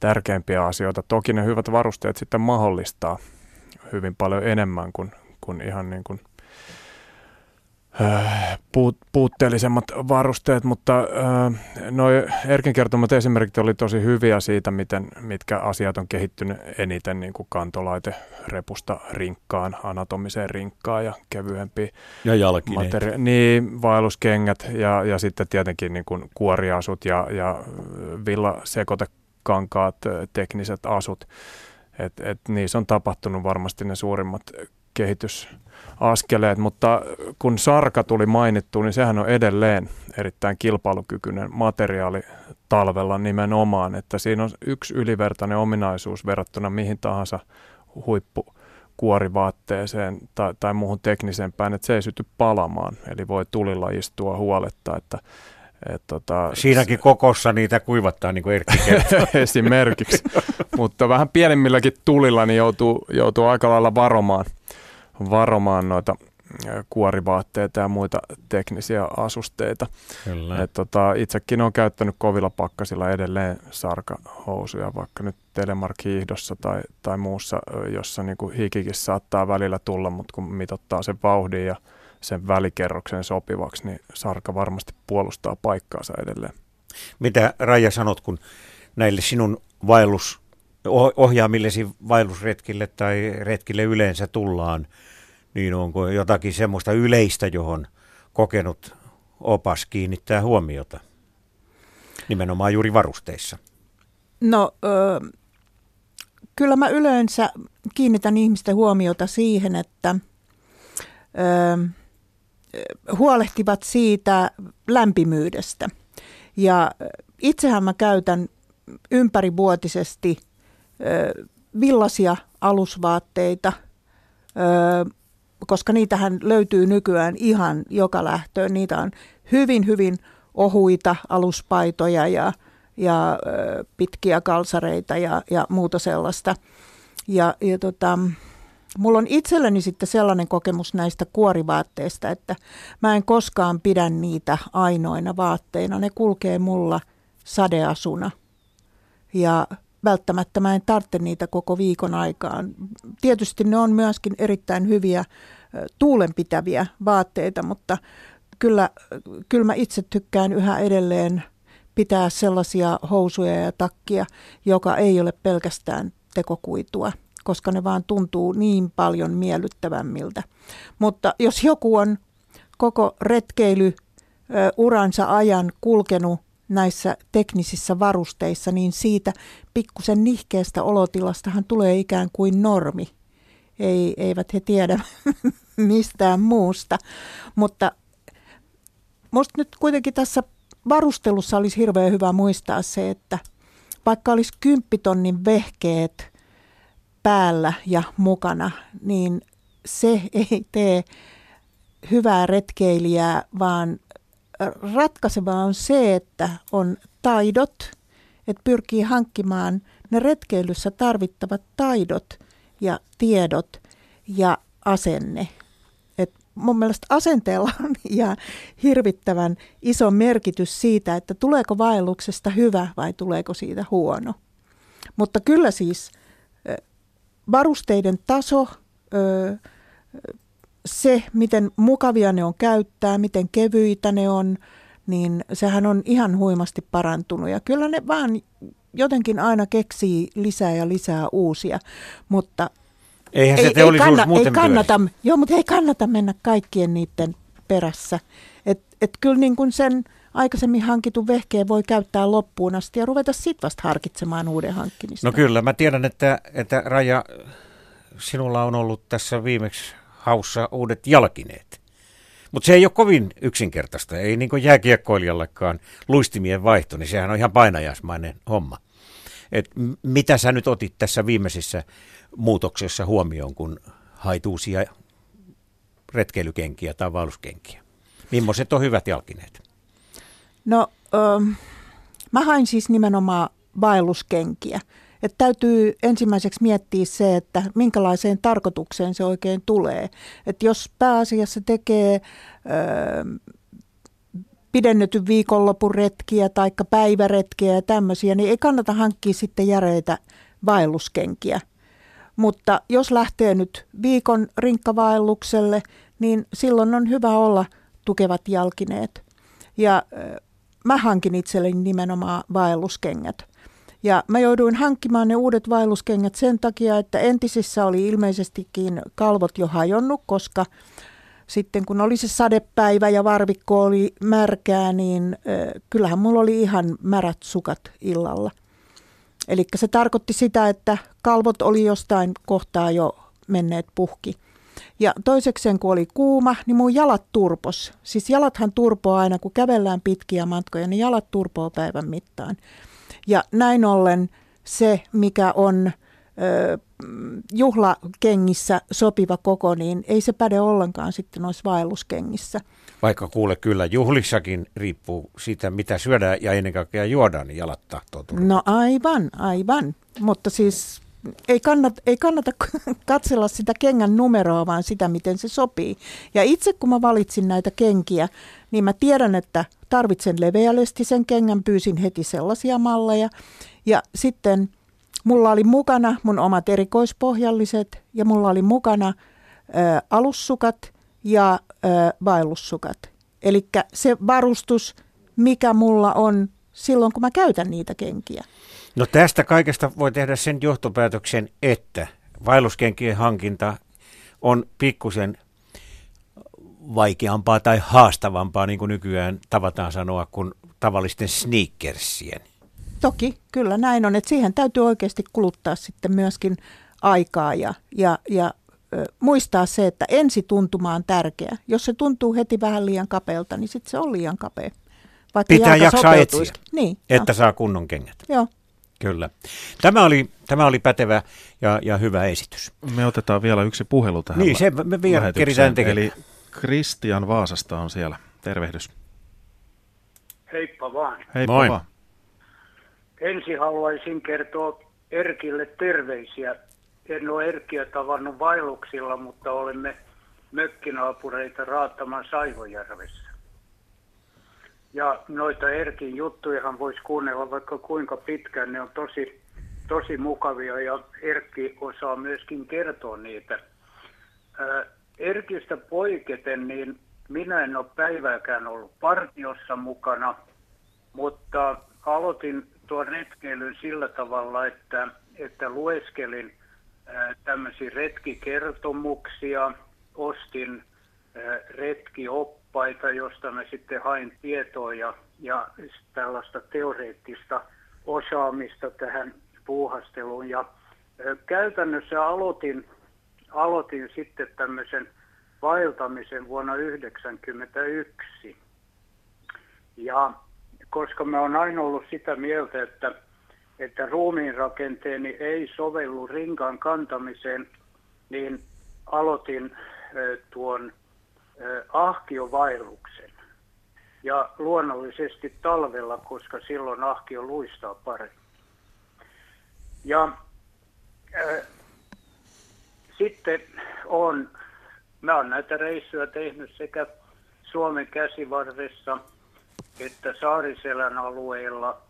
S3: tärkeimpiä asioita. Toki ne hyvät varusteet sitten mahdollistaa hyvin paljon enemmän kuin, kuin ihan niin kuin, puut, puutteellisemmat varusteet, mutta äh, noi Erkin kertomat esimerkit oli tosi hyviä siitä, miten, mitkä asiat on kehittynyt eniten niin kuin kantolaite repusta rinkkaan, anatomiseen rinkkaan ja kevyempi
S2: Ja jalkineet.
S3: materi- niin, vaelluskengät ja, ja sitten tietenkin niin kuin kuoriasut ja, ja villasekotekankaat, ö, tekniset asut. Et, et niissä on tapahtunut varmasti ne suurimmat kehitysaskeleet, mutta kun sarka tuli mainittu, niin sehän on edelleen erittäin kilpailukykyinen materiaali talvella nimenomaan, että siinä on yksi ylivertainen ominaisuus verrattuna mihin tahansa huippu kuorivaatteeseen tai, tai muuhun teknisempään, että se ei syty palamaan. Eli voi tulilla istua huoletta, että, Et, tota,
S2: Siinäkin kokossa niitä kuivattaa, niin kuin Erkki
S3: Esimerkiksi. Mutta vähän pienemmilläkin tulilla niin joutuu, joutuu aika lailla varomaan, varomaan noita kuorivaatteita ja muita teknisiä asusteita. Kyllä. Et tota, itsekin olen käyttänyt kovilla pakkasilla edelleen sarkahousuja, vaikka nyt telemark-hiihdossa tai, tai muussa, jossa niin kuin hikikin saattaa välillä tulla, mutta kun mitottaa sen vauhdin ja sen välikerroksen sopivaksi, niin sarka varmasti puolustaa paikkaansa edelleen.
S2: Mitä Raija sanot, kun näille sinun vaellus, ohjaamillesi vaellusretkille tai retkille yleensä tullaan, niin onko jotakin semmoista yleistä, johon kokenut opas kiinnittää huomiota? Nimenomaan juuri varusteissa.
S4: No, ö, kyllä mä yleensä kiinnitän ihmisten huomiota siihen, että ö, huolehtivat siitä lämpimyydestä. Ja itsehän mä käytän ympärivuotisesti villaisia alusvaatteita, koska niitähän löytyy nykyään ihan joka lähtöön. Niitä on hyvin, hyvin ohuita aluspaitoja ja, ja pitkiä kalsareita ja, ja muuta sellaista. Ja, ja tota, mulla on itselleni sitten sellainen kokemus näistä kuorivaatteista, että mä en koskaan pidä niitä ainoina vaatteina. Ne kulkee mulla sadeasuna. Ja välttämättä mä en tarvitse niitä koko viikon aikaan. Tietysti ne on myöskin erittäin hyviä tuulenpitäviä vaatteita, mutta kyllä, kyllä mä itse tykkään yhä edelleen pitää sellaisia housuja ja takkia, joka ei ole pelkästään tekokuitua, koska ne vaan tuntuu niin paljon miellyttävämmiltä. Mutta jos joku on koko retkeily uransa ajan kulkenut näissä teknisissä varusteissa, niin siitä pikkusen nihkeästä olotilastahan tulee ikään kuin normi. Ei, eivät he tiedä mistään muusta. Mutta minusta nyt kuitenkin tässä varustelussa olisi hirveän hyvä muistaa se, että vaikka olisi kymppitonnin vehkeet päällä ja mukana, niin se ei tee hyvää retkeilijää, vaan ratkaisevaa on se, että on taidot, että pyrkii hankkimaan ne retkeilyssä tarvittavat taidot ja tiedot ja asenne. Et mun mielestä asenteella on ja hirvittävän iso merkitys siitä, että tuleeko vaelluksesta hyvä vai tuleeko siitä huono. Mutta kyllä siis varusteiden taso, se, miten mukavia ne on käyttää, miten kevyitä ne on, niin sehän on ihan huimasti parantunut. Ja kyllä ne vaan jotenkin aina keksii lisää ja lisää uusia, mutta
S2: Eihän se ei, teollisuus ei, kanna, muuten
S4: ei kannata, Joo, mutta ei kannata mennä kaikkien niiden perässä. Et, et kyllä niin kuin sen aikaisemmin hankitun vehkeen voi käyttää loppuun asti ja ruveta sitten vasta harkitsemaan uuden hankkimista.
S2: No kyllä, mä tiedän, että, että Raja, sinulla on ollut tässä viimeksi haussa uudet jalkineet. Mutta se ei ole kovin yksinkertaista, ei niin kuin jääkiekkoilijallekaan luistimien vaihto, niin sehän on ihan painajasmainen homma. Et mitä sä nyt otit tässä viimeisissä muutoksessa huomioon, kun hait uusia retkeilykenkiä tai vaelluskenkiä? Millaiset on hyvät jalkineet?
S4: No, ähm, mä hain siis nimenomaan vaelluskenkiä. Että täytyy ensimmäiseksi miettiä se, että minkälaiseen tarkoitukseen se oikein tulee. Että jos pääasiassa tekee ö, pidennetyn viikonlopun retkiä tai päiväretkiä ja tämmöisiä, niin ei kannata hankkia sitten järeitä vaelluskenkiä. Mutta jos lähtee nyt viikon rinkkavaellukselle, niin silloin on hyvä olla tukevat jalkineet. Ja mä hankin itselleni nimenomaan vaelluskengät. Ja mä jouduin hankkimaan ne uudet vaelluskengät sen takia, että entisissä oli ilmeisestikin kalvot jo hajonnut, koska sitten kun oli se sadepäivä ja varvikko oli märkää, niin kyllähän mulla oli ihan märät sukat illalla. Eli se tarkoitti sitä, että kalvot oli jostain kohtaa jo menneet puhki. Ja toisekseen, kun oli kuuma, niin mun jalat turpos. Siis jalathan turpoaa aina, kun kävellään pitkiä matkoja, niin jalat turpoo päivän mittaan. Ja näin ollen se, mikä on ö, juhlakengissä sopiva koko, niin ei se päde ollenkaan sitten noissa vaelluskengissä.
S2: Vaikka kuule kyllä, juhlissakin riippuu siitä, mitä syödään ja ennen kaikkea juodaan, niin jalat tahtoo tulla.
S4: No aivan, aivan. Mutta siis ei kannata, ei kannata katsella sitä kengän numeroa, vaan sitä, miten se sopii. Ja itse kun mä valitsin näitä kenkiä, niin mä tiedän, että tarvitsen leveälestisen kengän, pyysin heti sellaisia malleja. Ja sitten mulla oli mukana mun omat erikoispohjalliset ja mulla oli mukana ö, alussukat ja ö, vaellussukat. Eli se varustus, mikä mulla on silloin, kun mä käytän niitä kenkiä.
S2: No tästä kaikesta voi tehdä sen johtopäätöksen, että vaelluskenkien hankinta on pikkusen vaikeampaa tai haastavampaa, niin kuin nykyään tavataan sanoa, kuin tavallisten sneakersien.
S4: Toki, kyllä näin on. Että siihen täytyy oikeasti kuluttaa sitten myöskin aikaa ja, ja, ja ö, muistaa se, että ensituntuma on tärkeä. Jos se tuntuu heti vähän liian kapealta, niin sitten se on liian kapea.
S2: Vaikka Pitää jaksaa etsiä,
S4: niin,
S2: että jo. saa kunnon kengät.
S4: Joo.
S2: Kyllä. Tämä oli, tämä oli pätevä ja, ja hyvä esitys.
S1: Me otetaan vielä yksi puhelu tähän
S2: Niin, se me vielä keritään tekemään.
S1: Eli Kristian Vaasasta on siellä. Tervehdys.
S12: Heippa vaan.
S1: Heippa Moi. vaan.
S12: Ensin haluaisin kertoa Erkille terveisiä. En ole Erkkiä tavannut vaelluksilla, mutta olemme mökkinaapureita Raattaman Saivojärvessä. Ja noita Erkin juttujahan voisi kuunnella vaikka kuinka pitkään. Ne on tosi, tosi mukavia ja Erkki osaa myöskin kertoa niitä. Erkistä poiketen, niin minä en ole päivääkään ollut partiossa mukana, mutta aloitin tuon retkeilyn sillä tavalla, että, että lueskelin tämmöisiä retkikertomuksia, ostin retkioppaita, josta mä sitten hain tietoa ja, ja tällaista teoreettista osaamista tähän puuhasteluun. Ja käytännössä aloitin, aloitin sitten tämmöisen vaeltamisen vuonna 1991. Ja koska mä oon aina ollut sitä mieltä, että, että ruumiin rakenteeni ei sovellu rinkan kantamiseen, niin aloitin tuon ahkiovaelluksen. Ja luonnollisesti talvella, koska silloin ahkio luistaa paremmin. Ja sitten on, mä oon näitä reissuja tehnyt sekä Suomen käsivarressa että Saariselän alueella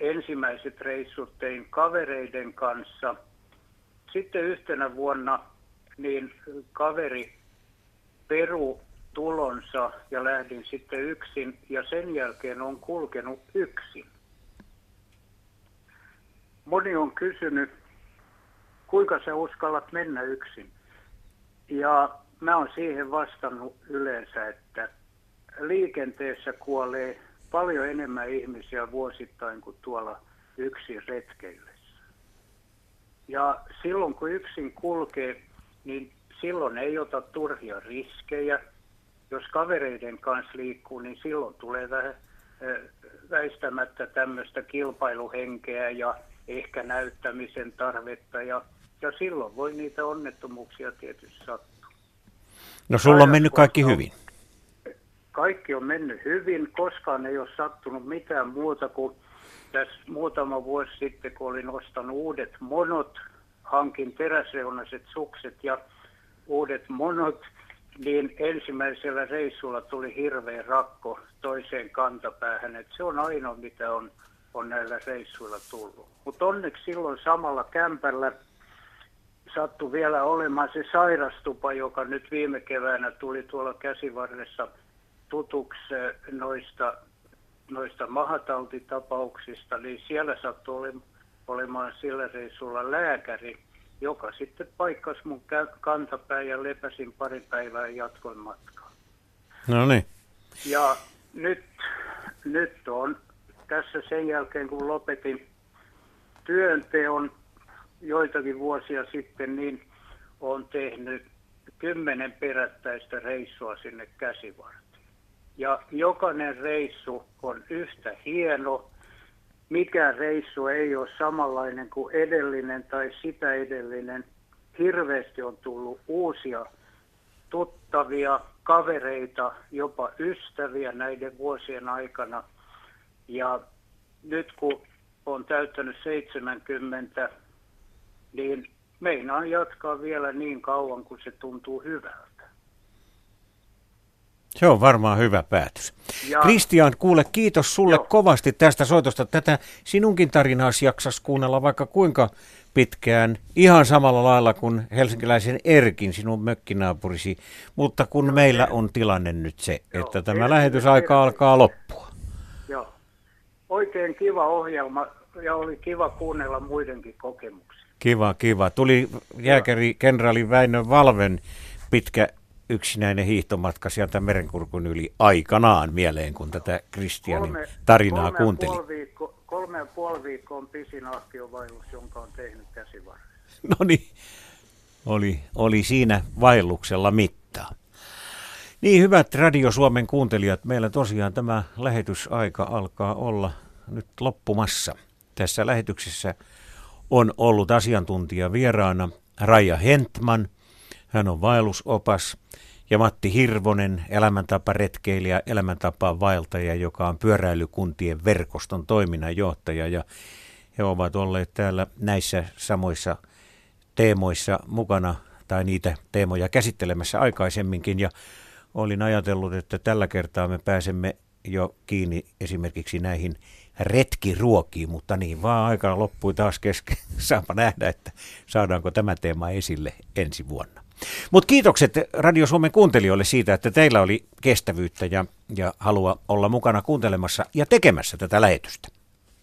S12: ensimmäiset reissut tein kavereiden kanssa. Sitten yhtenä vuonna niin kaveri peru tulonsa ja lähdin sitten yksin ja sen jälkeen on kulkenut yksin. Moni on kysynyt, kuinka sä uskallat mennä yksin? Ja mä oon siihen vastannut yleensä, että liikenteessä kuolee paljon enemmän ihmisiä vuosittain kuin tuolla yksin retkeillessä. Ja silloin kun yksin kulkee, niin silloin ei ota turhia riskejä. Jos kavereiden kanssa liikkuu, niin silloin tulee vähän väistämättä tämmöistä kilpailuhenkeä ja ehkä näyttämisen tarvetta ja, ja silloin voi niitä onnettomuuksia tietysti sattua.
S2: No sulla on mennyt kaikki hyvin.
S12: Kaikki on mennyt hyvin, koskaan ei ole sattunut mitään muuta kuin tässä muutama vuosi sitten, kun olin ostanut uudet monot, hankin teräsreunaiset sukset ja uudet monot, niin ensimmäisellä reissulla tuli hirveä rakko toiseen kantapäähän. Et se on ainoa, mitä on, on näillä reissuilla tullut. Mutta onneksi silloin samalla kämpällä sattui vielä olemaan se sairastupa, joka nyt viime keväänä tuli tuolla käsivarressa tutuksi noista, noista mahatautitapauksista, niin siellä sattui olemaan sillä reissulla lääkäri, joka sitten paikkasi mun kantapää ja lepäsin pari päivää ja jatkoin matkaa.
S2: No niin.
S12: Ja nyt, nyt on tässä sen jälkeen, kun lopetin työnteon joitakin vuosia sitten, niin on tehnyt kymmenen perättäistä reissua sinne käsivarteen. Ja jokainen reissu on yhtä hieno mikään reissu ei ole samanlainen kuin edellinen tai sitä edellinen. Hirveästi on tullut uusia tuttavia, kavereita, jopa ystäviä näiden vuosien aikana. Ja nyt kun on täyttänyt 70, niin meinaan jatkaa vielä niin kauan, kun se tuntuu hyvältä.
S2: Se on varmaan hyvä päätös. Kristian, kuule, kiitos sulle Joo. kovasti tästä soitosta. Tätä sinunkin tarinaasi jaksas kuunnella vaikka kuinka pitkään, ihan samalla lailla kuin helsinkiläisen Erkin, sinun mökkinaapurisi. Mutta kun Joo, meillä on tilanne nyt se, Joo, että tämä Erkin, lähetysaika Erkin. alkaa loppua.
S12: Joo, oikein kiva ohjelma ja oli kiva kuunnella muidenkin kokemuksia.
S2: Kiva, kiva. Tuli jääkäri kenraali Väinö Valven pitkä yksinäinen hiihtomatka sieltä merenkurkun yli aikanaan mieleen, kun tätä Kristianin kolme, tarinaa kolme kuunteli.
S12: Puoli viikko, kolme ja puoli viikkoa on pisin ahkiovaellus, jonka on tehnyt käsivarressa.
S2: No niin, oli, oli siinä vaelluksella mittaa. Niin, hyvät Radio Suomen kuuntelijat, meillä tosiaan tämä lähetysaika alkaa olla nyt loppumassa. Tässä lähetyksessä on ollut asiantuntija vieraana Raija Hentman. Hän on vaellusopas ja Matti Hirvonen, elämäntaparetkeilijä, elämäntapaa vaeltaja, joka on pyöräilykuntien verkoston toiminnanjohtaja. Ja he ovat olleet täällä näissä samoissa teemoissa mukana tai niitä teemoja käsittelemässä aikaisemminkin. Ja olin ajatellut, että tällä kertaa me pääsemme jo kiinni esimerkiksi näihin retkiruokiin, mutta niin vaan aika loppui taas kesken. Saapa nähdä, että saadaanko tämä teema esille ensi vuonna. Mutta kiitokset Radio Suomen kuuntelijoille siitä, että teillä oli kestävyyttä ja, ja halua olla mukana kuuntelemassa ja tekemässä tätä lähetystä.